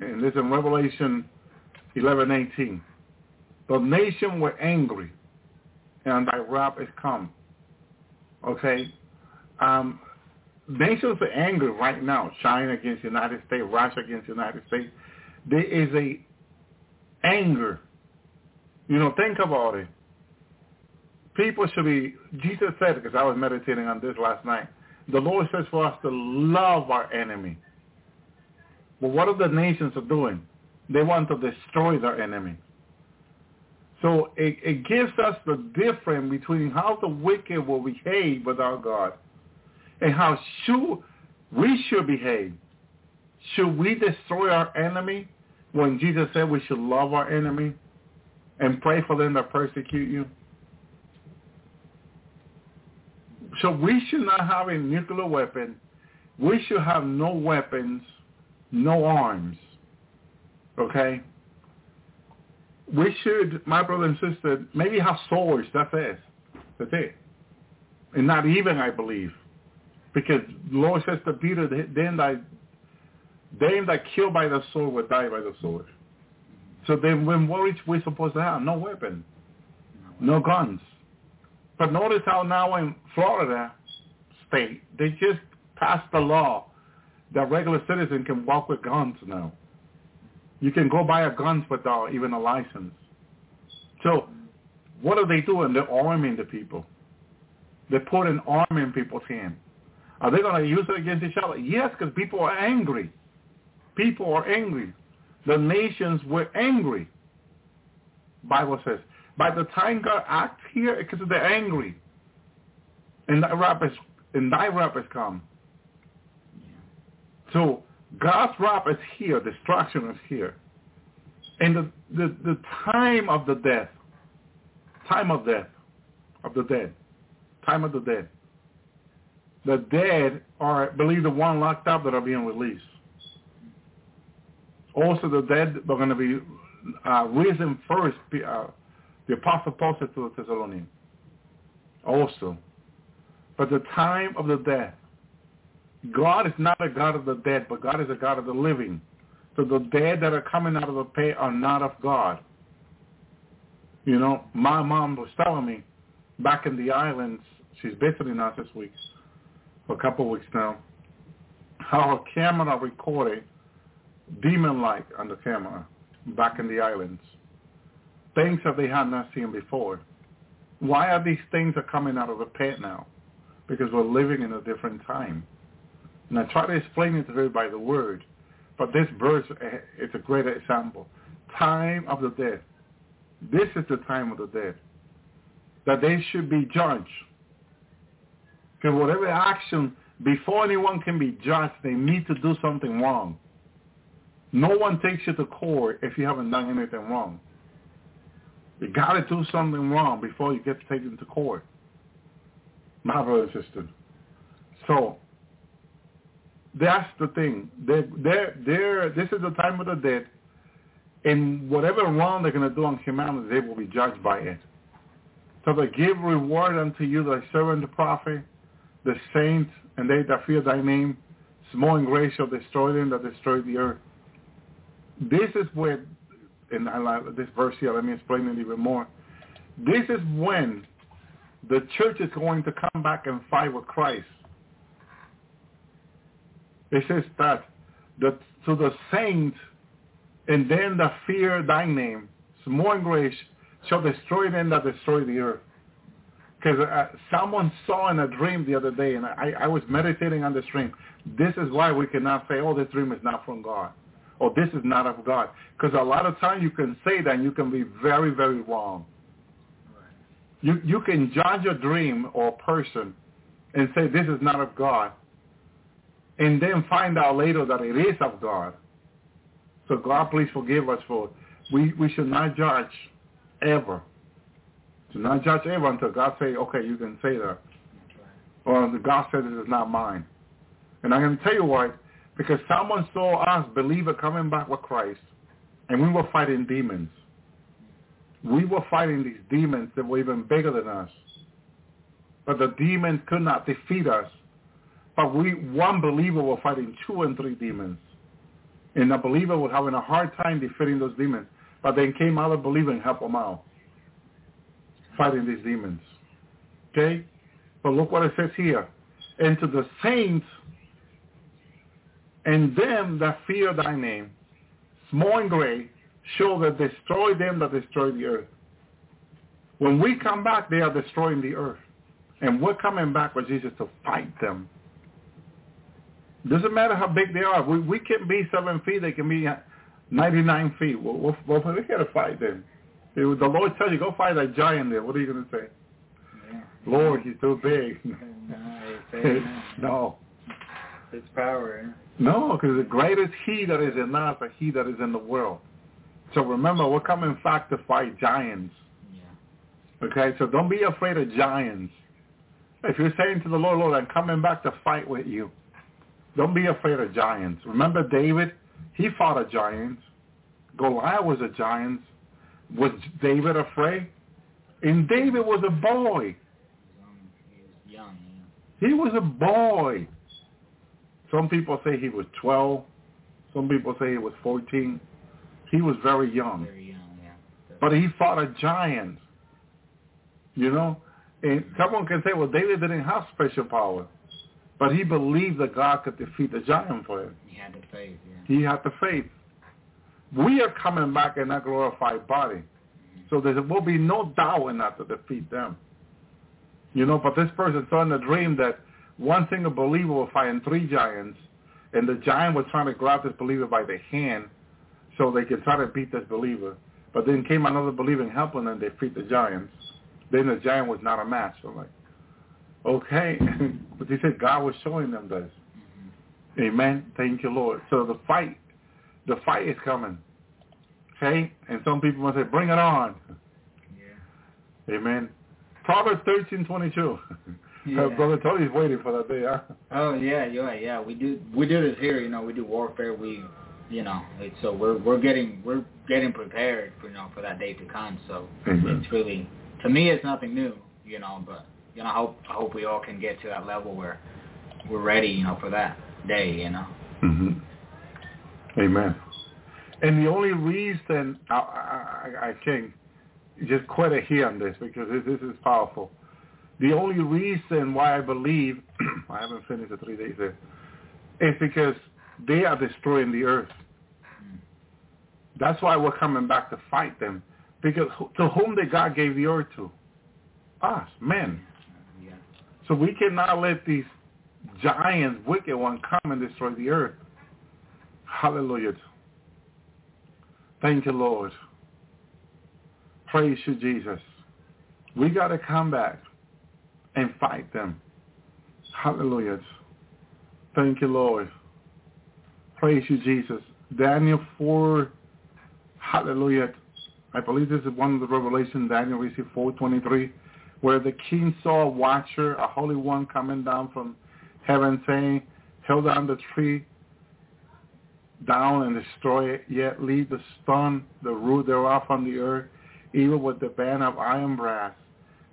And this in Revelation eleven eighteen. The nation were angry and thy wrath is come. Okay? Um, nations are angry right now. China against the United States, Russia against the United States. There is a anger. You know, think about it. People should be, Jesus said, because I was meditating on this last night, the Lord says for us to love our enemy. But what are the nations are doing? They want to destroy their enemy. So it, it gives us the difference between how the wicked will behave with our God and how should we should behave. Should we destroy our enemy when Jesus said we should love our enemy and pray for them that persecute you? So we should not have a nuclear weapon. We should have no weapons, no arms. Okay? we should, my brother and sister, maybe have swords. That's it. That's it. And not even, I believe, because the Lord says to Peter, "Then that, them that killed by the sword will die by the sword." So then, when are we supposed to have? No weapon, no guns. But notice how now in Florida state they just passed the law that regular citizens can walk with guns now. You can go buy a gun without even a license. So what are they doing? They're arming the people. They're putting arm in people's hands. Are they going to use it against each other? Yes, because people are angry. People are angry. The nations were angry. Bible says. By the time God acts here, because they're angry. And thy wrath is, and thy wrath is come. So God's wrath is here. Destruction is here. And the, the, the time of the death, time of death, of the dead, time of the dead. The dead are, believe the one locked up that are being released. Also the dead are going to be uh, risen first. Uh, the Apostle Paul said to the Thessalonians. Also. But the time of the death God is not a God of the dead, but God is a God of the living. So the dead that are coming out of the pit are not of God. You know, my mom was telling me back in the islands, she's visiting us this week, for a couple of weeks now, how camera recorded demon-like on the camera back in the islands. Things that they had not seen before. Why are these things are coming out of the pit now? Because we're living in a different time. And I try to explain it to everybody by the word. But this verse eh, is a great example. Time of the dead. This is the time of the dead. That they should be judged. Because whatever action, before anyone can be judged, they need to do something wrong. No one takes you to court if you haven't done anything wrong. You got to do something wrong before you get taken to court. My brother and sister. So that's the thing. They're, they're, they're, this is the time of the dead. And whatever wrong they're going to do on humanity, they will be judged by it. So they give reward unto you, thy servant the prophet, the saints, and they that fear thy name. Small and great shall destroy them that destroy the earth. This is where, and I like this verse here, let me explain it even more. This is when the church is going to come back and fight with Christ. It says that the, to the saints and then the fear thy name, small and great, shall destroy them that destroy the earth. Because uh, someone saw in a dream the other day, and I, I was meditating on this dream. This is why we cannot say, oh, this dream is not from God, or this is not of God. Because a lot of times you can say that and you can be very, very wrong. You, you can judge a dream or a person and say this is not of God, and then find out later that it is of God. So God, please forgive us for we we should not judge ever. To not judge ever until God say, okay, you can say that. Or the God said this is not mine. And I'm going to tell you why. Because someone saw us, believer, coming back with Christ, and we were fighting demons. We were fighting these demons that were even bigger than us. But the demons could not defeat us. But we, one believer was fighting two and three demons. And the believer was having a hard time defeating those demons. But then came other believer and helped them out. Fighting these demons. Okay? But look what it says here. And to the saints and them that fear thy name, small and great, show that destroy them that destroy the earth. When we come back, they are destroying the earth. And we're coming back with Jesus to fight them. Doesn't matter how big they are. We, we can be seven feet. They can be 99 feet. Well, well, well we got to fight them. The Lord tells you, go fight that giant there. What are you going to say? Yeah. Lord, he's too big. *laughs* no. It's power. No, because the greatest he that is in us than he that is in the world. So remember, we're coming back to fight giants. Yeah. Okay, so don't be afraid of giants. If you're saying to the Lord, Lord, I'm coming back to fight with you, don't be afraid of giants. Remember David? He fought a giant. Goliath was a giant. Was David afraid? And David was a boy. He was young. He was a boy. Some people say he was 12. Some people say he was 14. He was very young. Very young, yeah. But he fought a giant. You know? And someone can say, well, David didn't have special power. But he believed that God could defeat the giant for him. He had the faith, yeah. He had the faith. We are coming back in that glorified body. So there will be no doubt in that to defeat them. You know, but this person saw in a dream that one single believer was fighting three giants, and the giant was trying to grab this believer by the hand so they could try to beat this believer. But then came another believer and helped them and defeat the giants. Then the giant was not a match. So I'm like, okay. *laughs* but he said God was showing them this. Mm-hmm. Amen. Thank you, Lord. So the fight, the fight is coming. Okay? And some people will say, bring it on. Yeah. Amen. Proverbs thirteen twenty two. *laughs* Yeah. Brother Tony's waiting for that day, huh? Oh yeah, you're. Yeah, we do we do this here. You know, we do warfare. We, you know, it's, so we're we're getting we're getting prepared for you know for that day to come. So Amen. it's really to me it's nothing new. You know, but you know I hope I hope we all can get to that level where we're ready. You know, for that day. You know. hmm Amen. And the only reason I, I, I can just quit it here on this because this, this is powerful. The only reason why I believe *clears throat* I haven't finished the three days there is because they are destroying the earth. That's why we're coming back to fight them. Because to whom did God gave the earth to? Us, men. So we cannot let these giants, wicked ones, come and destroy the earth. Hallelujah. Thank you, Lord. Praise you, Jesus. We got to come back and fight them. Hallelujah. Thank you, Lord. Praise you, Jesus. Daniel 4, hallelujah. I believe this is one of the revelations Daniel received 423, where the king saw a watcher, a holy one coming down from heaven saying, held down the tree down and destroy it, yet leave the stone, the root thereof on the earth, even with the band of iron brass.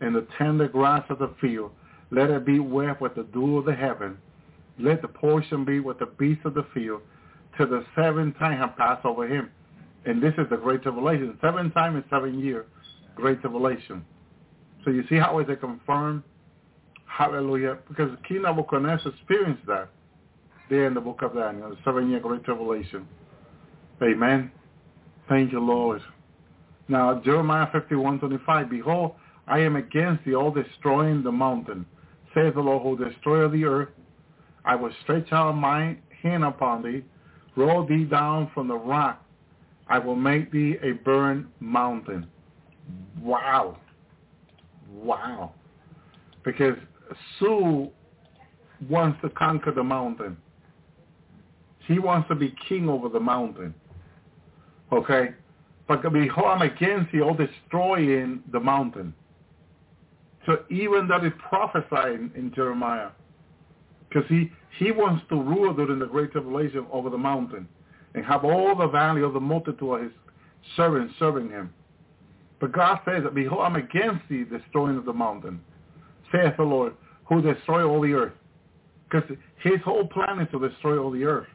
and the tender grass of the field. Let it be wet with the dew of the heaven. Let the portion be with the beasts of the field, till the seventh time have passed over him. And this is the great tribulation. Seven times in seven years, great tribulation. So you see how is it confirmed? Hallelujah. Because the King Nebuchadnezzar experienced that there in the book of Daniel, the seven-year great tribulation. Amen. Thank you, Lord. Now, Jeremiah 51, 25, Behold, I am against thee, all destroying the mountain, says the Lord, who destroyeth the earth. I will stretch out my hand upon thee, roll thee down from the rock. I will make thee a burned mountain. Wow. Wow. Because Sue wants to conquer the mountain. He wants to be king over the mountain. Okay? But behold, I'm against you, all destroying the mountain. So even that is prophesying in Jeremiah. Because he, he wants to rule during the great tribulation over the mountain and have all the value of the multitude of his servants serving him. But God says, Behold, I'm against thee, destroying of the mountain, saith the Lord, who destroy all the earth. Because his whole plan is to destroy all the earth.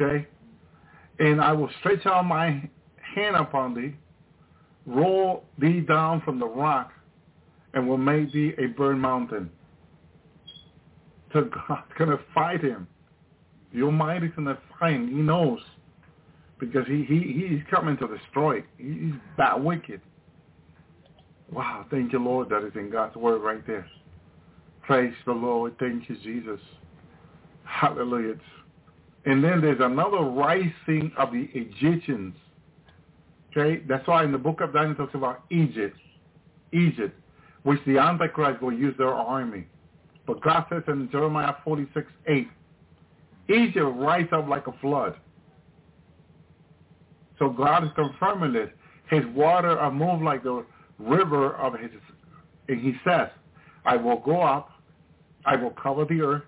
Okay? And I will stretch out my hand upon thee, roll thee down from the rock, and will make thee a burned mountain. So God's *laughs* going to fight him. The Almighty's going to fight him. He knows. Because he, he, he's coming to destroy. He's that wicked. Wow, thank you, Lord, that is in God's word right there. Praise the Lord. Thank you, Jesus. Hallelujah. And then there's another rising of the Egyptians. Okay, that's why in the book of Daniel it talks about Egypt, Egypt, which the Antichrist will use their army. But God says in Jeremiah 46, 8, Egypt rise up like a flood. So God is confirming this. His water are moved like the river of his, and he says, I will go up, I will cover the earth,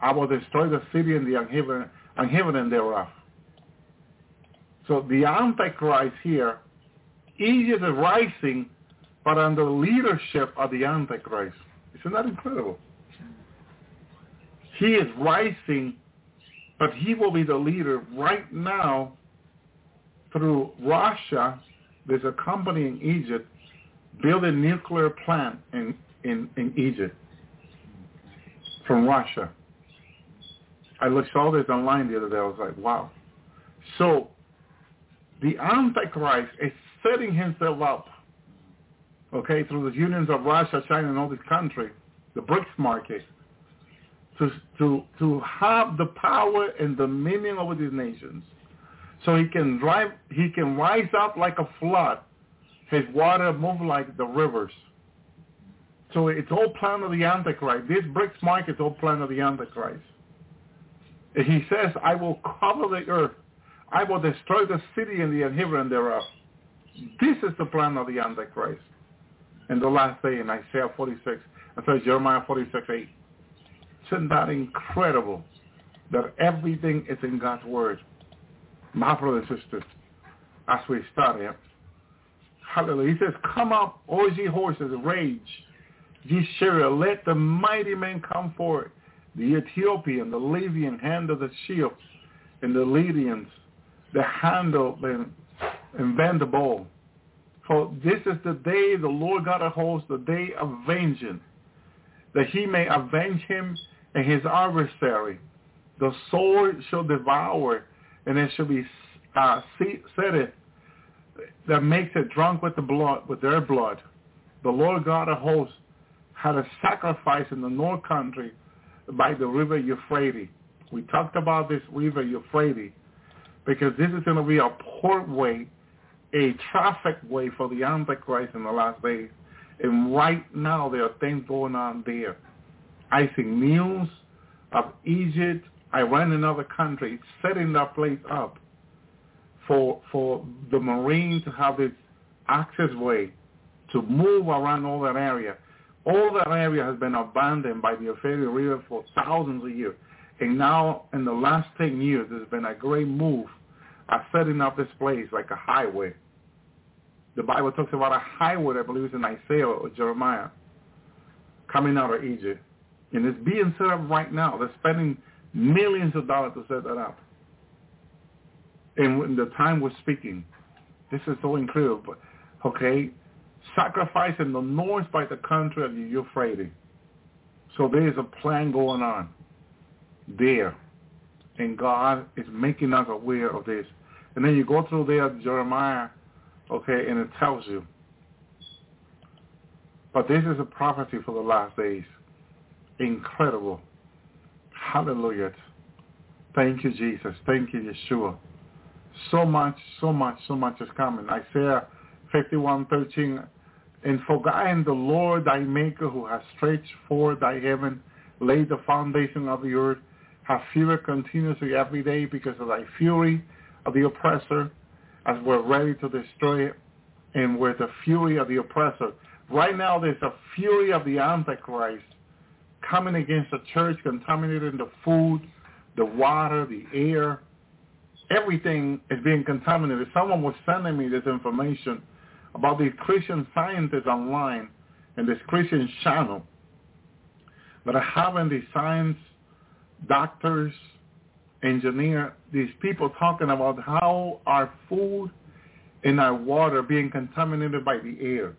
I will destroy the city and the inhabitant thereof. So the Antichrist here is is rising, but under the leadership of the Antichrist. Isn't that incredible? He is rising, but he will be the leader right now through Russia. There's a company in Egypt building nuclear plant in, in, in Egypt from Russia. I looked saw this online the other day. I was like, wow. So the Antichrist is setting himself up, okay, through the unions of Russia, China, and all these countries, the BRICS market, to, to, to have the power and dominion over these nations. So he can drive, he can rise up like a flood. His water move like the rivers. So it's all plan of the Antichrist. This BRICS market is all plan of the Antichrist. And he says, I will cover the earth. I will destroy the city and the inhabitant thereof. This is the plan of the Antichrist. In the last day in Isaiah 46, I said Jeremiah 46, 8. Isn't that incredible that everything is in God's word? My brothers and sisters, as we study it, hallelujah. He says, come up, O ye horses, rage, ye chariot, let the mighty men come forth the Ethiopian, the Libyan handle the shield, and the Lydians, the handle and, and bend the bow. For this is the day the Lord God of hosts, the day of vengeance, that he may avenge him and his adversary. The sword shall devour, and it shall be uh, set it that makes it drunk with the blood, with their blood. The Lord God of hosts had a sacrifice in the north country by the river Euphrates. We talked about this river Euphrates because this is going to be a port way, a traffic way for the Antichrist in the last days. And right now there are things going on there. I see news of Egypt, Iran and other countries setting that place up for for the Marine to have its access way to move around all that area. All that area has been abandoned by the Euphrates River for thousands of years. And now, in the last 10 years, there's been a great move of setting up this place like a highway. The Bible talks about a highway, I believe it's in Isaiah or Jeremiah, coming out of Egypt. And it's being set up right now. They're spending millions of dollars to set that up. And when the time we're speaking, this is so incredible. Okay, sacrificing the north by the country of the Euphrates. So there is a plan going on there. And God is making us aware of this. And then you go through there, Jeremiah, okay, and it tells you. But this is a prophecy for the last days. Incredible. Hallelujah. Thank you, Jesus. Thank you, Yeshua. So much, so much, so much is coming. Isaiah 51:13, and forgotten the Lord thy maker who has stretched forth thy heaven, laid the foundation of the earth, have fury continuously every day because of thy fury of the oppressor, as we're ready to destroy it, and with the fury of the oppressor. Right now there's a fury of the Antichrist coming against the church, contaminating the food, the water, the air. Everything is being contaminated. Someone was sending me this information about these Christian scientists online and this Christian channel that are having these science doctors, engineer, these people talking about how our food and our water being contaminated by the air.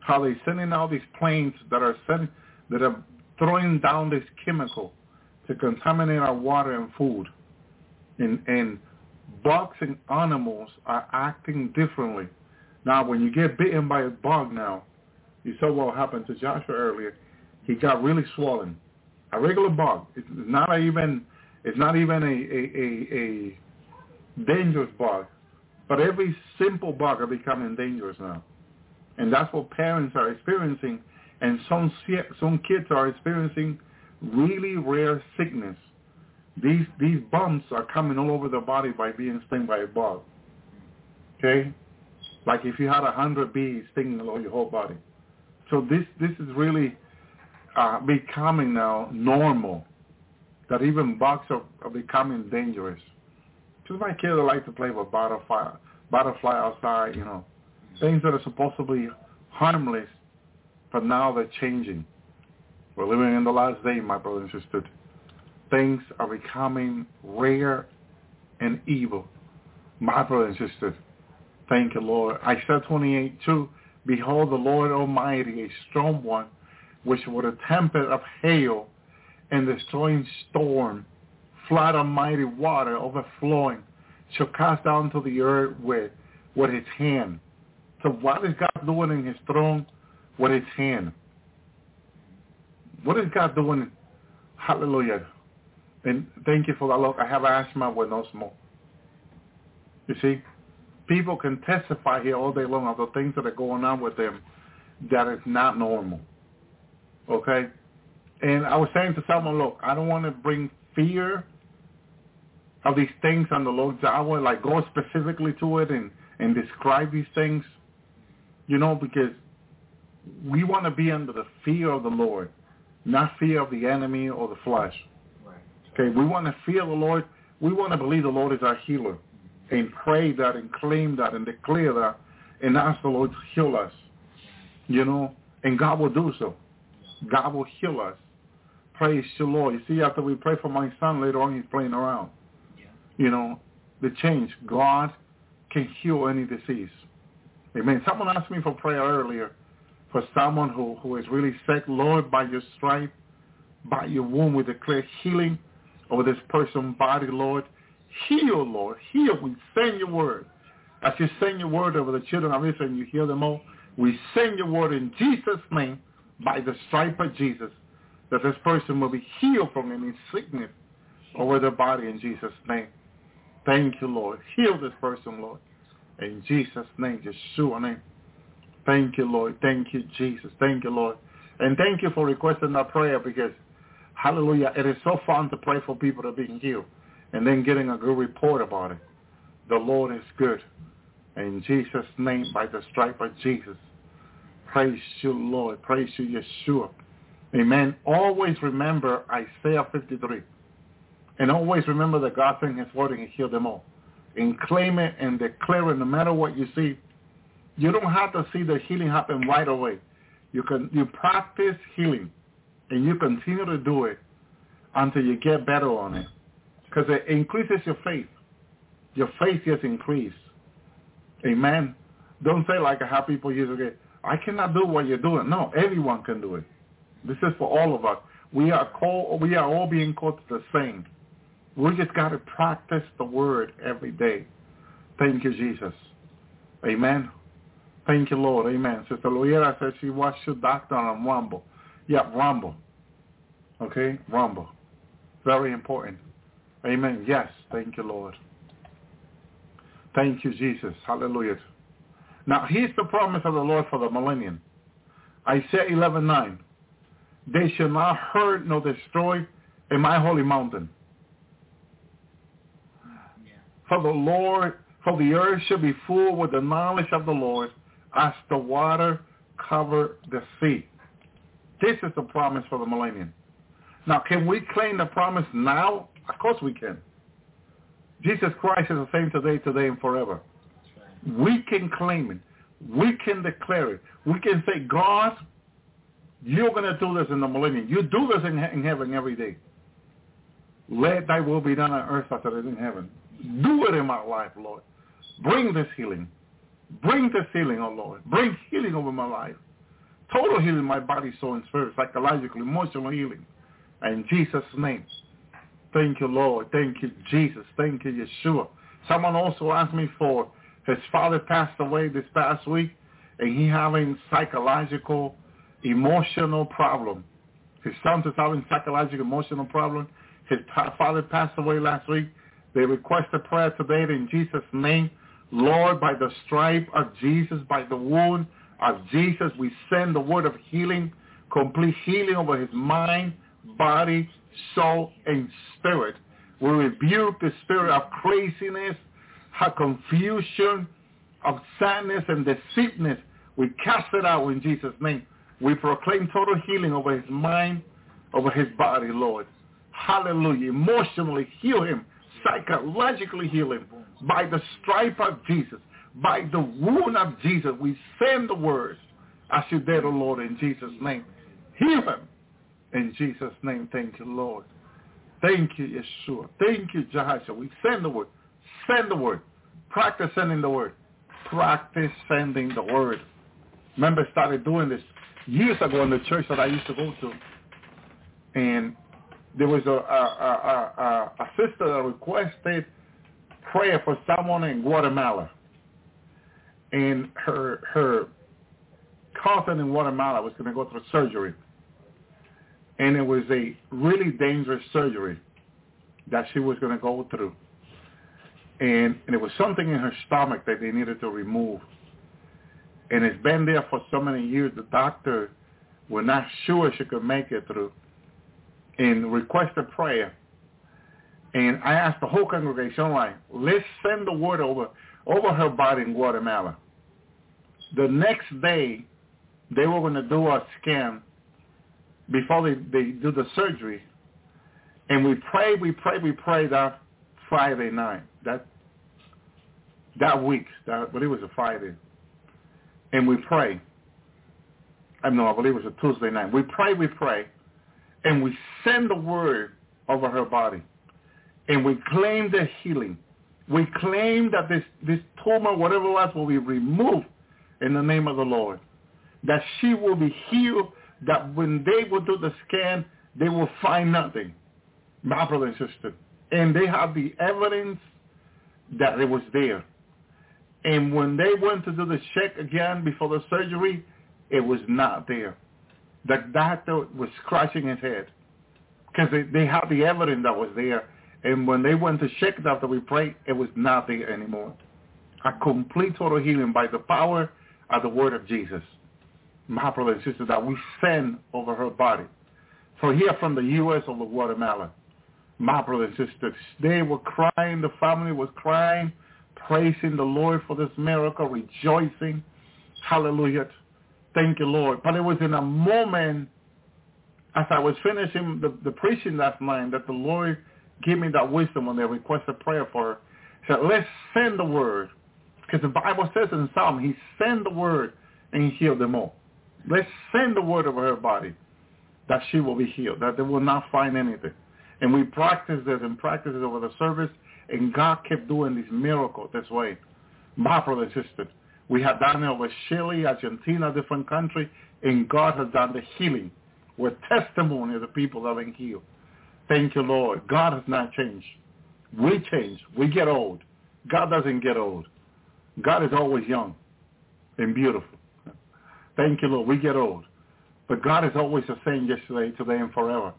How they're sending out these planes that are sending, that are throwing down this chemical to contaminate our water and food. And, and bugs and animals are acting differently. Now, when you get bitten by a bug now, you saw what happened to Joshua earlier. He got really swollen. A regular bug. It's not even. It's not even a a, a, a dangerous bug, but every simple bug are becoming dangerous now, and that's what parents are experiencing, and some some kids are experiencing really rare sickness. These these bumps are coming all over the body by being stung by a bug. Okay, like if you had a hundred bees stinging along your whole body. So this this is really uh, becoming now normal. That even bugs are, are becoming dangerous. Just my kids like to play with butterfly, butterfly outside, you know, things that are supposed to be harmless, but now they're changing. We're living in the last day, my brothers and sisters. Things are becoming rare and evil. My brothers and sisters, thank you, Lord. Isaiah 28, 2, Behold, the Lord Almighty, a strong one, which with a tempest of hail and destroying storm, flood of mighty water overflowing, shall cast down to the earth with, with his hand. So what is God doing in his throne? With his hand. What is God doing? Hallelujah. And thank you for that. Look, I have asthma with no smoke. You see, people can testify here all day long of the things that are going on with them that is not normal. Okay? And I was saying to someone, look, I don't want to bring fear of these things on the Lord's Yahweh, like go specifically to it and, and describe these things, you know, because we want to be under the fear of the Lord, not fear of the enemy or the flesh. Okay, we want to fear the Lord. We want to believe the Lord is our healer and pray that and claim that and declare that and ask the Lord to heal us, you know, and God will do so. God will heal us. Praise the Lord. You see, after we pray for my son, later on he's playing around. Yeah. You know, the change. God can heal any disease. Amen. Someone asked me for prayer earlier for someone who, who is really sick. Lord, by your stripe, by your wound, we declare healing over this person's body, Lord. Heal, Lord. Heal. We send your word. As you send your word over the children of Israel and you heal them all, we send your word in Jesus' name by the stripe of Jesus that this person will be healed from any sickness over their body in Jesus' name. Thank you, Lord. Heal this person, Lord. In Jesus' name, Yeshua name. Thank you, Lord. Thank you, Jesus. Thank you, Lord. And thank you for requesting that prayer because, hallelujah, it is so fun to pray for people that are being healed and then getting a good report about it. The Lord is good. In Jesus' name, by the stripe of Jesus, Praise you, Lord. Praise you, Yeshua. Amen. Always remember Isaiah 53. And always remember that God sent his word and he healed them all. And claim it and declare it no matter what you see. You don't have to see the healing happen right away. You can you practice healing, and you continue to do it until you get better on it, because it increases your faith. Your faith gets increased. Amen. Don't say like a how people usually get, I cannot do what you're doing. No, everyone can do it. This is for all of us. We are called, we are all being called to the same. We just got to practice the word every day. Thank you, Jesus. Amen. Thank you, Lord. Amen. Sister Loyera said she watched your doctor on Rumble. Yeah, Rumble. Okay, Rumble. Very important. Amen. Yes. Thank you, Lord. Thank you, Jesus. Hallelujah. Now, here's the promise of the Lord for the millennium. Isaiah 11:9. They shall not hurt nor destroy in my holy mountain. Yeah. For the Lord, for the earth shall be full with the knowledge of the Lord as the water cover the sea. This is the promise for the millennium. Now, can we claim the promise now? Of course we can. Jesus Christ is the same today, today, and forever. Right. We can claim it. We can declare it. We can say, God, you're going to do this in the millennium. You do this in, in heaven every day. Let thy will be done on earth as it is in heaven. Do it in my life, Lord. Bring this healing. Bring this healing, oh Lord. Bring healing over my life. Total healing, my body, soul, and spirit, psychologically, emotional healing. In Jesus' name. Thank you, Lord. Thank you, Jesus. Thank you, Yeshua. Someone also asked me for his father passed away this past week, and he having psychological, emotional problem. His son is having psychological, emotional problem. His father passed away last week. They requested prayer today in Jesus' name. Lord, by the stripe of Jesus, by the wound of Jesus, we send the word of healing, complete healing over his mind, body, soul, and spirit. We rebuke the spirit of craziness, of confusion, of sadness and deceitness. We cast it out in Jesus' name. We proclaim total healing over his mind, over his body, Lord. Hallelujah. Emotionally heal him. Psychologically heal him. By the stripe of Jesus. By the wound of Jesus. We send the words as you did, O Lord, in Jesus' name. Heal him. In Jesus' name, thank you, Lord. Thank you, Yeshua. Thank you, Jehoshua. We send the word. Send the word. Practice sending the word. Practice sending the word. Remember, I started doing this years ago in the church that I used to go to. And there was a, a, a, a, sister that requested prayer for someone in Guatemala. And her her cousin in Guatemala was going to go through surgery. And it was a really dangerous surgery that she was going to go through. And, and it was something in her stomach that they needed to remove. And it's been there for so many years. The doctor were not sure she could make it through and requested prayer. And I asked the whole congregation, like, let's send the word over over her body in Guatemala. The next day, they were going to do a scan before they, they do the surgery. And we pray, we pray, we pray that Friday night, that that week, that, but it was a Friday. And we pray. I know, I believe it was a Tuesday night. We pray, we pray, and we send the word over her body. And we claim the healing. We claim that this, this tumor, whatever it was, will be removed in the name of the Lord. That she will be healed, that when they will do the scan, they will find nothing. My brother and sister. And they have the evidence that it was there. And when they went to do the check again before the surgery, it was not there. The doctor was scratching his head because they, they had the evidence that was there. And when they went to check it after we prayed, it was not there anymore. A complete total healing by the power of the word of Jesus. My brother and sister, that we send over her body. So here from the U.S. over Guatemala, my brother and sisters, they were crying, the family was crying, praising the Lord for this miracle, rejoicing. Hallelujah. Thank you, Lord. But it was in a moment as I was finishing the, the preaching last night that the Lord gave me that wisdom when they requested prayer for her. He said, let's send the word. Because the Bible says in Psalm, he sent the word and he healed them all. Let's send the word over her body that she will be healed, that they will not find anything. And we practiced this and practiced it over the service, and God kept doing these miracles this way. My brother and sister, we have done it over Chile, Argentina, different country, and God has done the healing with testimony of the people that have been healed. Thank you, Lord. God has not changed. We change. We get old. God doesn't get old. God is always young and beautiful. Thank you, Lord. We get old. But God is always the same yesterday, today, and forever.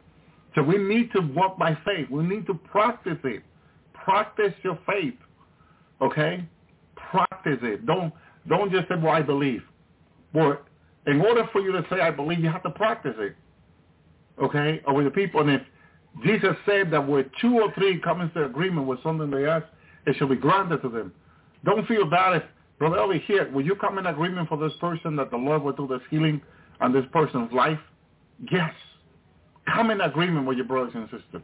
So we need to walk by faith. We need to practice it. Practice your faith. Okay? Practice it. Don't don't just say, well, I believe. Well, in order for you to say I believe, you have to practice it. Okay? With the people. And if Jesus said that where two or three come into agreement with something they ask, it shall be granted to them. Don't feel bad if, Brother over here, will you come in agreement for this person that the Lord will do this healing on this person's life? Yes. Come in agreement with your brothers and sisters.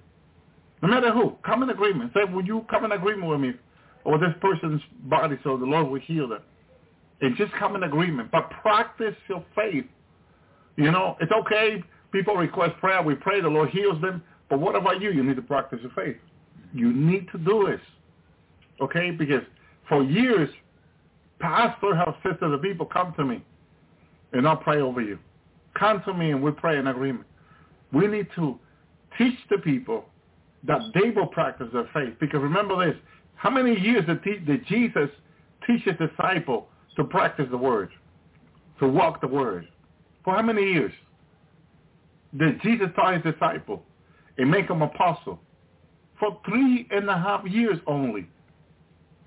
No matter who, come in agreement. Say, will you come in agreement with me or this person's body so the Lord will heal them? And just come in agreement. But practice your faith. You know, it's okay. People request prayer. We pray. The Lord heals them. But what about you? You need to practice your faith. You need to do this. Okay? Because for years, pastor said to the people, come to me and I'll pray over you. Come to me and we pray in agreement. We need to teach the people that they will practice their faith. Because remember this, how many years did, did Jesus teach his disciple to practice the word, to walk the word? For how many years did Jesus taught his disciple and make him apostle? For three and a half years only.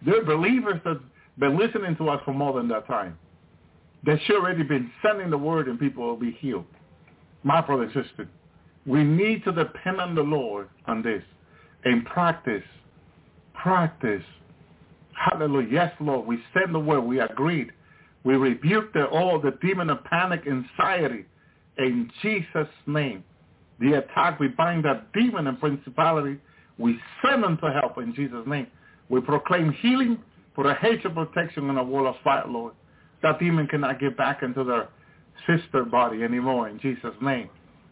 They're believers that been listening to us for more than that time. They've already been sending the word and people will be healed. My brother and sister, we need to depend on the Lord on this and practice. Practice. Hallelujah. Yes, Lord. We send the word. We agreed. We rebuke the, all the demon of panic, anxiety in Jesus' name. The attack, we bind that demon and principality. We send them to help in Jesus' name. We proclaim healing for a hedge of protection and a wall of fire, Lord. That demon cannot get back into their sister body anymore in Jesus' name.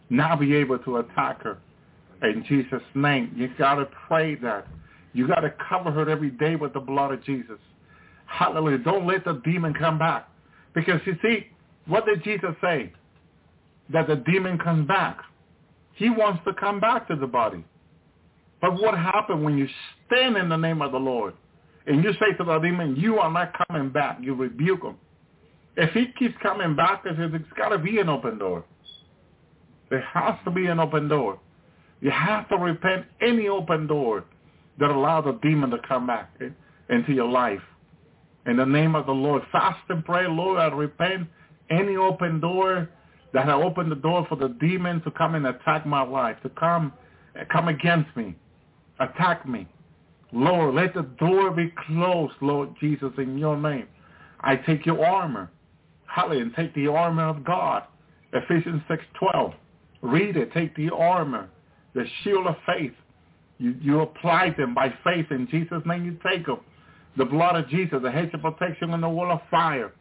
Now be able to attack her in Jesus' name. You got to pray that. You got to cover her every day with the blood of Jesus. Hallelujah. Don't let the demon come back. Because you see, what did Jesus say? That the demon comes back. He wants to come back to the body. But what happened when you stand in the name of the Lord and you say to the demon, you are not coming back. You rebuke him. If he keeps coming back, there's got to be an open door. There has to be an open door. You have to repent any open door that allows the demon to come back into your life. In the name of the Lord, fast and pray, Lord, I repent any open door that I opened the door for the demon to come and attack my life, to come come against me, attack me. Lord, let the door be closed, Lord Jesus, in your name. I take your armor. Hallelujah. And take the armor of God. Ephesians 6.12. Read it. Take the armor, the shield of faith. You, you apply them by faith in Jesus' name. You take them. The blood of Jesus, the hedge of protection and the wall of fire.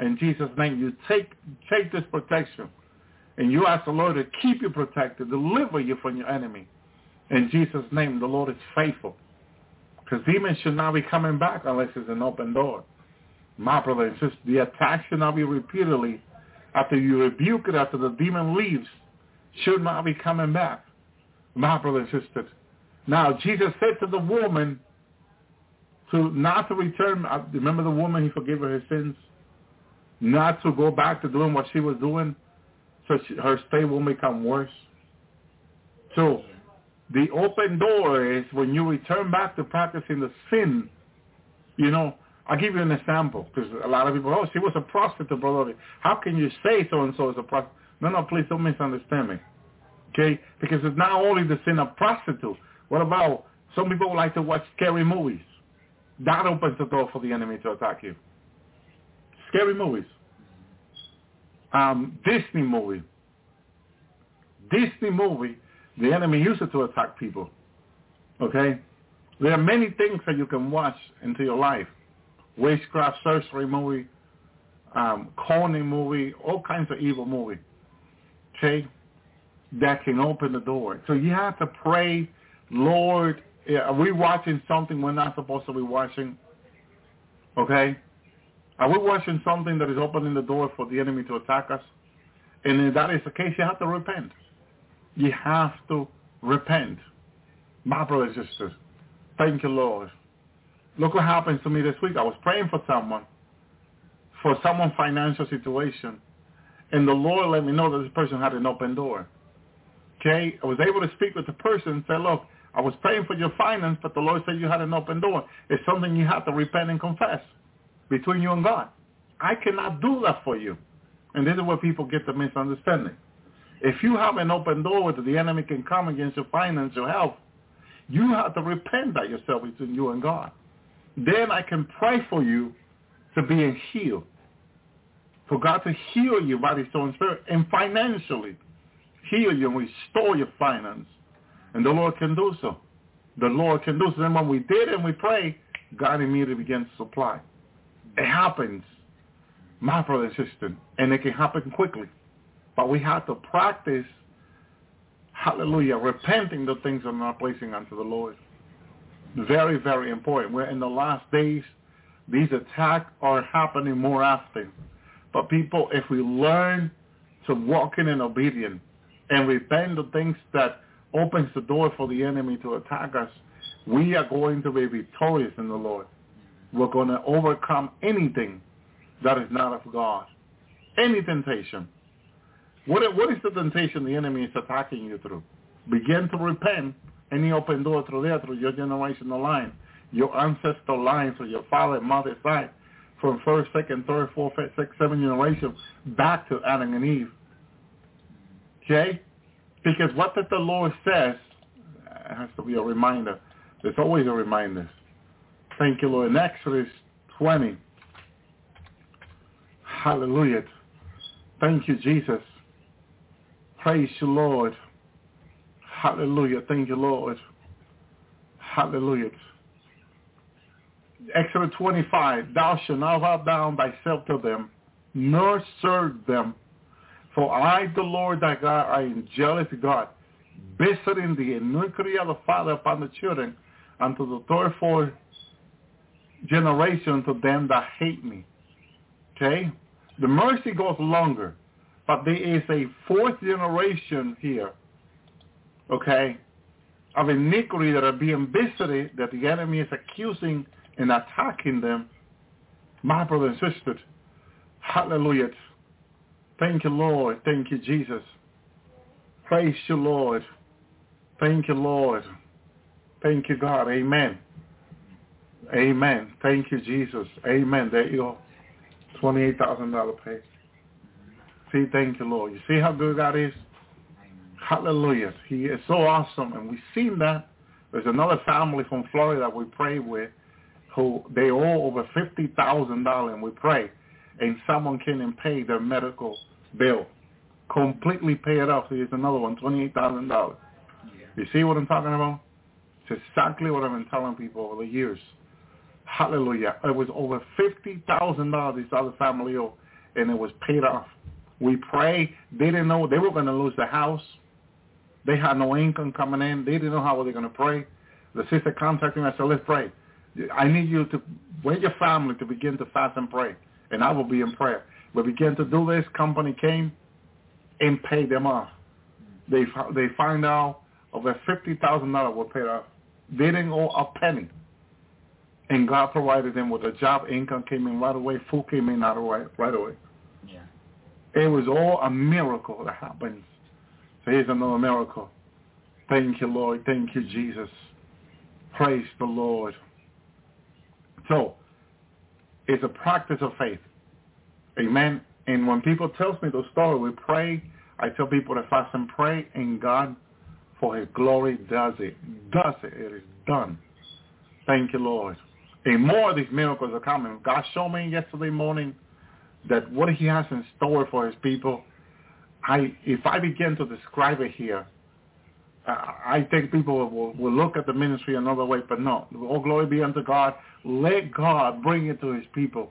In Jesus' name, you take take this protection. And you ask the Lord to keep you protected, deliver you from your enemy. In Jesus' name, the Lord is faithful. Because demons should not be coming back unless it's an open door. My brother and the attack should not be repeatedly. After you rebuke it, after the demon leaves, should not be coming back. My brother and sister. Now, Jesus said to the woman to not to return. Uh, remember the woman, he forgave her his sins? Not to go back to doing what she was doing so she, her stay will become worse. So the open door is when you return back to practicing the sin. You know, I'll give you an example because a lot of people, oh, she was a prostitute, brother. How can you say so-and-so is a prostitute? No, no, please don't misunderstand me. Okay? Because it's not only the sin of prostitute. What about some people like to watch scary movies? That opens the door for the enemy to attack you. Scary movies. Um, Disney movie. Disney movie the enemy used it to attack people. Okay? There are many things that you can watch into your life. witchcraft, sorcery movie, um, conning movie, all kinds of evil movie. Okay? That can open the door. So you have to pray, Lord, are we watching something we're not supposed to be watching? Okay? Are we watching something that is opening the door for the enemy to attack us? And if that is the case, you have to repent. You have to repent. My brothers and sisters, thank you, Lord. Look what happened to me this week. I was praying for someone, for someone's financial situation, and the Lord let me know that this person had an open door. Okay? I was able to speak with the person and say, look, I was praying for your finance, but the Lord said you had an open door. It's something you have to repent and confess between you and God. I cannot do that for you. And this is where people get the misunderstanding. If you have an open door that the enemy can come against your financial health, you have to repent that yourself between you and God. Then I can pray for you to be healed. For God to heal you body, soul, and spirit, and financially heal you and restore your finance. And the Lord can do so. The Lord can do so. And when we did and we pray, God immediately begins to supply. It happens, my brother and sister, and it can happen quickly. But we have to practice, hallelujah, repenting the things that are not pleasing unto the Lord. Very, very important. We're in the last days. These attacks are happening more often. But people, if we learn to walk in obedience and repent the things that opens the door for the enemy to attack us, we are going to be victorious in the Lord. We're going to overcome anything that is not of God. Any temptation. What, what is the temptation the enemy is attacking you through? Begin to repent. Any open door through there, through your generational line, your ancestral line, through your father and mother's side, from first, second, third, fourth, fifth, sixth, seventh generation back to Adam and Eve. Okay? Because what that the Lord says has to be a reminder. There's always a reminder. Thank you, Lord. In Exodus 20. Hallelujah. Thank you, Jesus. Praise you, Lord. Hallelujah. Thank you, Lord. Hallelujah. Exodus 25. Thou shalt not bow down thyself to them, nor serve them. For I, the Lord thy God, I am jealous God, visiting the iniquity of the father upon the children, unto the third, fourth generation to them that hate me. Okay? The mercy goes longer, but there is a fourth generation here, okay, of iniquity that are being visited that the enemy is accusing and attacking them. My brother and sister, hallelujah. Thank you, Lord. Thank you, Jesus. Praise you, Lord. Thank you, Lord. Thank you, God. Amen. Amen. Thank you, Jesus. Amen. There you go. $28,000 pay. See, thank you, Lord. You see how good God is? Hallelujah. He is so awesome. And we've seen that. There's another family from Florida we pray with who they owe over $50,000 and we pray. And someone came and pay their medical bill. Completely pay it off. Here's another one, $28,000. Yeah. You see what I'm talking about? It's exactly what I've been telling people over the years. Hallelujah. It was over $50,000 this other family owed, and it was paid off. We pray. They didn't know they were going to lose the house. They had no income coming in. They didn't know how were they going to pray. The sister contacted me. I said, let's pray. I need you to, with your family, to begin to fast and pray. And I will be in prayer. We began to do this. Company came and paid them off. They they find out over $50,000 were paid off. They didn't owe a penny and God provided them with a job. Income came in right away. Food came in right away. Right away. It was all a miracle that happened. So here's another miracle. Thank you, Lord. Thank you, Jesus. Praise the Lord. So, it's a practice of faith. Amen. And when people tell me the story, we pray. I tell people to fast and pray, and God, for His glory, does it. Does it. It is done. Thank you, Lord. And more of these miracles are coming. God showed me yesterday morning that what he has in store for his people, I if I begin to describe it here, uh, I think people will, will look at the ministry another way, but no. All glory be unto God. Let God bring it to his people.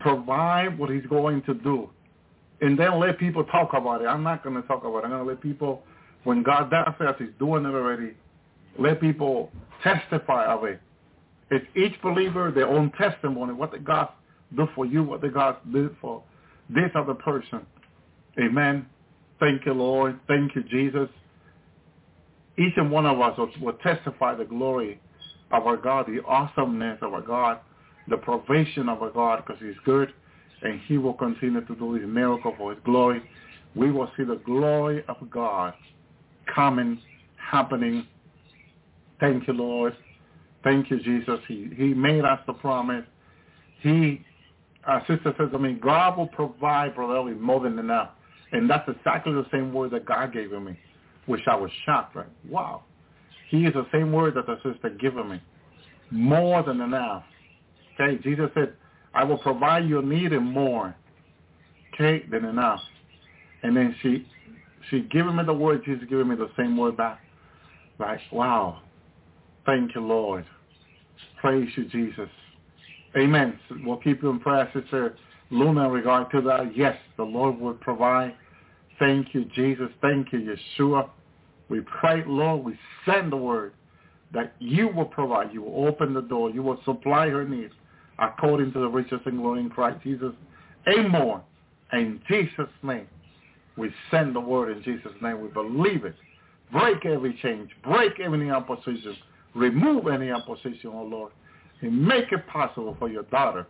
Provide what he's going to do. And then let people talk about it. I'm not going to talk about it. I'm going to let people, when God does it, he's doing it already, let people testify of it. It's each believer their own testimony. What God do for you? What the God did for this other person? Amen. Thank you, Lord. Thank you, Jesus. Each and one of us will, testify the glory of our God, the awesomeness of our God, the provision of our God, because he's good, and he will continue to do his miracle for his glory. We will see the glory of God coming, happening. Thank you, Lord. Thank you, Jesus. He, he made us the promise. He, our sister says, I mean, God will provide, Brother Ellie, more than enough. And that's exactly the same word that God gave me, which I was shocked, right? Wow. He is the same word that the sister given me. More than enough. Okay, Jesus said, I will provide your need and more. Okay, than enough. And then she she given me the word, Jesus giving me the same word back. Like, wow. Thank you, Lord. Praise you, Jesus. Amen. We'll keep you in prayer, Sister Luna, in regard to that. Yes, the Lord will provide. Thank you, Jesus. Thank you, Yeshua. We pray, Lord, we send the word that you will provide. You will open the door. You will supply her needs according to the riches and glory in Christ Jesus and more. In Jesus' name, we send the word in Jesus' name. We believe it. Break every change. Break any opposition. Remove any opposition, oh Lord. And make it possible for your daughter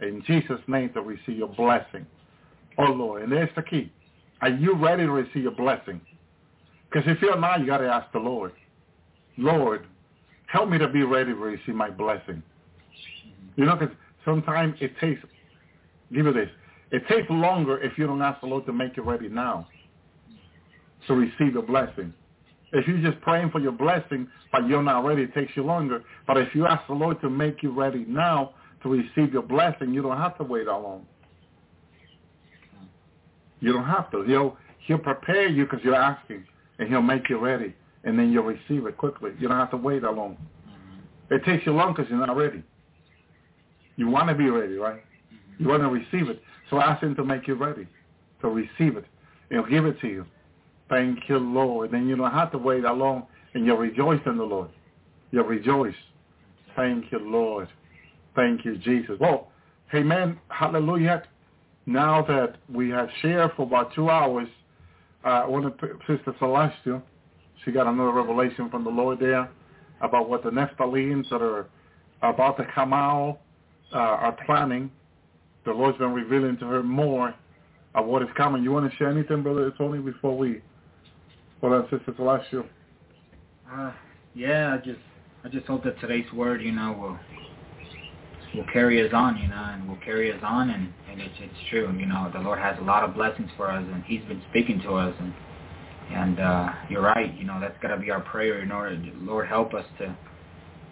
in Jesus' name to receive your blessing. Oh Lord, and there's the key. Are you ready to receive your blessing? Because if you're not, you got to ask the Lord. Lord, help me to be ready to receive my blessing. You know, because sometimes it takes, give me this, it takes longer if you don't ask the Lord to make you ready now to receive the blessing. If you're just praying for your blessing, but you're not ready, it takes you longer. But if you ask the Lord to make you ready now to receive your blessing, you don't have to wait that long. You don't have to. He'll, he'll prepare you because you're asking, and he'll make you ready, and then you'll receive it quickly. You don't have to wait that long. Mm-hmm. It takes you long because you're not ready. You want to be ready, right? Mm-hmm. You want to receive it. So ask him to make you ready to receive it. He'll give it to you. Thank you, Lord. Then you don't have to wait that long, and you'll rejoice in the Lord. You'll rejoice. Thank you, Lord. Thank you, Jesus. Well, amen. Hallelujah. Now that we have shared for about two hours, uh, of Sister Celestial, she got another revelation from the Lord there about what the Nephilims that are about to come out uh, are planning. The Lord's been revealing to her more of what is coming. You want to share anything, Brother Tony, before we, hold on, Sister Celestial? Uh, yeah, I just, I just hope that today's word, you know, will, will carry us on, you know, and will carry us on, and, and it's, it's true, you know, the Lord has a lot of blessings for us, and He's been speaking to us, and, and uh, you're right, you know, that's got to be our prayer in order, to, Lord, help us to,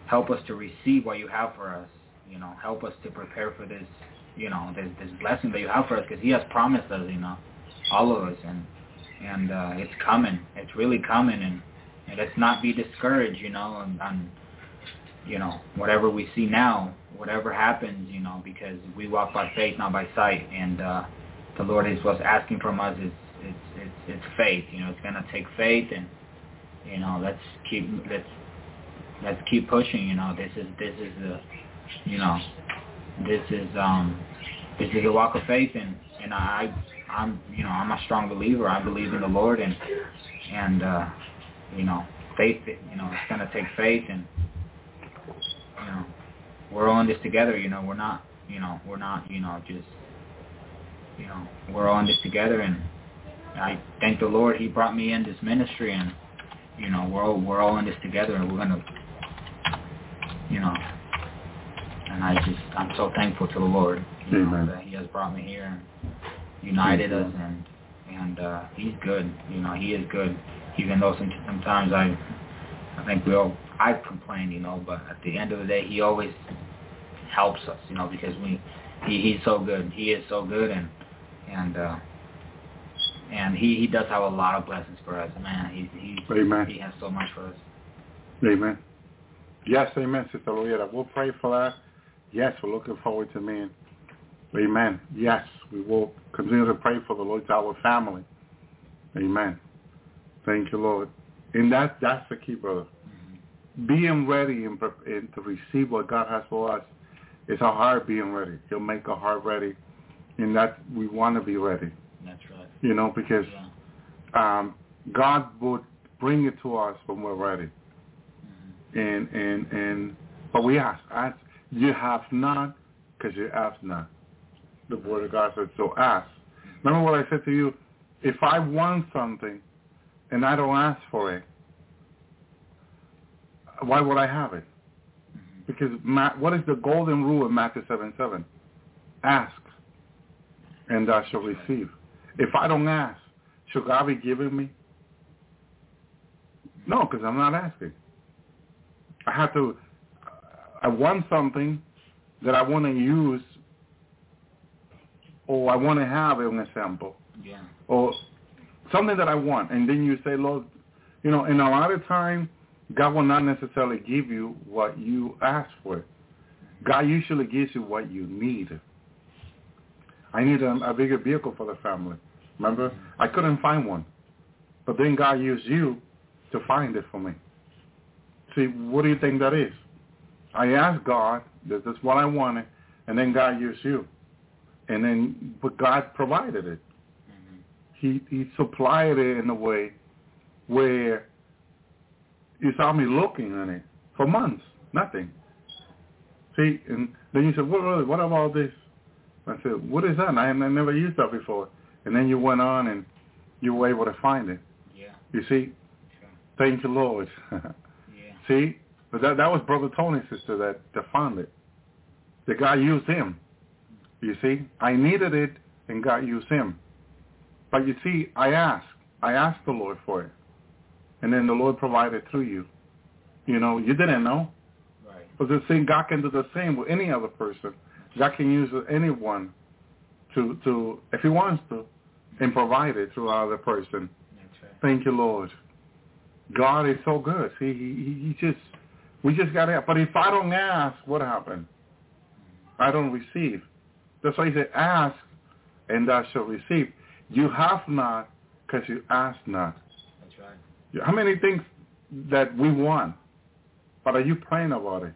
help us to receive what you have for us, you know, help us to prepare for this, you know, this, this blessing that you have for us, because He has promised us, you know, all of us, and and uh, it's coming, it's really coming, and, and let's not be discouraged, you know, and, and you know, whatever we see now, whatever happens, you know, because we walk by faith, not by sight, and uh, the Lord is what's asking from us is it's it's it's faith, you know, it's gonna take faith, and you know, let's keep let's let's keep pushing, you know, this is this is the you know, this is um this is a walk of faith and and I I'm you know I'm a strong believer I believe in the Lord and and uh you know faith you know it's gonna take faith and you know we're all in this together you know we're not you know we're not you know just you know we're all in this together and I thank the Lord he brought me in this ministry and you know we're all we're all in this together and we're gonna you know and I just I'm so thankful to the Lord, you know, that He has brought me here and united us, and and uh, He's good. You know, He is good, even though sometimes I I think we all I've complained, you know, but at the end of the day, He always helps us, you know, because we he He's so good. He is so good, and and uh, and he he does have a lot of blessings for us. Man, he he Amen. he has so much for us. Amen. Yes, amen, Sister Loretta. We'll pray for that. Yes, we're looking forward to meeting. Amen. Yes, we will continue to pray for the Lord's our family. Amen. Thank you, Lord. And that that's the key, brother. Being ready and, and to receive what God has for us is our heart being ready. He'll make our heart ready, and that we want to be ready. That's right. You know, because Yeah. um, God would bring it to us when we're ready. Mhm. And and and but we ask, ask. You have not because you ask not. The word of God said, so ask. Remember what I said to you? If I want something and I don't ask for it, why would I have it? Because what is the golden rule in Matthew 7, 7? Ask, and I shall receive. If I don't ask, should God be giving me? No, because I'm not asking. I have to, I want something that I want to use or I want to have an example Yeah. or something that I want. And then you say, Lord, you know, and a lot of time, God will not necessarily give you what you ask for. God usually gives you what you need. I need a, a bigger vehicle for the family. Remember? I couldn't find one. But then God used you to find it for me. See, what do you think that is? I asked God, this is what I wanted, and then God used you. And then, but God provided it Mhm. he he supplied it in a way where you saw me looking on it for months, nothing. See, and then you said, what, what, about this? I said, what is that? I, I never used that before. And then you went on and you were able to find it. Yeah. You see? Sure. Thank you, Lord. *laughs* Yeah. see? But that, that was Brother Tony's sister that, that found it. The God used him. You see? I needed it and God used him. But you see, I asked. I asked the Lord for it. And then the Lord provided through you. You know, you didn't know. Right. But the same God can do the same with any other person. God can use anyone to to if he wants to and provide it through another person. Right. Thank you, Lord. God is so good. See, he, he, he just, we just got to, but if I don't ask, what happened? I don't receive. That's why he said, ask and thou shalt receive. You have not because you ask not. That's right. How many things that we want, but are you praying about it?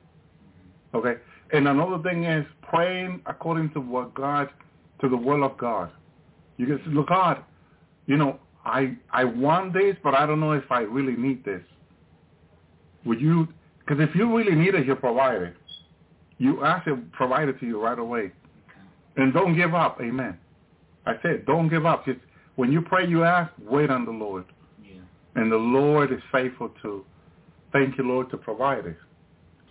Mm-hmm. Okay? And another thing is praying according to what God, to the will of God. You can say, look, God, you know, I I want this, but I don't know if I really need this. Would you? Because if you really need it, He'll provide it. You ask Him, provide it to you right away. And don't give up. Amen. I said, don't give up. Just when you pray, you ask, wait on the Lord, Yeah. and the Lord is faithful to. Thank you, Lord, to provide it.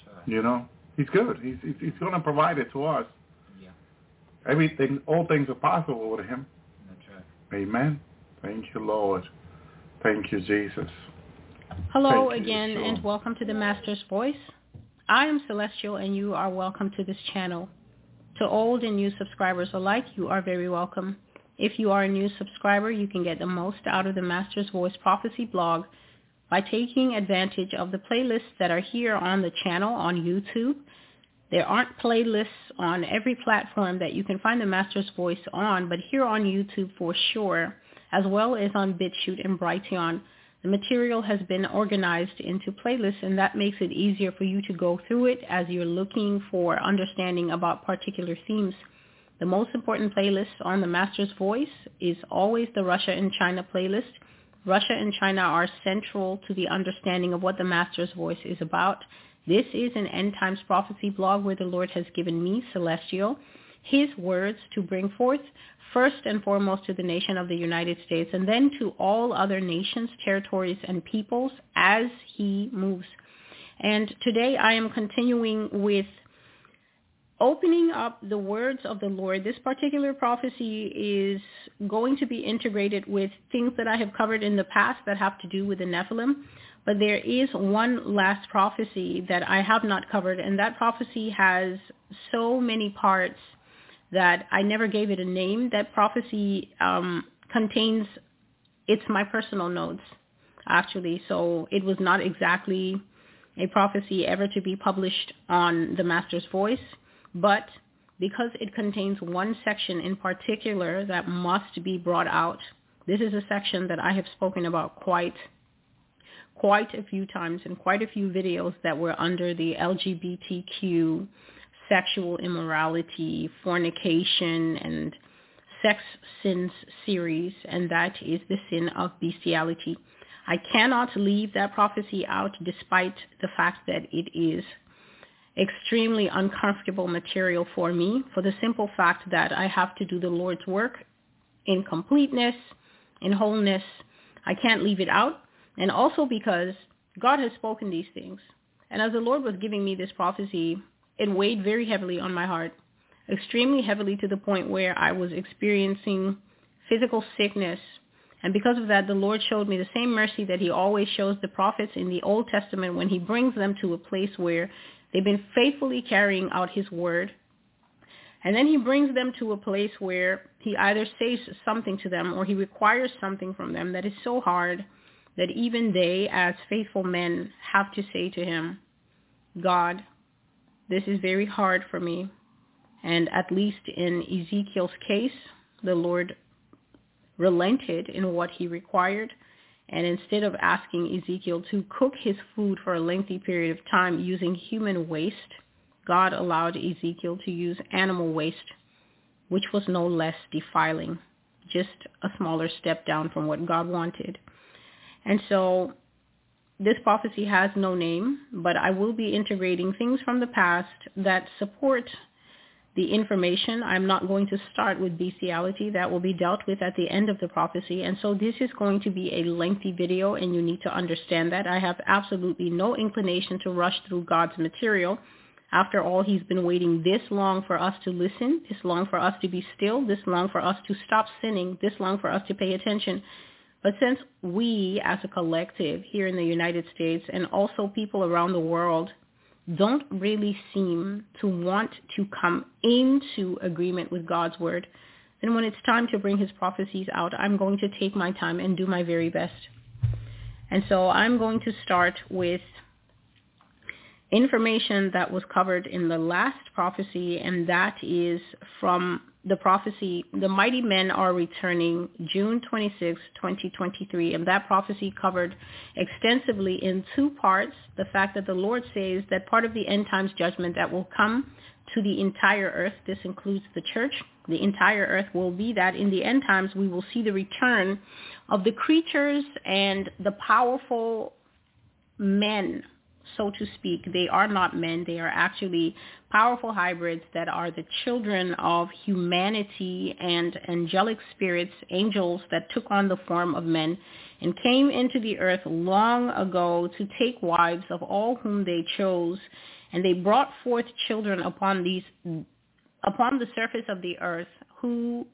Right. You know, He's good. He's He's, he's going to provide it to us. Yeah. Everything, all things are possible with Him. That's right. Amen. Thank you, Lord. Thank you, Jesus. Hello Thank again Yeshua. and welcome to the Master's Voice. I am Celestial and you are welcome to this channel. To old and new subscribers alike, you are very welcome. If you are a new subscriber, you can get the most out of the Master's Voice Prophecy blog by taking advantage of the playlists that are here on the channel on YouTube. There aren't playlists on every platform that you can find the Master's Voice on, but here on YouTube for sure, as well as on BitChute and Brighteon. The material has been organized into playlists and that makes it easier for you to go through it as you're looking for understanding about particular themes. The most important playlist on the Master's Voice is always the Russia and China playlist. Russia and China are central to the understanding of what the Master's Voice is about. This is an end times prophecy blog where the Lord has given me, Celestial, his words to bring forth first and foremost to the nation of the United States and then to all other nations, territories, and peoples as he moves. And today I am continuing with opening up the words of the Lord. This particular prophecy is going to be integrated with things that I have covered in the past that have to do with the Nephilim. But there is one last prophecy that I have not covered, and that prophecy has so many parts that I never gave it a name. That prophecy um, contains it's my personal notes actually. So it was not exactly a prophecy ever to be published on the Master's Voice, but because it contains one section in particular that must be brought out. This is a section that I have spoken about quite quite a few times in quite a few videos that were under the LGBTQ sexual immorality, fornication, and sex sins series, and that is the sin of bestiality. I cannot leave that prophecy out despite the fact that it is extremely uncomfortable material for me for the simple fact that I have to do the Lord's work in completeness, in wholeness. I can't leave it out. And also because God has spoken these things. And as the Lord was giving me this prophecy, it weighed very heavily on my heart, extremely heavily to the point where I was experiencing physical sickness. And because of that, the Lord showed me the same mercy that he always shows the prophets in the Old Testament when he brings them to a place where They've been faithfully carrying out his word. And then he brings them to a place where he either says something to them or he requires something from them that is so hard that even they, as faithful men, have to say to him, God, this is very hard for me. And at least in Ezekiel's case, the Lord relented in what he required and instead of asking Ezekiel to cook his food for a lengthy period of time using human waste, God allowed Ezekiel to use animal waste, which was no less defiling, just a smaller step down from what God wanted. And so this prophecy has no name, but I will be integrating things from the past that support the information. I'm not going to start with bestiality. That will be dealt with at the end of the prophecy. And so this is going to be a lengthy video, and you need to understand that. I have absolutely no inclination to rush through God's material. After all, he's been waiting this long for us to listen, this long for us to be still, this long for us to stop sinning, this long for us to pay attention. But since we as a collective here in the United States and also people around the world don't really seem to want to come into agreement with God's word, then when it's time to bring his prophecies out, I'm going to take my time and do my very best. And so I'm going to start with information that was covered in the last prophecy, and that is from the prophecy, the mighty men are returning June 26, 2023. And that prophecy covered extensively in two parts. The fact that the Lord says that part of the end times judgment that will come to the entire earth, this includes the church, the entire earth will be that in the end times we will see the return of the creatures and the powerful men so to speak. They are not men. They are actually powerful hybrids that are the children of humanity and angelic spirits, angels that took on the form of men and came into the earth long ago to take wives of all whom they chose. And they brought forth children upon these upon the surface of the earth who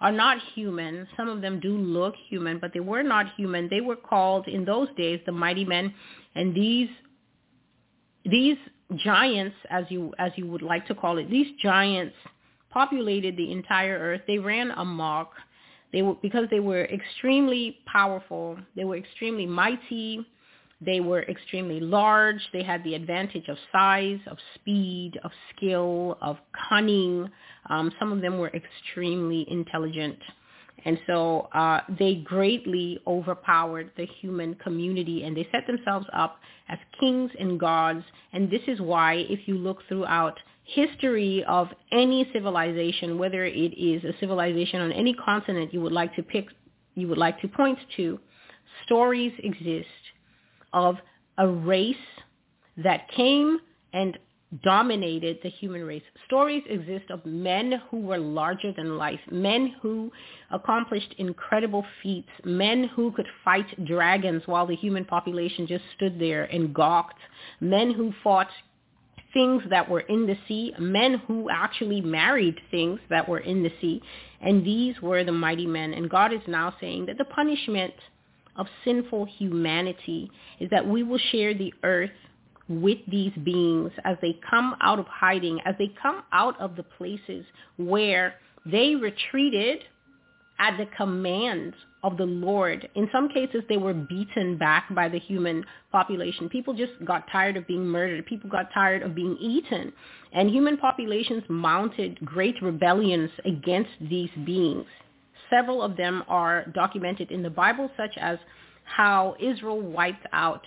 are not human. Some of them do look human, but they were not human. They were called in those days the mighty men, and these these giants, as you as you would like to call it, these giants populated the entire earth. They ran amok. They were because they were extremely powerful. They were extremely mighty. They were extremely large. They had the advantage of size, of speed, of skill, of cunning. Um, some of them were extremely intelligent. And so uh, they greatly overpowered the human community and they set themselves up as kings and gods. And this is why if you look throughout history of any civilization, whether it is a civilization on any continent you would like to pick, you would like to point to, stories exist of a race that came and dominated the human race. Stories exist of men who were larger than life, men who accomplished incredible feats, men who could fight dragons while the human population just stood there and gawked, men who fought things that were in the sea, men who actually married things that were in the sea. And these were the mighty men. And God is now saying that the punishment of sinful humanity is that we will share the earth with these beings as they come out of hiding, as they come out of the places where they retreated at the command of the Lord. In some cases, they were beaten back by the human population. People just got tired of being murdered. People got tired of being eaten. And human populations mounted great rebellions against these beings. Several of them are documented in the Bible, such as how Israel wiped out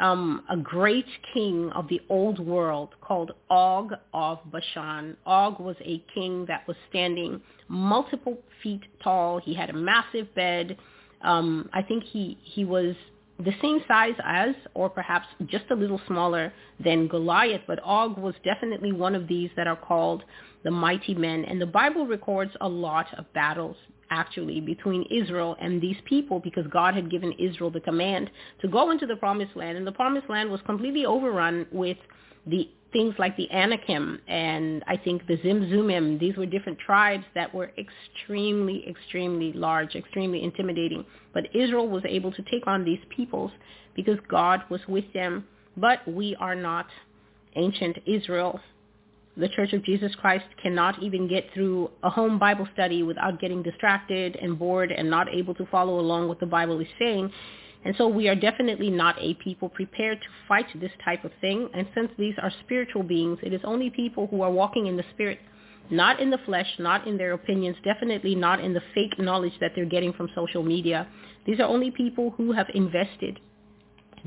um, a great king of the old world called Og of Bashan. Og was a king that was standing multiple feet tall. He had a massive bed. Um, I think he, he was the same size as, or perhaps just a little smaller than Goliath, but Og was definitely one of these that are called the mighty men. And the Bible records a lot of battles actually between Israel and these people because God had given Israel the command to go into the promised land and the promised land was completely overrun with the things like the Anakim and I think the Zimzumim. These were different tribes that were extremely, extremely large, extremely intimidating. But Israel was able to take on these peoples because God was with them. But we are not ancient Israel the Church of Jesus Christ cannot even get through a home Bible study without getting distracted and bored and not able to follow along what the Bible is saying. And so we are definitely not a people prepared to fight this type of thing. And since these are spiritual beings, it is only people who are walking in the spirit, not in the flesh, not in their opinions, definitely not in the fake knowledge that they're getting from social media. These are only people who have invested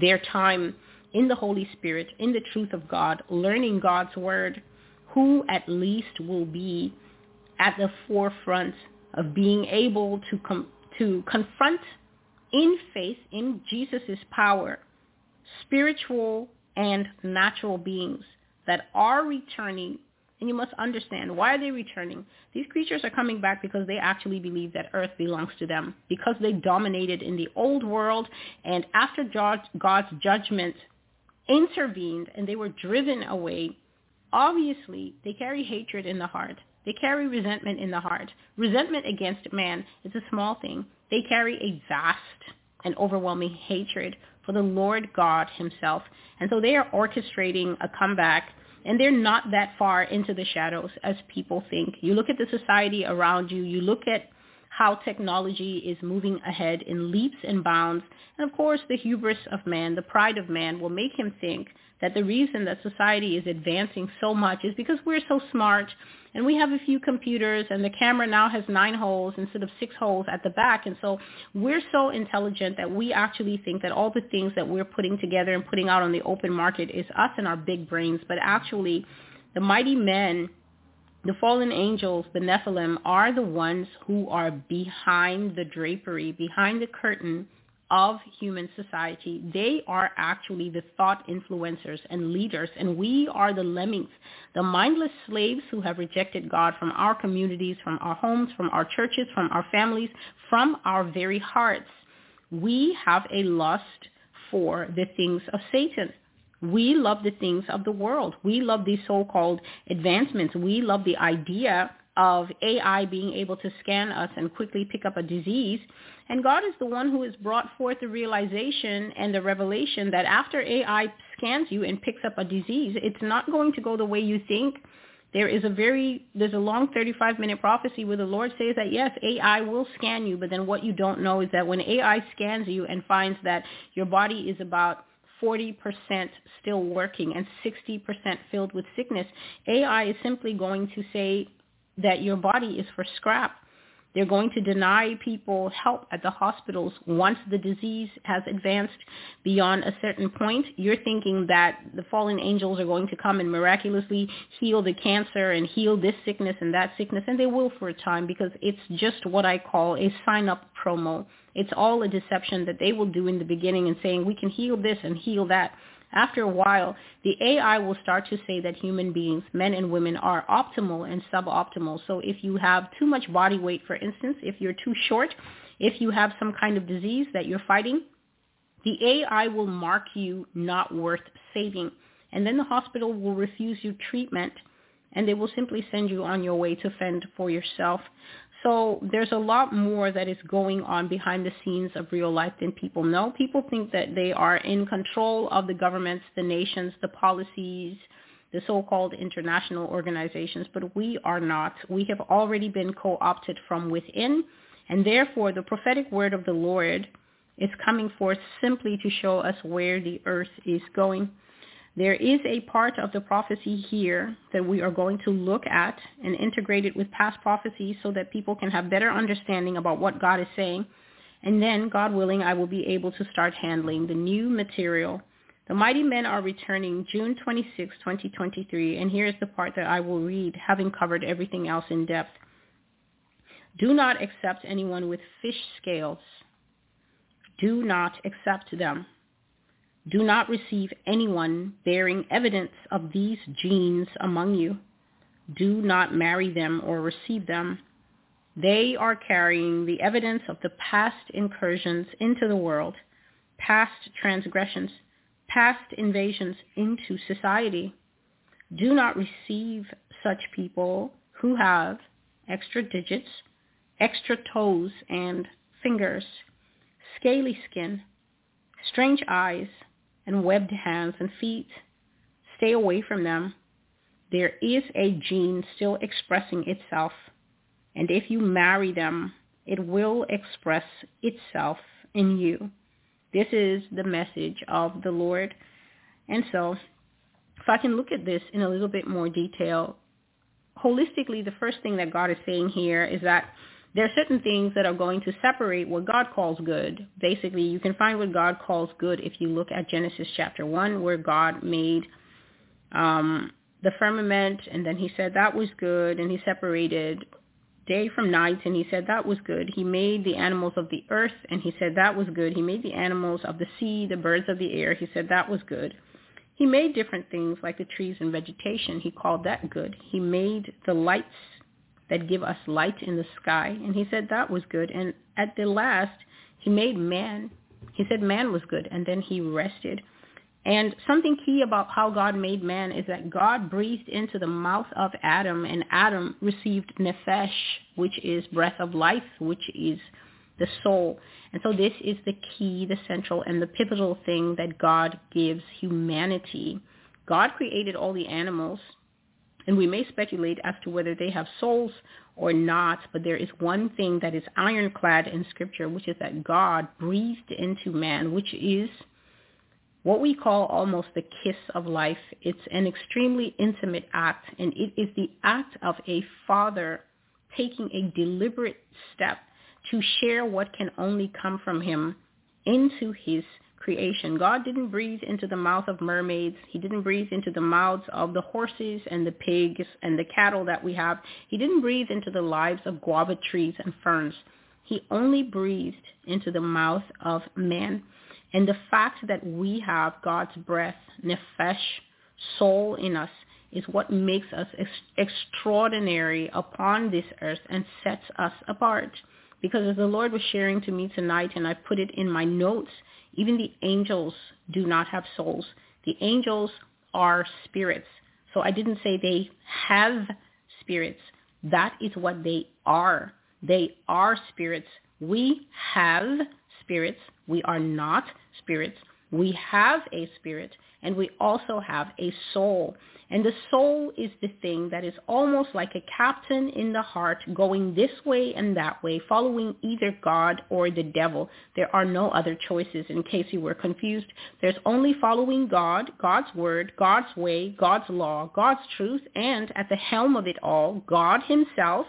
their time in the Holy Spirit, in the truth of God, learning God's word, who at least will be at the forefront of being able to com- to confront in faith in Jesus' power spiritual and natural beings that are returning. And you must understand why are they returning? These creatures are coming back because they actually believe that earth belongs to them because they dominated in the old world and after god's judgment intervened and they were driven away Obviously, they carry hatred in the heart. They carry resentment in the heart. Resentment against man is a small thing. They carry a vast and overwhelming hatred for the Lord God himself. And so they are orchestrating a comeback and they're not that far into the shadows as people think. You look at the society around you, you look at how technology is moving ahead in leaps and bounds. And of course, the hubris of man, the pride of man will make him think that the reason that society is advancing so much is because we're so smart and we have a few computers and the camera now has nine holes instead of six holes at the back. And so we're so intelligent that we actually think that all the things that we're putting together and putting out on the open market is us and our big brains. But actually, the mighty men, the fallen angels, the Nephilim, are the ones who are behind the drapery, behind the curtain of human society. They are actually the thought influencers and leaders, and we are the lemmings, the mindless slaves who have rejected God from our communities, from our homes, from our churches, from our families, from our very hearts. We have a lust for the things of Satan. We love the things of the world. We love these so-called advancements. We love the idea of AI being able to scan us and quickly pick up a disease. And God is the one who has brought forth the realization and the revelation that after AI scans you and picks up a disease, it's not going to go the way you think. There is a very, there's a long 35 minute prophecy where the Lord says that yes, AI will scan you, but then what you don't know is that when AI scans you and finds that your body is about 40% still working and 60% filled with sickness, AI is simply going to say, that your body is for scrap. They're going to deny people help at the hospitals once the disease has advanced beyond a certain point. You're thinking that the fallen angels are going to come and miraculously heal the cancer and heal this sickness and that sickness, and they will for a time because it's just what I call a sign-up promo. It's all a deception that they will do in the beginning and saying, we can heal this and heal that after a while, the AI will start to say that human beings, men and women, are optimal and suboptimal. So if you have too much body weight, for instance, if you're too short, if you have some kind of disease that you're fighting, the AI will mark you not worth saving. And then the hospital will refuse you treatment and they will simply send you on your way to fend for yourself. So there's a lot more that is going on behind the scenes of real life than people know. People think that they are in control of the governments, the nations, the policies, the so-called international organizations, but we are not. We have already been co-opted from within, And therefore, the prophetic word of the Lord is coming forth simply to show us where the earth is going. There is a part of the prophecy here that we are going to look at and integrate it with past prophecies so that people can have better understanding about what God is saying. And then, God willing, I will be able to start handling the new material. The mighty men are returning June 26, 2023, and here's the part that I will read, having covered everything else in depth. Do not accept anyone with fish scales. Do not accept them do not receive anyone bearing evidence of these genes among you. Do not marry them or receive them. They are carrying the evidence of the past incursions into the world, past transgressions, past invasions into society. Do not receive such people who have extra digits, extra toes and fingers, scaly skin, strange eyes, and webbed hands and feet. Stay away from them. There is a gene still expressing itself, and if you marry them, it will express itself in you. This is the message of the Lord. And so, if I can look at this in a little bit more detail, holistically, the first thing that God is saying here is that there are certain things that are going to separate what God calls good. Basically, you can find what God calls good if you look at Genesis chapter 1 where God made um, the firmament and then he said that was good and he separated day from night and he said that was good. He made the animals of the earth and he said that was good. He made the animals of the sea, the birds of the air. He said that was good. He made different things like the trees and vegetation. He called that good. He made the lights that give us light in the sky. And he said that was good. And at the last, he made man. He said man was good. And then he rested. And something key about how God made man is that God breathed into the mouth of Adam, and Adam received nephesh, which is breath of life, which is the soul. And so this is the key, the central, and the pivotal thing that God gives humanity. God created all the animals and we may speculate as to whether they have souls or not, but there is one thing that is ironclad in Scripture, which is that God breathed into man, which is what we call almost the kiss of life. It's an extremely intimate act, and it is the act of a father taking a deliberate step to share what can only come from him into his creation. God didn't breathe into the mouth of mermaids. He didn't breathe into the mouths of the horses and the pigs and the cattle that we have. He didn't breathe into the lives of guava trees and ferns. He only breathed into the mouth of man. And the fact that we have God's breath, nefesh, soul in us, is what makes us ex- extraordinary upon this earth and sets us apart. Because as the Lord was sharing to me tonight, and I put it in my notes, even the angels do not have souls. The angels are spirits. So I didn't say they have spirits. That is what they are. They are spirits. We have spirits. We are not spirits. We have a spirit and we also have a soul. And the soul is the thing that is almost like a captain in the heart going this way and that way, following either God or the devil. There are no other choices in case you were confused. There's only following God, God's word, God's way, God's law, God's truth, and at the helm of it all, God himself,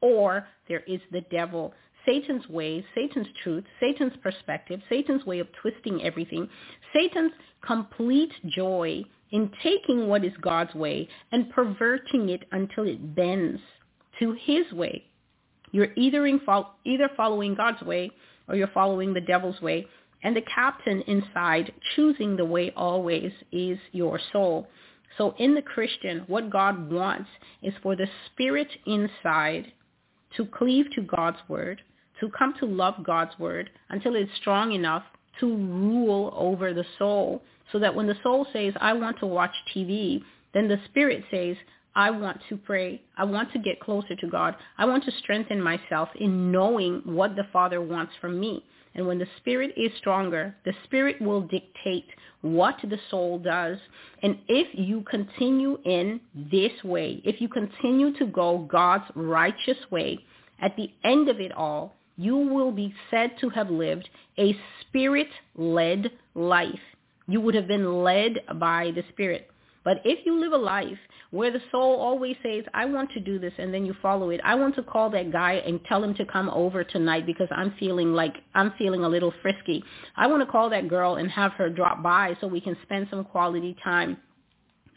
or there is the devil. Satan's ways, Satan's truth, Satan's perspective, Satan's way of twisting everything, Satan's complete joy in taking what is God's way and perverting it until it bends to his way. You're either, in fo- either following God's way or you're following the devil's way. And the captain inside choosing the way always is your soul. So in the Christian, what God wants is for the spirit inside to cleave to God's word, to come to love God's word until it's strong enough to rule over the soul so that when the soul says, I want to watch TV, then the spirit says, I want to pray. I want to get closer to God. I want to strengthen myself in knowing what the Father wants from me. And when the spirit is stronger, the spirit will dictate what the soul does. And if you continue in this way, if you continue to go God's righteous way, at the end of it all, you will be said to have lived a spirit-led life. You would have been led by the Spirit. But if you live a life where the soul always says, I want to do this, and then you follow it, I want to call that guy and tell him to come over tonight because I'm feeling like I'm feeling a little frisky. I want to call that girl and have her drop by so we can spend some quality time.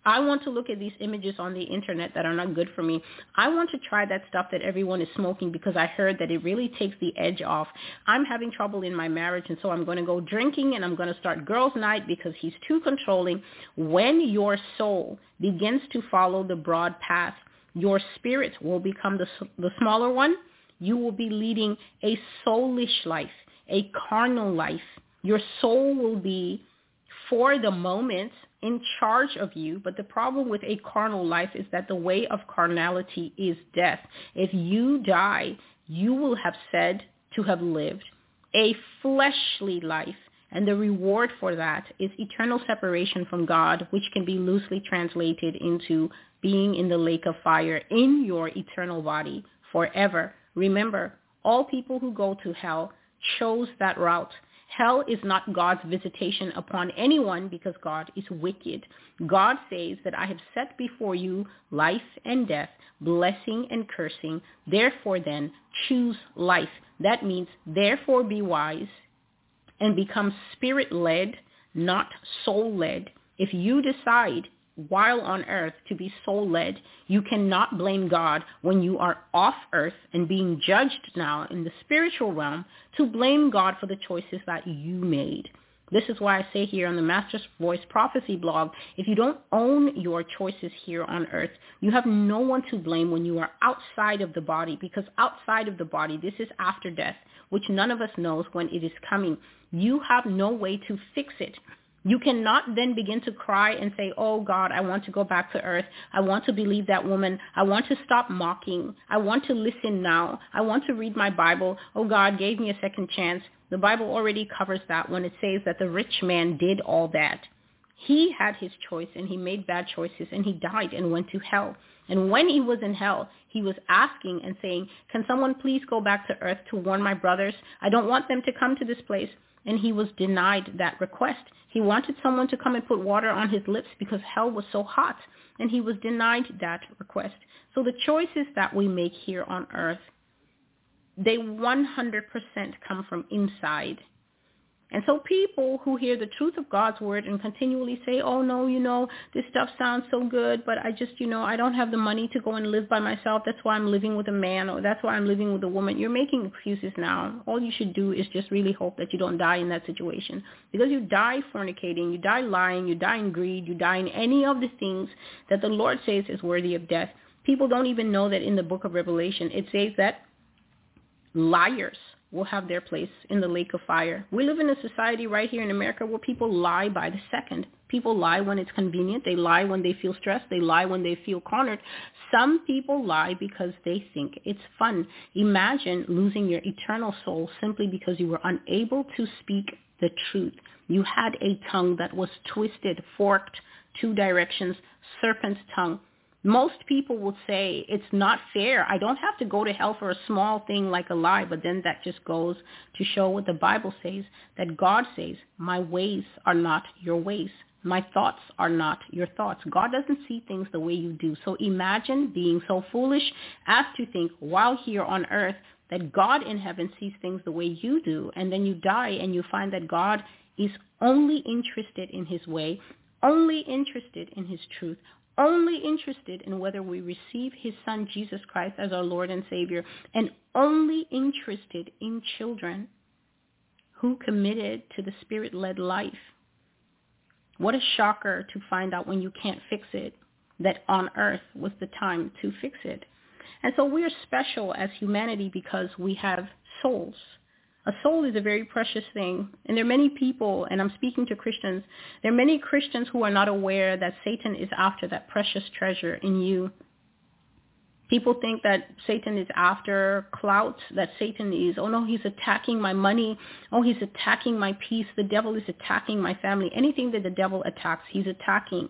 I want to look at these images on the internet that are not good for me. I want to try that stuff that everyone is smoking because I heard that it really takes the edge off. I'm having trouble in my marriage and so I'm going to go drinking and I'm going to start girls night because he's too controlling. When your soul begins to follow the broad path, your spirit will become the, the smaller one. You will be leading a soulish life, a carnal life. Your soul will be, for the moment, in charge of you. But the problem with a carnal life is that the way of carnality is death. If you die, you will have said to have lived a fleshly life. And the reward for that is eternal separation from God, which can be loosely translated into being in the lake of fire in your eternal body forever. Remember, all people who go to hell chose that route. Hell is not God's visitation upon anyone because God is wicked. God says that I have set before you life and death, blessing and cursing. Therefore then, choose life. That means therefore be wise and become spirit-led, not soul-led. If you decide while on earth to be soul-led. You cannot blame God when you are off earth and being judged now in the spiritual realm to blame God for the choices that you made. This is why I say here on the Master's Voice Prophecy blog, if you don't own your choices here on earth, you have no one to blame when you are outside of the body because outside of the body, this is after death, which none of us knows when it is coming. You have no way to fix it. You cannot then begin to cry and say, oh God, I want to go back to earth. I want to believe that woman. I want to stop mocking. I want to listen now. I want to read my Bible. Oh God gave me a second chance. The Bible already covers that when it says that the rich man did all that. He had his choice and he made bad choices and he died and went to hell. And when he was in hell, he was asking and saying, can someone please go back to earth to warn my brothers? I don't want them to come to this place. And he was denied that request. He wanted someone to come and put water on his lips because hell was so hot, and he was denied that request. So the choices that we make here on earth, they 100% come from inside. And so people who hear the truth of God's word and continually say, oh no, you know, this stuff sounds so good, but I just, you know, I don't have the money to go and live by myself. That's why I'm living with a man or that's why I'm living with a woman. You're making excuses now. All you should do is just really hope that you don't die in that situation. Because you die fornicating, you die lying, you die in greed, you die in any of the things that the Lord says is worthy of death. People don't even know that in the book of Revelation it says that liars will have their place in the lake of fire. We live in a society right here in America where people lie by the second. People lie when it's convenient. They lie when they feel stressed. They lie when they feel cornered. Some people lie because they think it's fun. Imagine losing your eternal soul simply because you were unable to speak the truth. You had a tongue that was twisted, forked, two directions, serpent's tongue. Most people would say it's not fair. I don't have to go to hell for a small thing like a lie, but then that just goes to show what the Bible says, that God says, my ways are not your ways. My thoughts are not your thoughts. God doesn't see things the way you do. So imagine being so foolish as to think while here on earth that God in heaven sees things the way you do, and then you die and you find that God is only interested in his way, only interested in his truth, only interested in whether we receive his son Jesus Christ as our Lord and Savior, and only interested in children who committed to the spirit-led life. What a shocker to find out when you can't fix it, that on earth was the time to fix it. And so we're special as humanity because we have souls a soul is a very precious thing. And there are many people, and I'm speaking to Christians, there are many Christians who are not aware that Satan is after that precious treasure in you. People think that Satan is after clout, that Satan is, oh no, he's attacking my money. Oh, he's attacking my peace. The devil is attacking my family. Anything that the devil attacks, he's attacking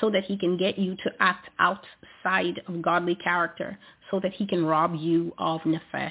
so that he can get you to act outside of godly character, so that he can rob you of nefesh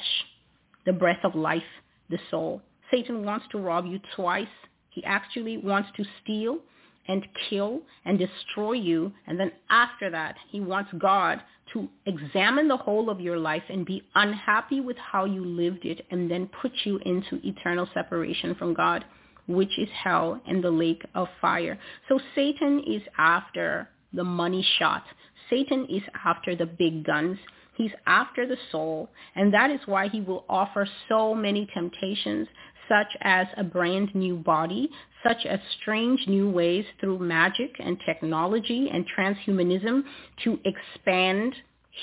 the breath of life, the soul. Satan wants to rob you twice. He actually wants to steal and kill and destroy you. And then after that, he wants God to examine the whole of your life and be unhappy with how you lived it and then put you into eternal separation from God, which is hell and the lake of fire. So Satan is after the money shot. Satan is after the big guns. He's after the soul, and that is why he will offer so many temptations, such as a brand new body, such as strange new ways through magic and technology and transhumanism to expand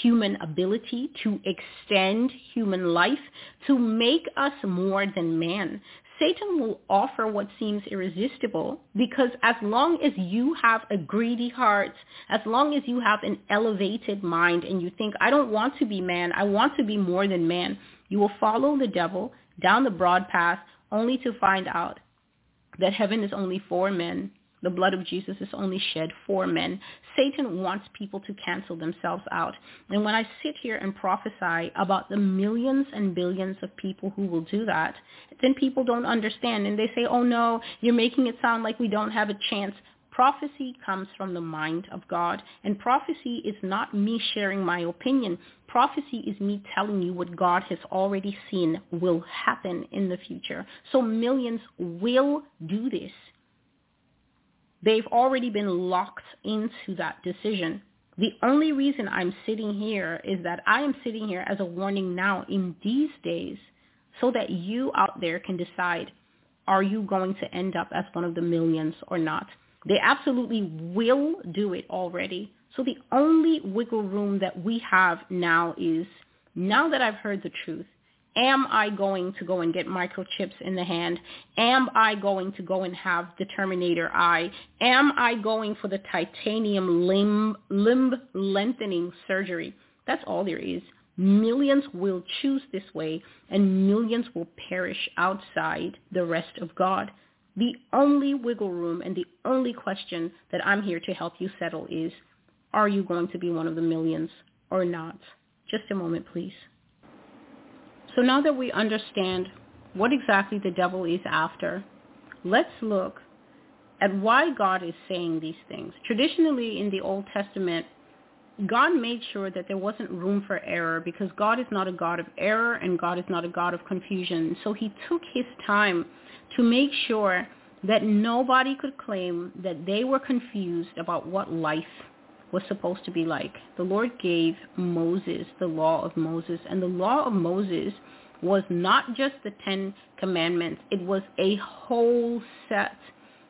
human ability, to extend human life, to make us more than man. Satan will offer what seems irresistible because as long as you have a greedy heart, as long as you have an elevated mind and you think, I don't want to be man, I want to be more than man, you will follow the devil down the broad path only to find out that heaven is only for men. The blood of Jesus is only shed for men. Satan wants people to cancel themselves out. And when I sit here and prophesy about the millions and billions of people who will do that, then people don't understand and they say, oh no, you're making it sound like we don't have a chance. Prophecy comes from the mind of God, and prophecy is not me sharing my opinion. Prophecy is me telling you what God has already seen will happen in the future. So millions will do this. They've already been locked into that decision. The only reason I'm sitting here is that I am sitting here as a warning now in these days so that you out there can decide, are you going to end up as one of the millions or not? They absolutely will do it already. So the only wiggle room that we have now is, now that I've heard the truth, am I going to go and get microchips in the hand? Am I going to go and have the Terminator eye? Am I going for the titanium limb, limb lengthening surgery? That's all there is. Millions will choose this way and millions will perish outside the rest of God. The only wiggle room and the only question that I'm here to help you settle is, are you going to be one of the millions or not? Just a moment, please. So now that we understand what exactly the devil is after, let's look at why God is saying these things. Traditionally in the Old Testament, God made sure that there wasn't room for error because God is not a God of error and God is not a God of confusion. So he took his time to make sure that nobody could claim that they were confused about what life was supposed to be like. The Lord gave Moses the law of Moses, and the law of Moses was not just the Ten Commandments. It was a whole set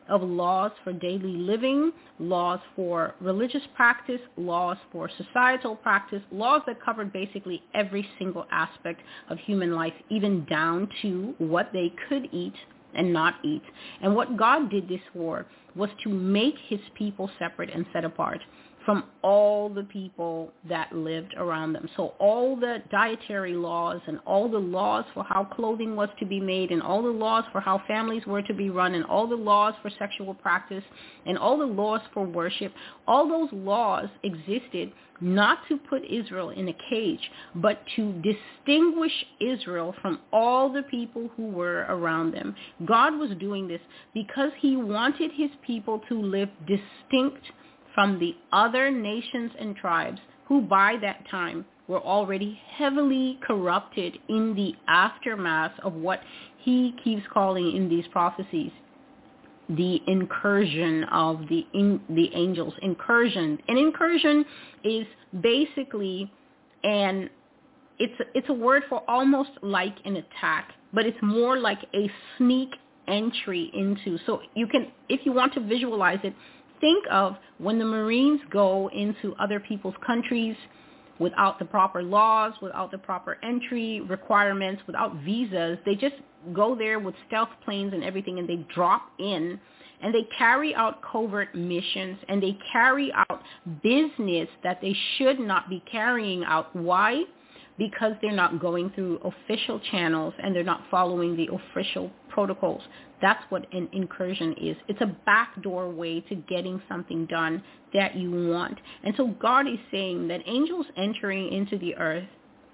of laws for daily living, laws for religious practice, laws for societal practice, laws that covered basically every single aspect of human life, even down to what they could eat and not eat. And what God did this for was to make his people separate and set apart from all the people that lived around them. So all the dietary laws and all the laws for how clothing was to be made and all the laws for how families were to be run and all the laws for sexual practice and all the laws for worship, all those laws existed not to put Israel in a cage, but to distinguish Israel from all the people who were around them. God was doing this because he wanted his people to live distinct from the other nations and tribes who by that time were already heavily corrupted in the aftermath of what he keeps calling in these prophecies the incursion of the in, the angels. Incursion. An incursion is basically an it's it's a word for almost like an attack but it's more like a sneak entry into. So you can if you want to visualize it think of when the Marines go into other people's countries without the proper laws, without the proper entry requirements, without visas. They just go there with stealth planes and everything and they drop in and they carry out covert missions and they carry out business that they should not be carrying out. Why? Because they're not going through official channels and they're not following the official protocols. That's what an incursion is. It's a backdoor way to getting something done that you want. And so God is saying that angels entering into the earth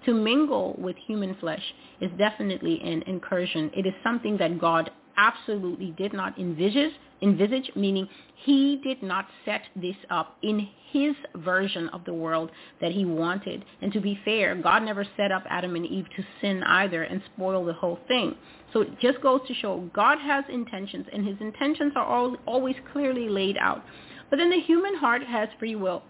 To mingle with human flesh is definitely an incursion. It is something that God absolutely did not envisage, envisage, meaning he did not set this up in his version of the world that he wanted. And to be fair, God never set up Adam and Eve to sin either and spoil the whole thing. So it just goes to show God has intentions and his intentions are all, always clearly laid out. But then the human heart has free will.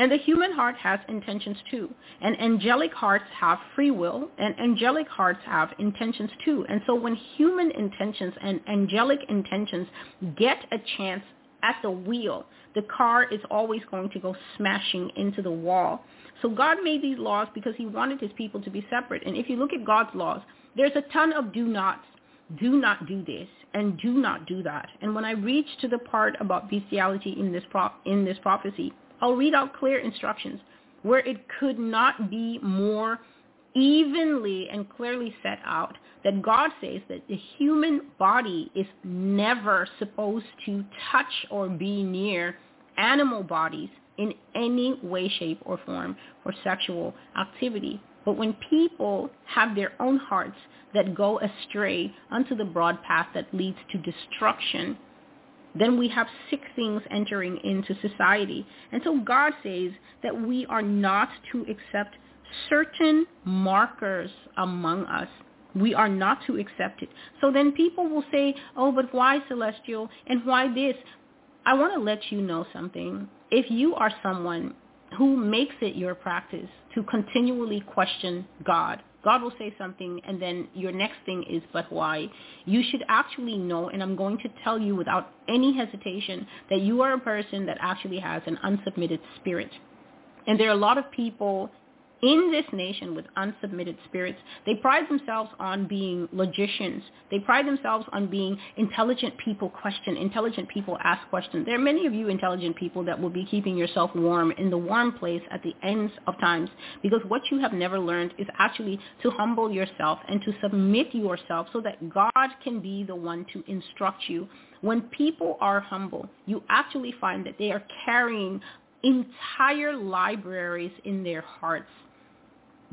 And the human heart has intentions too. And angelic hearts have free will, and angelic hearts have intentions too. And so when human intentions and angelic intentions get a chance at the wheel, the car is always going to go smashing into the wall. So God made these laws because he wanted his people to be separate. And if you look at God's laws, there's a ton of do nots. Do not do this and do not do that. And when I reach to the part about bestiality in this pro- in this prophecy, I'll read out clear instructions where it could not be more evenly and clearly set out that God says that the human body is never supposed to touch or be near animal bodies in any way, shape, or form for sexual activity. But when people have their own hearts that go astray onto the broad path that leads to destruction, then we have sick things entering into society. And so God says that we are not to accept certain markers among us. We are not to accept it. So then people will say, oh, but why celestial and why this? I want to let you know something. If you are someone who makes it your practice to continually question God, God will say something and then your next thing is, but why? You should actually know, and I'm going to tell you without any hesitation, that you are a person that actually has an unsubmitted spirit. And there are a lot of people in this nation with unsubmitted spirits. They pride themselves on being logicians. They pride themselves on being intelligent people question, intelligent people ask questions. There are many of you intelligent people that will be keeping yourself warm in the warm place at the ends of times because what you have never learned is actually to humble yourself and to submit yourself so that God can be the one to instruct you. When people are humble, you actually find that they are carrying entire libraries in their hearts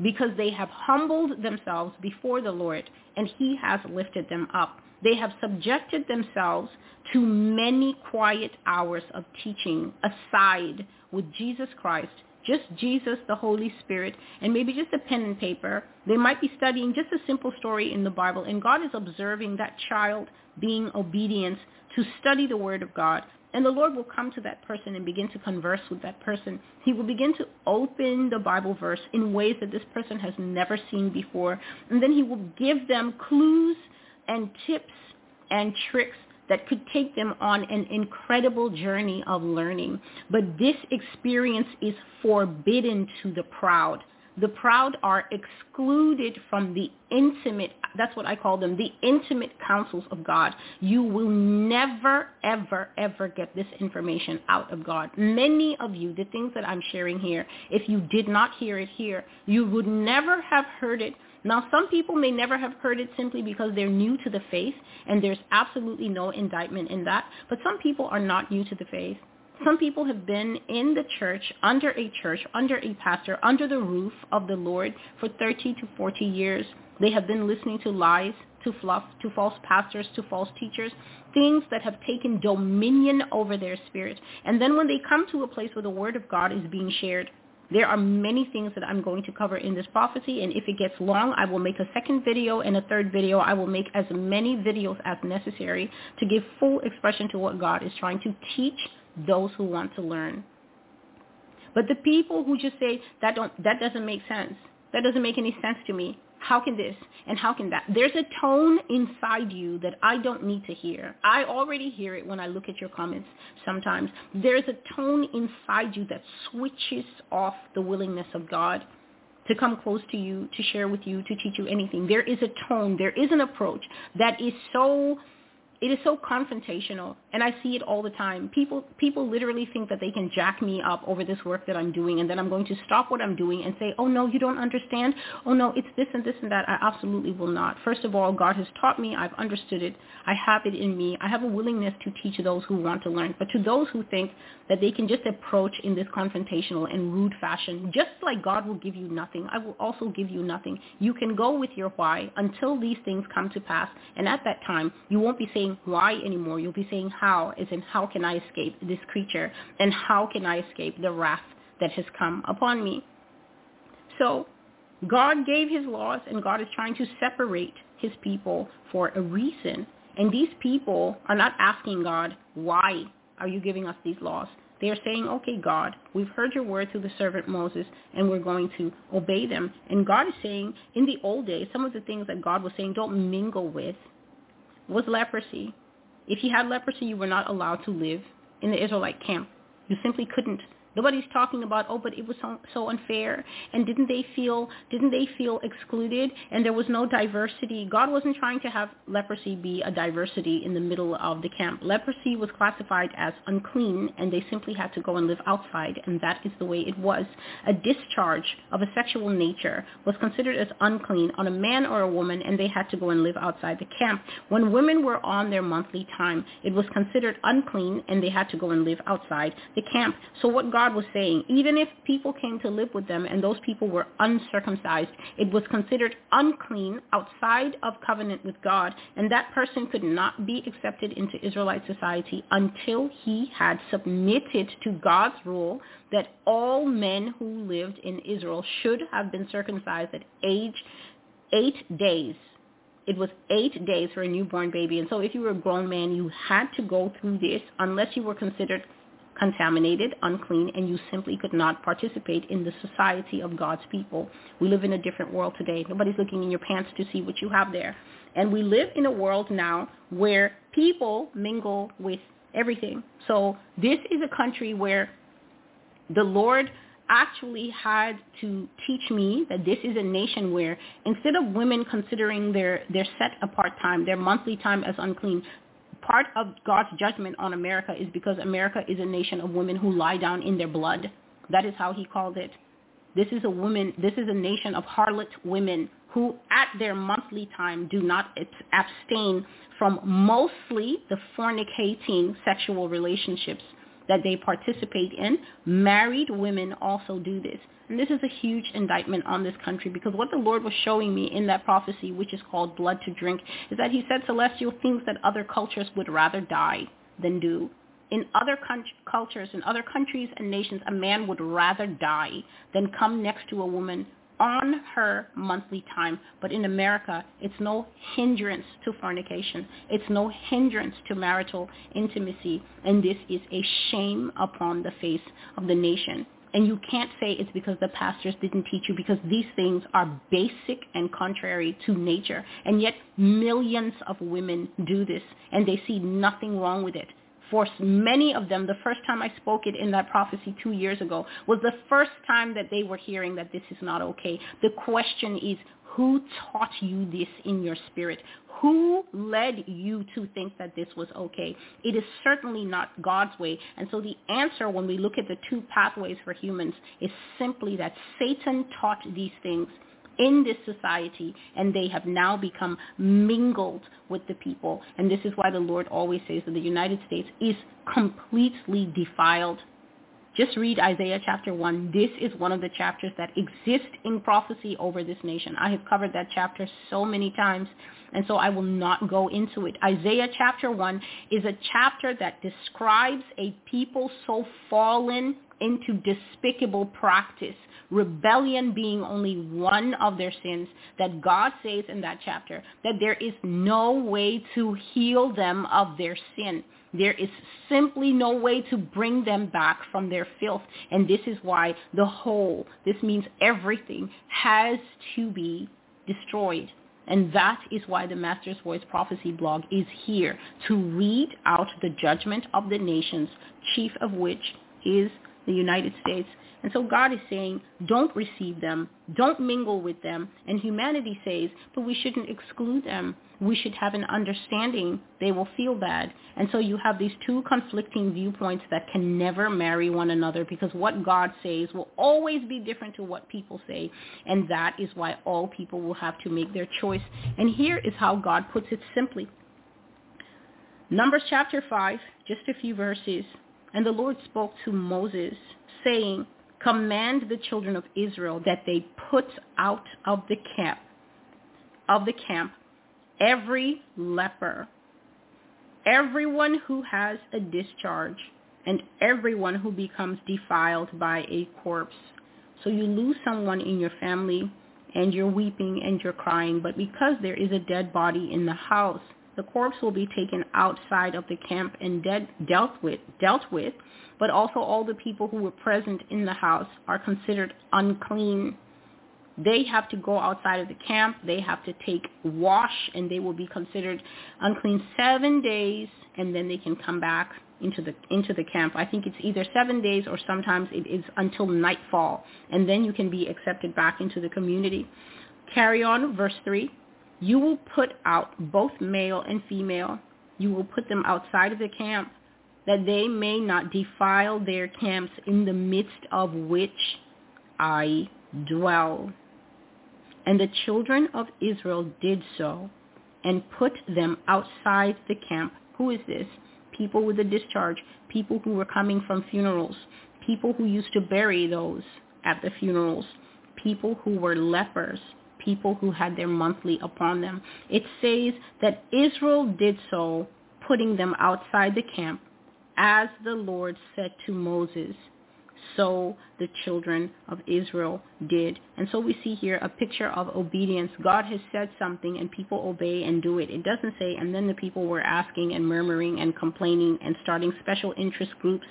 because they have humbled themselves before the Lord and he has lifted them up. They have subjected themselves to many quiet hours of teaching aside with Jesus Christ, just Jesus, the Holy Spirit, and maybe just a pen and paper. They might be studying just a simple story in the Bible, and God is observing that child being obedient to study the Word of God, and the Lord will come to that person and begin to converse with that person. He will begin to open the Bible verse in ways that this person has never seen before. And then he will give them clues and tips and tricks that could take them on an incredible journey of learning. But this experience is forbidden to the proud. The proud are excluded from the intimate, that's what I call them, the intimate counsels of God. You will never, ever, ever get this information out of God. Many of you, the things that I'm sharing here, if you did not hear it here, you would never have heard it now, some people may never have heard it simply because they're new to the faith, and there's absolutely no indictment in that. But some people are not new to the faith. Some people have been in the church, under a church, under a pastor, under the roof of the Lord for 30 to 40 years. They have been listening to lies, to fluff, to false pastors, to false teachers, things that have taken dominion over their spirit. And then when they come to a place where the word of God is being shared, there are many things that I'm going to cover in this prophecy, and if it gets long, I will make a second video and a third video. I will make as many videos as necessary to give full expression to what God is trying to teach those who want to learn. But the people who just say that don't that doesn't make sense. That doesn't make any sense to me. How can this and how can that? There's a tone inside you that I don't need to hear. I already hear it when I look at your comments sometimes. There's a tone inside you that switches off the willingness of God to come close to you, to share with you, to teach you anything. There is a tone, there is an approach that is so it is so confrontational and I see it all the time. People people literally think that they can jack me up over this work that I'm doing and then I'm going to stop what I'm doing and say, "Oh no, you don't understand. Oh no, it's this and this and that." I absolutely will not. First of all, God has taught me. I've understood it. I have it in me. I have a willingness to teach those who want to learn. But to those who think that they can just approach in this confrontational and rude fashion, just like God will give you nothing, I will also give you nothing. You can go with your why until these things come to pass. And at that time, you won't be saying why anymore. You'll be saying how, as in how can I escape this creature and how can I escape the wrath that has come upon me. So God gave his laws and God is trying to separate his people for a reason. And these people are not asking God, why are you giving us these laws? They are saying, okay, God, we've heard your word through the servant Moses, and we're going to obey them. And God is saying, in the old days, some of the things that God was saying, don't mingle with, was leprosy. If you had leprosy, you were not allowed to live in the Israelite camp. You simply couldn't. Nobody's talking about, oh, but it was so, so unfair, and didn't they feel didn't they feel excluded, and there was no diversity. God wasn't trying to have leprosy be a diversity in the middle of the camp. Leprosy was classified as unclean, and they simply had to go and live outside, and that is the way it was. A discharge of a sexual nature was considered as unclean on a man or a woman, and they had to go and live outside the camp. When women were on their monthly time, it was considered unclean, and they had to go and live outside the camp. So what God God was saying, even if people came to live with them and those people were uncircumcised, it was considered unclean outside of covenant with God, and that person could not be accepted into Israelite society until he had submitted to God's rule that all men who lived in Israel should have been circumcised at age eight days it was eight days for a newborn baby. And so if you were a grown man, you had to go through this unless you were considered contaminated, unclean, and you simply could not participate in the society of God's people. We live in a different world today. Nobody's looking in your pants to see what you have there. And we live in a world now where people mingle with everything. So this is a country where the Lord actually had to teach me that this is a nation where instead of women considering their, their set apart time, their monthly time as unclean, part of God's judgment on America is because America is a nation of women who lie down in their blood. That is how he called it. This is a woman, this is a nation of harlot women who at their monthly time do not abstain from mostly the fornicating sexual relationships that they participate in. Married women also do this. And this is a huge indictment on this country because what the Lord was showing me in that prophecy, which is called blood to drink, is that he said celestial things that other cultures would rather die than do. In other con- cultures, in other countries and nations, a man would rather die than come next to a woman on her monthly time. But in America, it's no hindrance to fornication. It's no hindrance to marital intimacy. And this is a shame upon the face of the nation. And you can't say it's because the pastors didn't teach you because these things are basic and contrary to nature. And yet millions of women do this and they see nothing wrong with it. For many of them, the first time I spoke it in that prophecy two years ago was the first time that they were hearing that this is not okay. The question is, who taught you this in your spirit? Who led you to think that this was okay? It is certainly not God's way. And so the answer when we look at the two pathways for humans is simply that Satan taught these things in this society and they have now become mingled with the people. And this is why the Lord always says that the United States is completely defiled just read Isaiah chapter 1. This is one of the chapters that exist in prophecy over this nation. I have covered that chapter so many times, and so I will not go into it. Isaiah chapter 1 is a chapter that describes a people so fallen into despicable practice, rebellion being only one of their sins, that God says in that chapter that there is no way to heal them of their sin. There is simply no way to bring them back from their filth. And this is why the whole, this means everything, has to be destroyed. And that is why the Master's Voice Prophecy blog is here to read out the judgment of the nations, chief of which is the United States. And so God is saying, don't receive them, don't mingle with them. And humanity says, but we shouldn't exclude them. We should have an understanding, they will feel bad. And so you have these two conflicting viewpoints that can never marry one another because what God says will always be different to what people say. And that is why all people will have to make their choice. And here is how God puts it simply. Numbers chapter 5, just a few verses. And the Lord spoke to Moses, saying, Command the children of Israel that they put out of the camp of the camp every leper, everyone who has a discharge, and everyone who becomes defiled by a corpse. So you lose someone in your family and you're weeping and you're crying, but because there is a dead body in the house, the corpse will be taken outside of the camp and dead, dealt with, dealt with, but also all the people who were present in the house are considered unclean they have to go outside of the camp. They have to take wash, and they will be considered unclean seven days, and then they can come back into the into the camp. I think it's either seven days or sometimes it is until nightfall, and then you can be accepted back into the community. Carry on, verse three. You will put out both male and female. You will put them outside of the camp, that they may not defile their camps in the midst of which I dwell. And the children of Israel did so and put them outside the camp. Who is this? People with a discharge, people who were coming from funerals, people who used to bury those at the funerals, people who were lepers, people who had their monthly upon them. It says that Israel did so, putting them outside the camp, as the Lord said to Moses so the children of Israel did. And so we see here a picture of obedience. God has said something and people obey and do it. It doesn't say, and then the people were asking and murmuring and complaining and starting special interest groups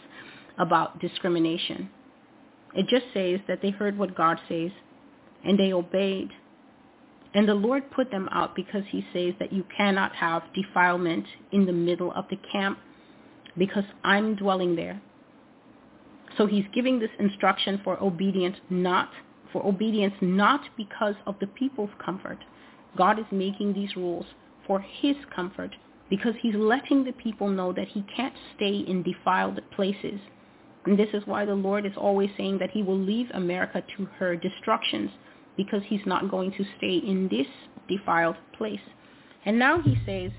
about discrimination. It just says that they heard what God says and they obeyed. And the Lord put them out because he says that you cannot have defilement in the middle of the camp because I'm dwelling there. So he's giving this instruction for obedience not for obedience not because of the people's comfort. God is making these rules for his comfort because he's letting the people know that he can't stay in defiled places. And this is why the Lord is always saying that he will leave America to her destructions because he's not going to stay in this defiled place. And now he says,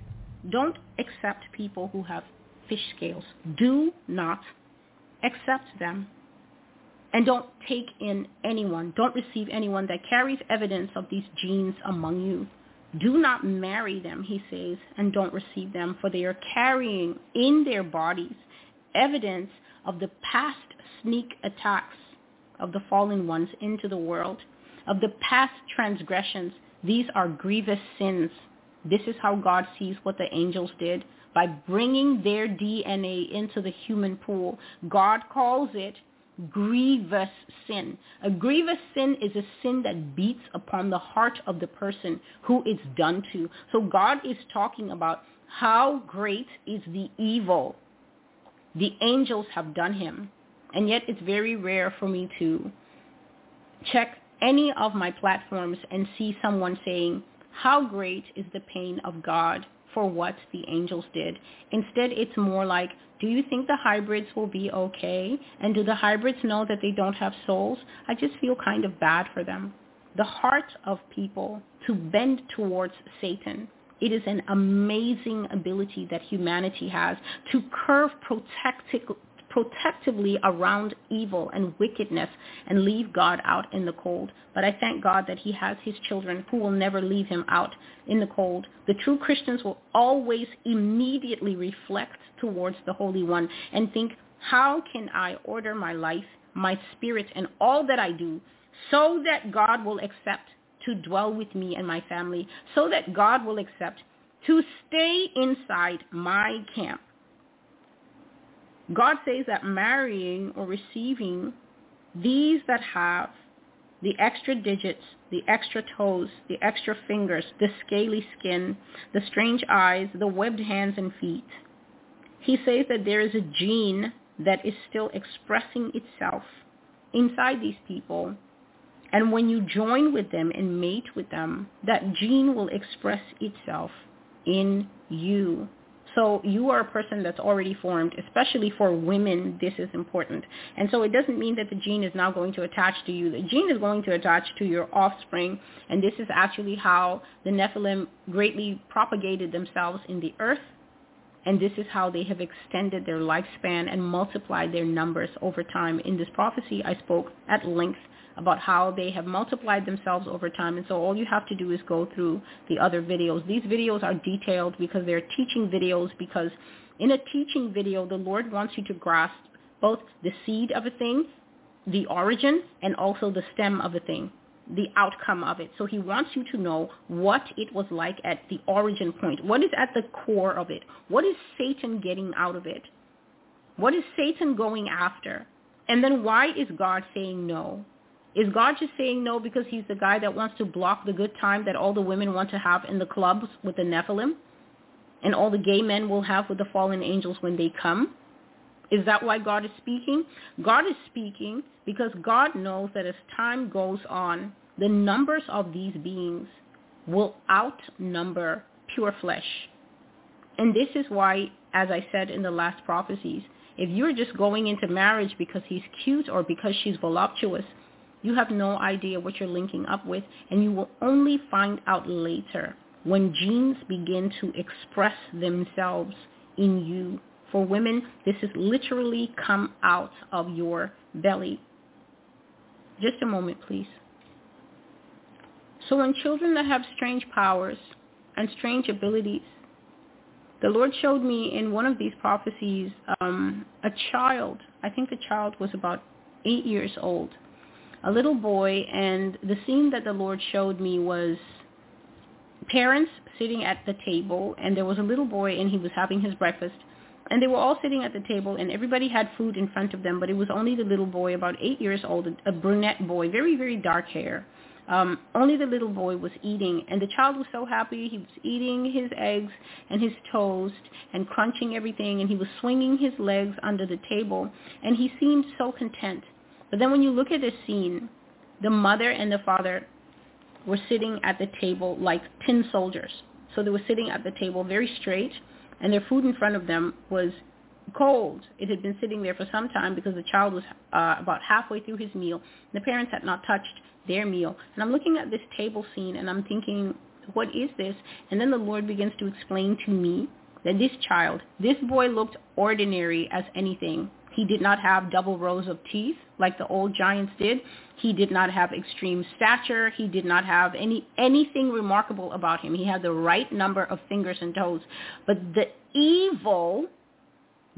don't accept people who have fish scales. Do not accept them. And don't take in anyone, don't receive anyone that carries evidence of these genes among you. Do not marry them, he says, and don't receive them, for they are carrying in their bodies evidence of the past sneak attacks of the fallen ones into the world, of the past transgressions. These are grievous sins. This is how God sees what the angels did by bringing their DNA into the human pool. God calls it grievous sin. A grievous sin is a sin that beats upon the heart of the person who it's done to. So God is talking about how great is the evil the angels have done him. And yet it's very rare for me to check any of my platforms and see someone saying, how great is the pain of God for what the angels did. Instead, it's more like, do you think the hybrids will be okay? And do the hybrids know that they don't have souls? I just feel kind of bad for them. The heart of people to bend towards Satan. It is an amazing ability that humanity has to curve protective, protectively around evil and wickedness and leave God out in the cold. But I thank God that he has his children who will never leave him out in the cold. The true Christians will always immediately reflect towards the Holy One and think, how can I order my life, my spirit, and all that I do so that God will accept to dwell with me and my family, so that God will accept to stay inside my camp God says that marrying or receiving these that have the extra digits, the extra toes, the extra fingers, the scaly skin, the strange eyes, the webbed hands and feet. He says that there is a gene that is still expressing itself inside these people. And when you join with them and mate with them, that gene will express itself in you. So you are a person that's already formed, especially for women, this is important. And so it doesn't mean that the gene is now going to attach to you. The gene is going to attach to your offspring, and this is actually how the Nephilim greatly propagated themselves in the earth and this is how they have extended their lifespan and multiplied their numbers over time. In this prophecy, I spoke at length about how they have multiplied themselves over time. And so all you have to do is go through the other videos. These videos are detailed because they're teaching videos because in a teaching video, the Lord wants you to grasp both the seed of a thing, the origin, and also the stem of a thing the outcome of it. So he wants you to know what it was like at the origin point. What is at the core of it? What is Satan getting out of it? What is Satan going after? And then why is God saying no? Is God just saying no because he's the guy that wants to block the good time that all the women want to have in the clubs with the Nephilim? And all the gay men will have with the fallen angels when they come? Is that why God is speaking? God is speaking because God knows that as time goes on, the numbers of these beings will outnumber pure flesh. And this is why, as I said in the last prophecies, if you're just going into marriage because he's cute or because she's voluptuous, you have no idea what you're linking up with, and you will only find out later when genes begin to express themselves in you for women, this is literally come out of your belly. Just a moment, please. So when children that have strange powers and strange abilities, the Lord showed me in one of these prophecies um, a child. I think the child was about eight years old, a little boy, and the scene that the Lord showed me was parents sitting at the table, and there was a little boy, and he was having his breakfast, and they were all sitting at the table, and everybody had food in front of them, but it was only the little boy, about eight years old, a brunette boy, very, very dark hair. Um, only the little boy was eating, and the child was so happy. He was eating his eggs and his toast and crunching everything, and he was swinging his legs under the table, and he seemed so content. But then when you look at the scene, the mother and the father were sitting at the table like tin soldiers. So they were sitting at the table very straight, and their food in front of them was cold. It had been sitting there for some time because the child was uh, about halfway through his meal. And The parents had not touched their meal. And I'm looking at this table scene and I'm thinking, what is this? And then the Lord begins to explain to me that this child, this boy looked ordinary as anything. He did not have double rows of teeth like the old giants did. He did not have extreme stature. He did not have any anything remarkable about him. He had the right number of fingers and toes. But the evil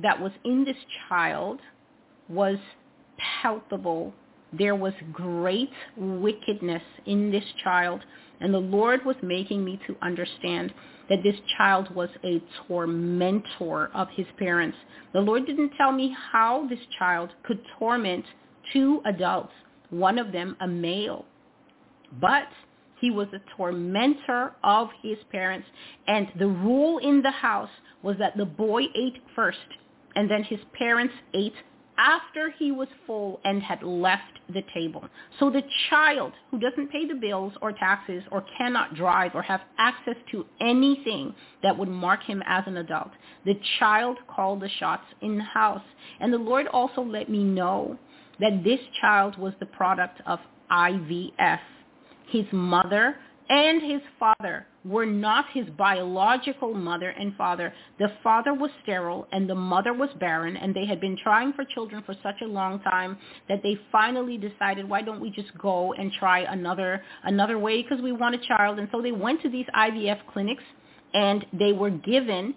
that was in this child was palpable. There was great wickedness in this child. And the Lord was making me to understand that this child was a tormentor of his parents. The Lord didn't tell me how this child could torment two adults, one of them a male. But he was a tormentor of his parents. And the rule in the house was that the boy ate first, and then his parents ate after he was full and had left the table. So the child who doesn't pay the bills or taxes or cannot drive or have access to anything that would mark him as an adult, the child called the shots in the house. And the Lord also let me know that this child was the product of IVF. His mother and his father were not his biological mother and father. The father was sterile and the mother was barren and they had been trying for children for such a long time that they finally decided why don't we just go and try another another way? Because we want a child. And so they went to these IVF clinics and they were given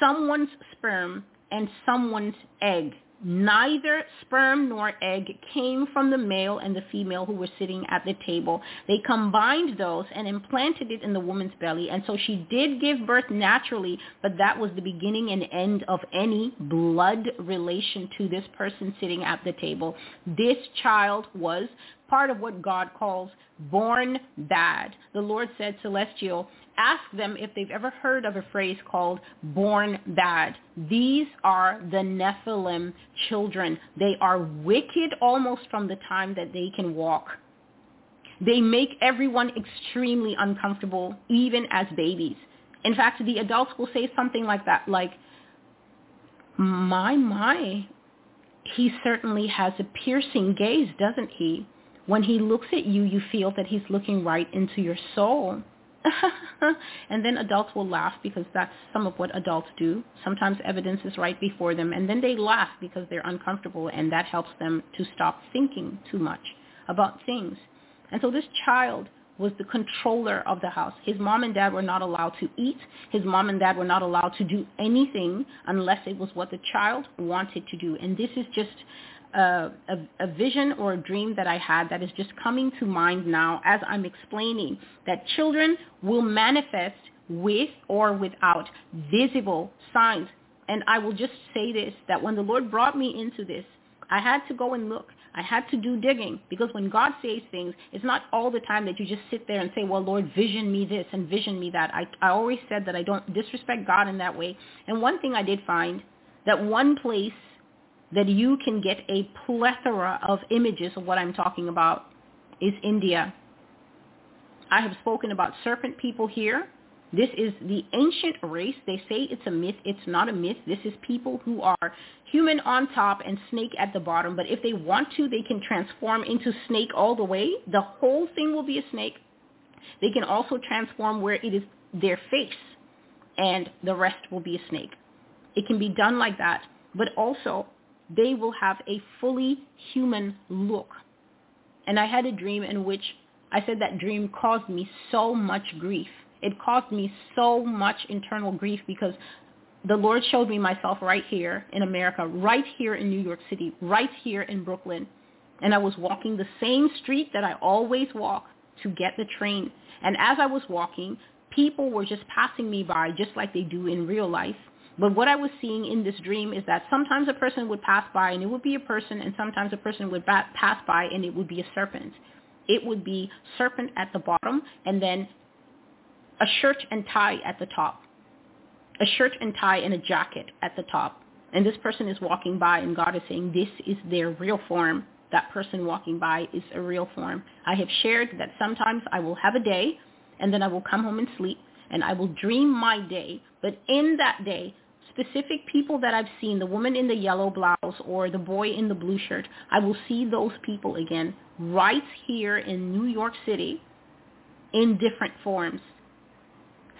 someone's sperm and someone's egg Neither sperm nor egg came from the male and the female who were sitting at the table. They combined those and implanted it in the woman's belly. And so she did give birth naturally, but that was the beginning and end of any blood relation to this person sitting at the table. This child was part of what God calls born bad. The Lord said, Celestial, ask them if they've ever heard of a phrase called born bad. These are the Nephilim children. They are wicked almost from the time that they can walk. They make everyone extremely uncomfortable, even as babies. In fact, the adults will say something like that, like, my, my, he certainly has a piercing gaze, doesn't he? When he looks at you, you feel that he's looking right into your soul. *laughs* and then adults will laugh because that's some of what adults do. Sometimes evidence is right before them, and then they laugh because they're uncomfortable, and that helps them to stop thinking too much about things. And so this child was the controller of the house. His mom and dad were not allowed to eat. His mom and dad were not allowed to do anything unless it was what the child wanted to do. And this is just a, a, a, vision or a dream that I had that is just coming to mind now as I'm explaining that children will manifest with or without visible signs. And I will just say this, that when the Lord brought me into this, I had to go and look. I had to do digging because when God says things, it's not all the time that you just sit there and say, well, Lord, vision me this and vision me that. I, I always said that I don't disrespect God in that way. And one thing I did find, that one place that you can get a plethora of images of what I'm talking about is India. I have spoken about serpent people here. This is the ancient race. They say it's a myth. It's not a myth. This is people who are human on top and snake at the bottom. But if they want to, they can transform into snake all the way. The whole thing will be a snake. They can also transform where it is their face and the rest will be a snake. It can be done like that. But also, they will have a fully human look. And I had a dream in which I said that dream caused me so much grief it caused me so much internal grief because the Lord showed me myself right here in America, right here in New York City, right here in Brooklyn. And I was walking the same street that I always walk to get the train. And as I was walking, people were just passing me by just like they do in real life. But what I was seeing in this dream is that sometimes a person would pass by and it would be a person and sometimes a person would pass by and it would be a serpent. It would be serpent at the bottom and then a shirt and tie at the top. A shirt and tie and a jacket at the top. And this person is walking by and God is saying this is their real form. That person walking by is a real form. I have shared that sometimes I will have a day and then I will come home and sleep and I will dream my day. But in that day, specific people that I've seen, the woman in the yellow blouse or the boy in the blue shirt, I will see those people again right here in New York City in different forms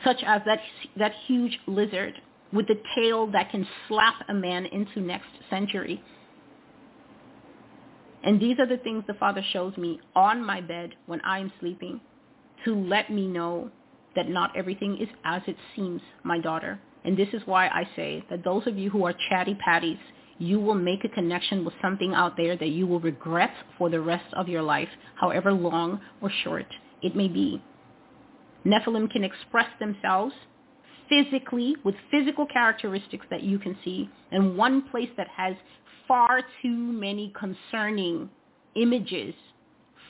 such as that, that huge lizard with the tail that can slap a man into next century. And these are the things the Father shows me on my bed when I am sleeping to let me know that not everything is as it seems, my daughter. And this is why I say that those of you who are chatty patties, you will make a connection with something out there that you will regret for the rest of your life, however long or short it may be. Nephilim can express themselves physically with physical characteristics that you can see. And one place that has far too many concerning images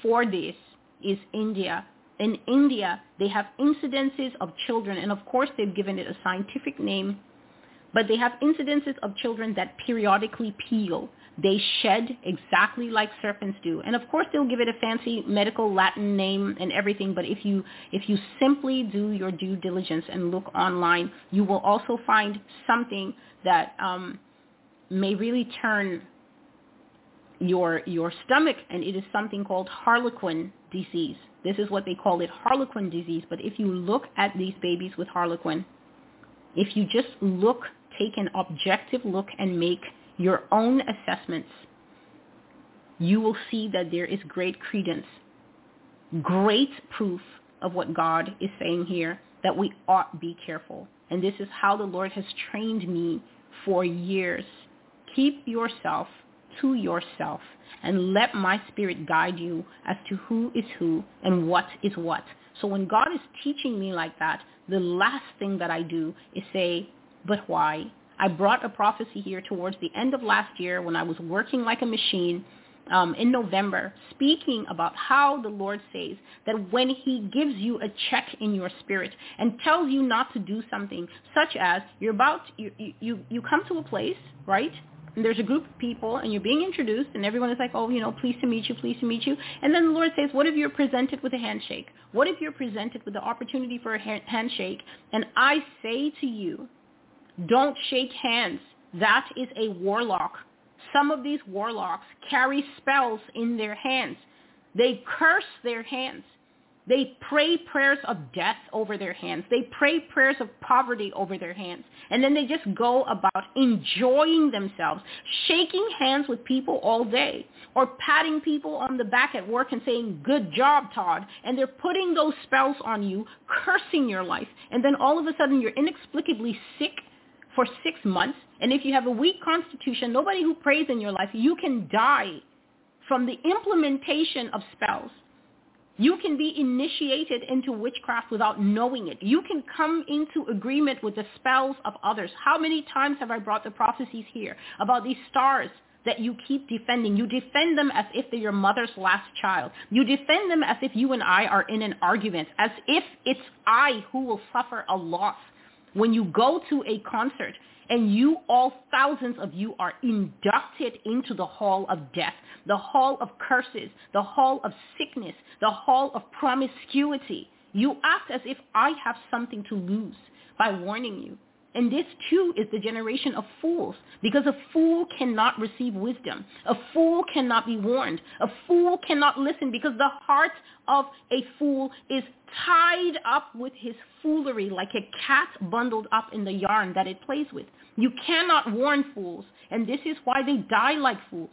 for this is India. In India, they have incidences of children, and of course they've given it a scientific name, but they have incidences of children that periodically peel. They shed exactly like serpents do. And of course they'll give it a fancy medical Latin name and everything, but if you if you simply do your due diligence and look online, you will also find something that um, may really turn your your stomach and it is something called harlequin disease. This is what they call it, harlequin disease. But if you look at these babies with harlequin, if you just look, take an objective look and make your own assessments, you will see that there is great credence, great proof of what God is saying here, that we ought be careful. And this is how the Lord has trained me for years. Keep yourself to yourself and let my spirit guide you as to who is who and what is what. So when God is teaching me like that, the last thing that I do is say, but why? I brought a prophecy here towards the end of last year when I was working like a machine um, in November, speaking about how the Lord says that when he gives you a check in your spirit and tells you not to do something, such as you're about, you, you, you come to a place, right? And there's a group of people and you're being introduced and everyone is like, oh, you know, pleased to meet you, pleased to meet you. And then the Lord says, what if you're presented with a handshake? What if you're presented with the opportunity for a handshake? And I say to you, don't shake hands. That is a warlock. Some of these warlocks carry spells in their hands. They curse their hands. They pray prayers of death over their hands. They pray prayers of poverty over their hands. And then they just go about enjoying themselves, shaking hands with people all day or patting people on the back at work and saying, good job, Todd. And they're putting those spells on you, cursing your life. And then all of a sudden you're inexplicably sick for six months. And if you have a weak constitution, nobody who prays in your life, you can die from the implementation of spells. You can be initiated into witchcraft without knowing it. You can come into agreement with the spells of others. How many times have I brought the prophecies here about these stars that you keep defending? You defend them as if they're your mother's last child. You defend them as if you and I are in an argument, as if it's I who will suffer a loss. When you go to a concert and you all thousands of you are inducted into the hall of death, the hall of curses, the hall of sickness, the hall of promiscuity. You act as if I have something to lose by warning you. And this too is the generation of fools because a fool cannot receive wisdom. A fool cannot be warned. A fool cannot listen because the heart of a fool is tied up with his foolery like a cat bundled up in the yarn that it plays with. You cannot warn fools, and this is why they die like fools.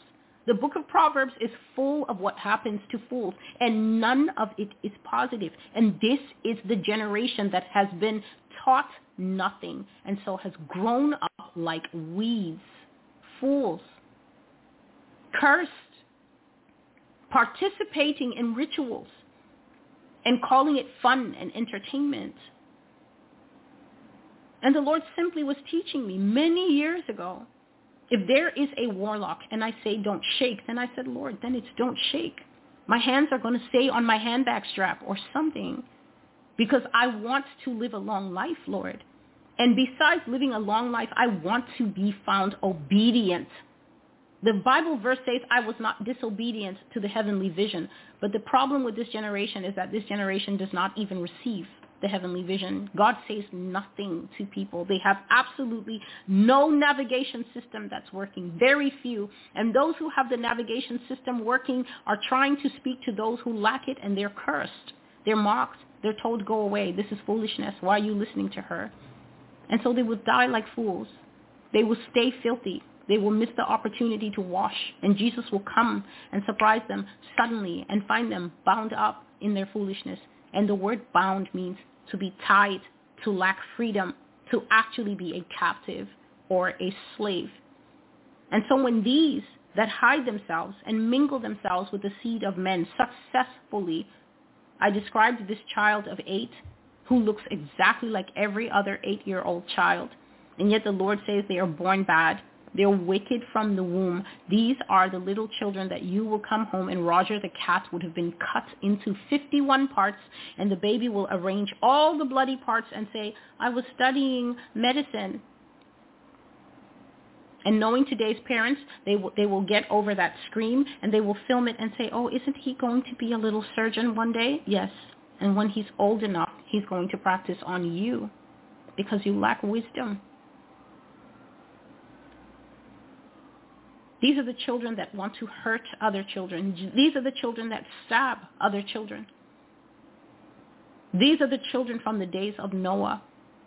The book of Proverbs is full of what happens to fools, and none of it is positive. And this is the generation that has been taught nothing and so has grown up like weeds, fools, cursed, participating in rituals and calling it fun and entertainment. And the Lord simply was teaching me many years ago, if there is a warlock and I say don't shake, then I said, Lord, then it's don't shake. My hands are going to stay on my handbag strap or something because I want to live a long life, Lord. And besides living a long life, I want to be found obedient. The Bible verse says, I was not disobedient to the heavenly vision. But the problem with this generation is that this generation does not even receive the heavenly vision. God says nothing to people. They have absolutely no navigation system that's working, very few. And those who have the navigation system working are trying to speak to those who lack it and they're cursed. They're mocked. They're told, go away. This is foolishness. Why are you listening to her? And so they will die like fools. They will stay filthy. They will miss the opportunity to wash. And Jesus will come and surprise them suddenly and find them bound up in their foolishness. And the word bound means to be tied, to lack freedom, to actually be a captive or a slave. And so when these that hide themselves and mingle themselves with the seed of men successfully, I described this child of eight who looks exactly like every other eight-year-old child. And yet the Lord says they are born bad they're wicked from the womb. These are the little children that you will come home and Roger the cat would have been cut into 51 parts and the baby will arrange all the bloody parts and say, I was studying medicine. And knowing today's parents, they will, they will get over that scream and they will film it and say, oh, isn't he going to be a little surgeon one day? Yes. And when he's old enough, he's going to practice on you because you lack wisdom. These are the children that want to hurt other children. These are the children that stab other children. These are the children from the days of Noah.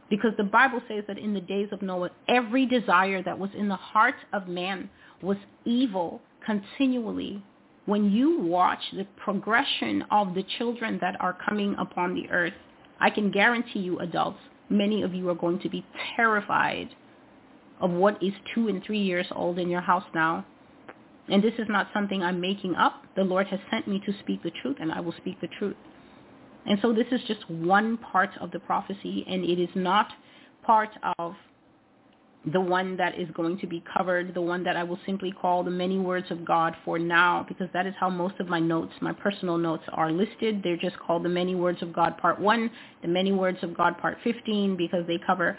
Because the Bible says that in the days of Noah, every desire that was in the heart of man was evil continually. When you watch the progression of the children that are coming upon the earth, I can guarantee you adults, many of you are going to be terrified of what is two and three years old in your house now. And this is not something I'm making up. The Lord has sent me to speak the truth, and I will speak the truth. And so this is just one part of the prophecy, and it is not part of the one that is going to be covered, the one that I will simply call the many words of God for now, because that is how most of my notes, my personal notes are listed. They're just called the many words of God part one, the many words of God part 15, because they cover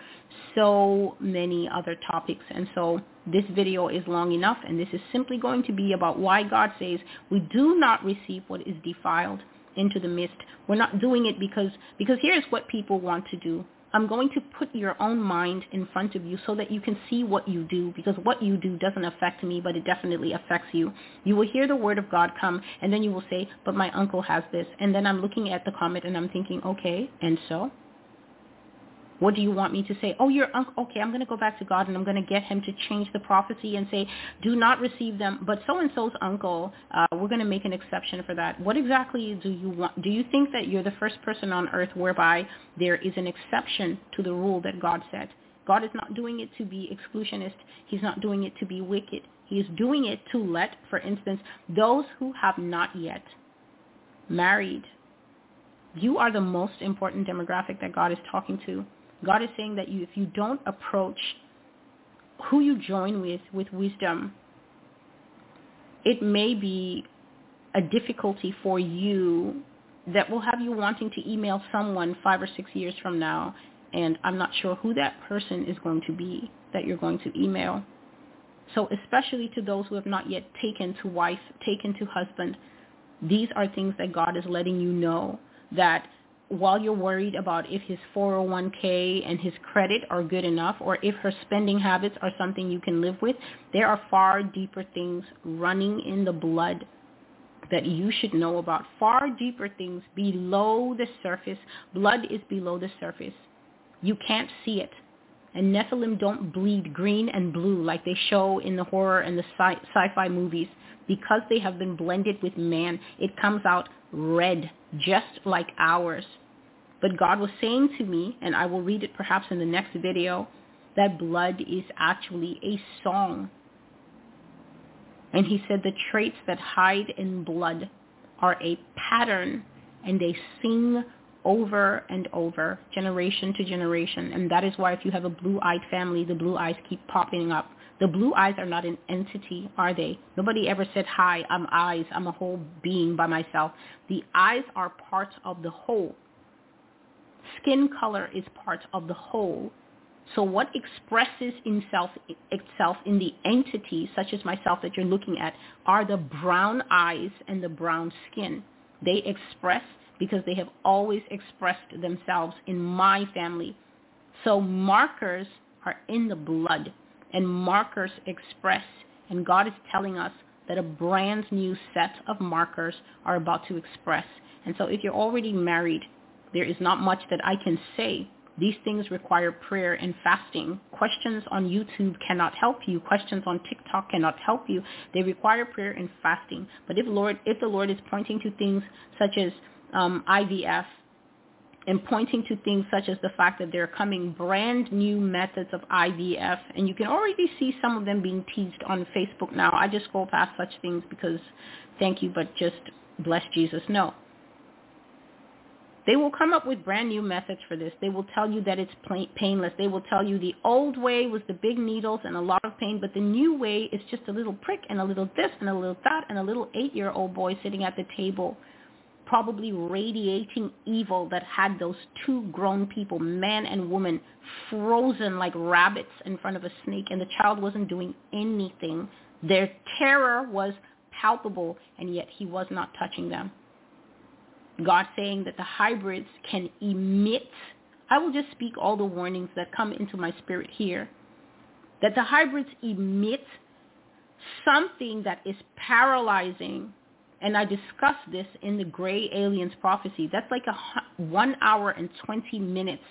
so many other topics. And so this video is long enough, and this is simply going to be about why God says we do not receive what is defiled into the mist. We're not doing it because, because here's what people want to do. I'm going to put your own mind in front of you so that you can see what you do because what you do doesn't affect me, but it definitely affects you. You will hear the word of God come and then you will say, but my uncle has this. And then I'm looking at the comment and I'm thinking, okay, and so? What do you want me to say? Oh, your uncle. Okay, I'm going to go back to God and I'm going to get him to change the prophecy and say, do not receive them. But so-and-so's uncle, uh, we're going to make an exception for that. What exactly do you want? Do you think that you're the first person on earth whereby there is an exception to the rule that God set? God is not doing it to be exclusionist. He's not doing it to be wicked. He is doing it to let, for instance, those who have not yet married. You are the most important demographic that God is talking to. God is saying that you, if you don't approach who you join with with wisdom, it may be a difficulty for you that will have you wanting to email someone five or six years from now, and I'm not sure who that person is going to be that you're going to email. So especially to those who have not yet taken to wife, taken to husband, these are things that God is letting you know that while you're worried about if his 401k and his credit are good enough or if her spending habits are something you can live with, there are far deeper things running in the blood that you should know about. Far deeper things below the surface. Blood is below the surface. You can't see it. And Nephilim don't bleed green and blue like they show in the horror and the sci- sci-fi movies. Because they have been blended with man, it comes out red, just like ours. But God was saying to me, and I will read it perhaps in the next video, that blood is actually a song. And he said the traits that hide in blood are a pattern and they sing over and over, generation to generation. And that is why if you have a blue-eyed family, the blue eyes keep popping up. The blue eyes are not an entity, are they? Nobody ever said, hi, I'm eyes. I'm a whole being by myself. The eyes are part of the whole. Skin color is part of the whole. So what expresses itself, itself in the entity, such as myself that you're looking at, are the brown eyes and the brown skin. They express because they have always expressed themselves in my family. So markers are in the blood and markers express. And God is telling us that a brand new set of markers are about to express. And so if you're already married, there is not much that I can say. These things require prayer and fasting. Questions on YouTube cannot help you. Questions on TikTok cannot help you. They require prayer and fasting. But if Lord, if the Lord is pointing to things such as um, IVF, and pointing to things such as the fact that there are coming brand new methods of IVF, and you can already see some of them being teased on Facebook now. I just scroll past such things because thank you, but just bless Jesus. No. They will come up with brand new methods for this. They will tell you that it's painless. They will tell you the old way was the big needles and a lot of pain, but the new way is just a little prick and a little this and a little that and a little eight-year-old boy sitting at the table probably radiating evil that had those two grown people, man and woman, frozen like rabbits in front of a snake, and the child wasn't doing anything. Their terror was palpable, and yet he was not touching them. God saying that the hybrids can emit, I will just speak all the warnings that come into my spirit here, that the hybrids emit something that is paralyzing and I discussed this in the Gray Aliens Prophecy. That's like a one hour and 20 minutes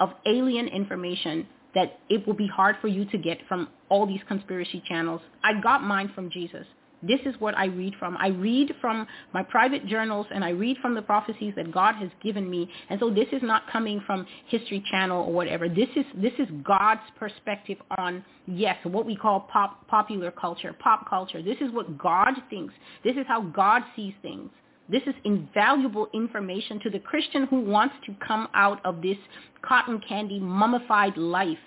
of alien information that it will be hard for you to get from all these conspiracy channels. I got mine from Jesus. This is what I read from. I read from my private journals and I read from the prophecies that God has given me. And so this is not coming from History Channel or whatever. This is this is God's perspective on yes, what we call pop popular culture, pop culture. This is what God thinks. This is how God sees things. This is invaluable information to the Christian who wants to come out of this cotton candy mummified life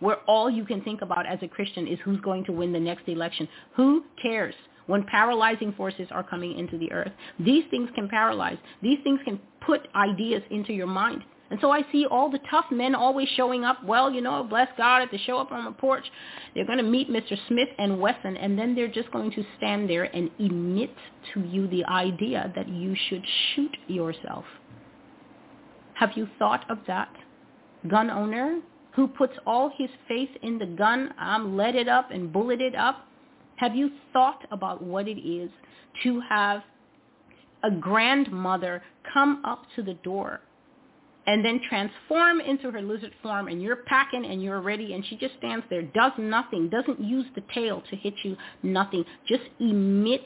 where all you can think about as a Christian is who's going to win the next election. Who cares when paralyzing forces are coming into the earth? These things can paralyze. These things can put ideas into your mind. And so I see all the tough men always showing up. Well, you know, bless God, if they show up on the porch, they're going to meet Mr. Smith and Wesson, and then they're just going to stand there and emit to you the idea that you should shoot yourself. Have you thought of that? Gun owner who puts all his faith in the gun, I'm let it up and bullet it up. Have you thought about what it is to have a grandmother come up to the door and then transform into her lizard form and you're packing and you're ready and she just stands there, does nothing, doesn't use the tail to hit you, nothing, just emits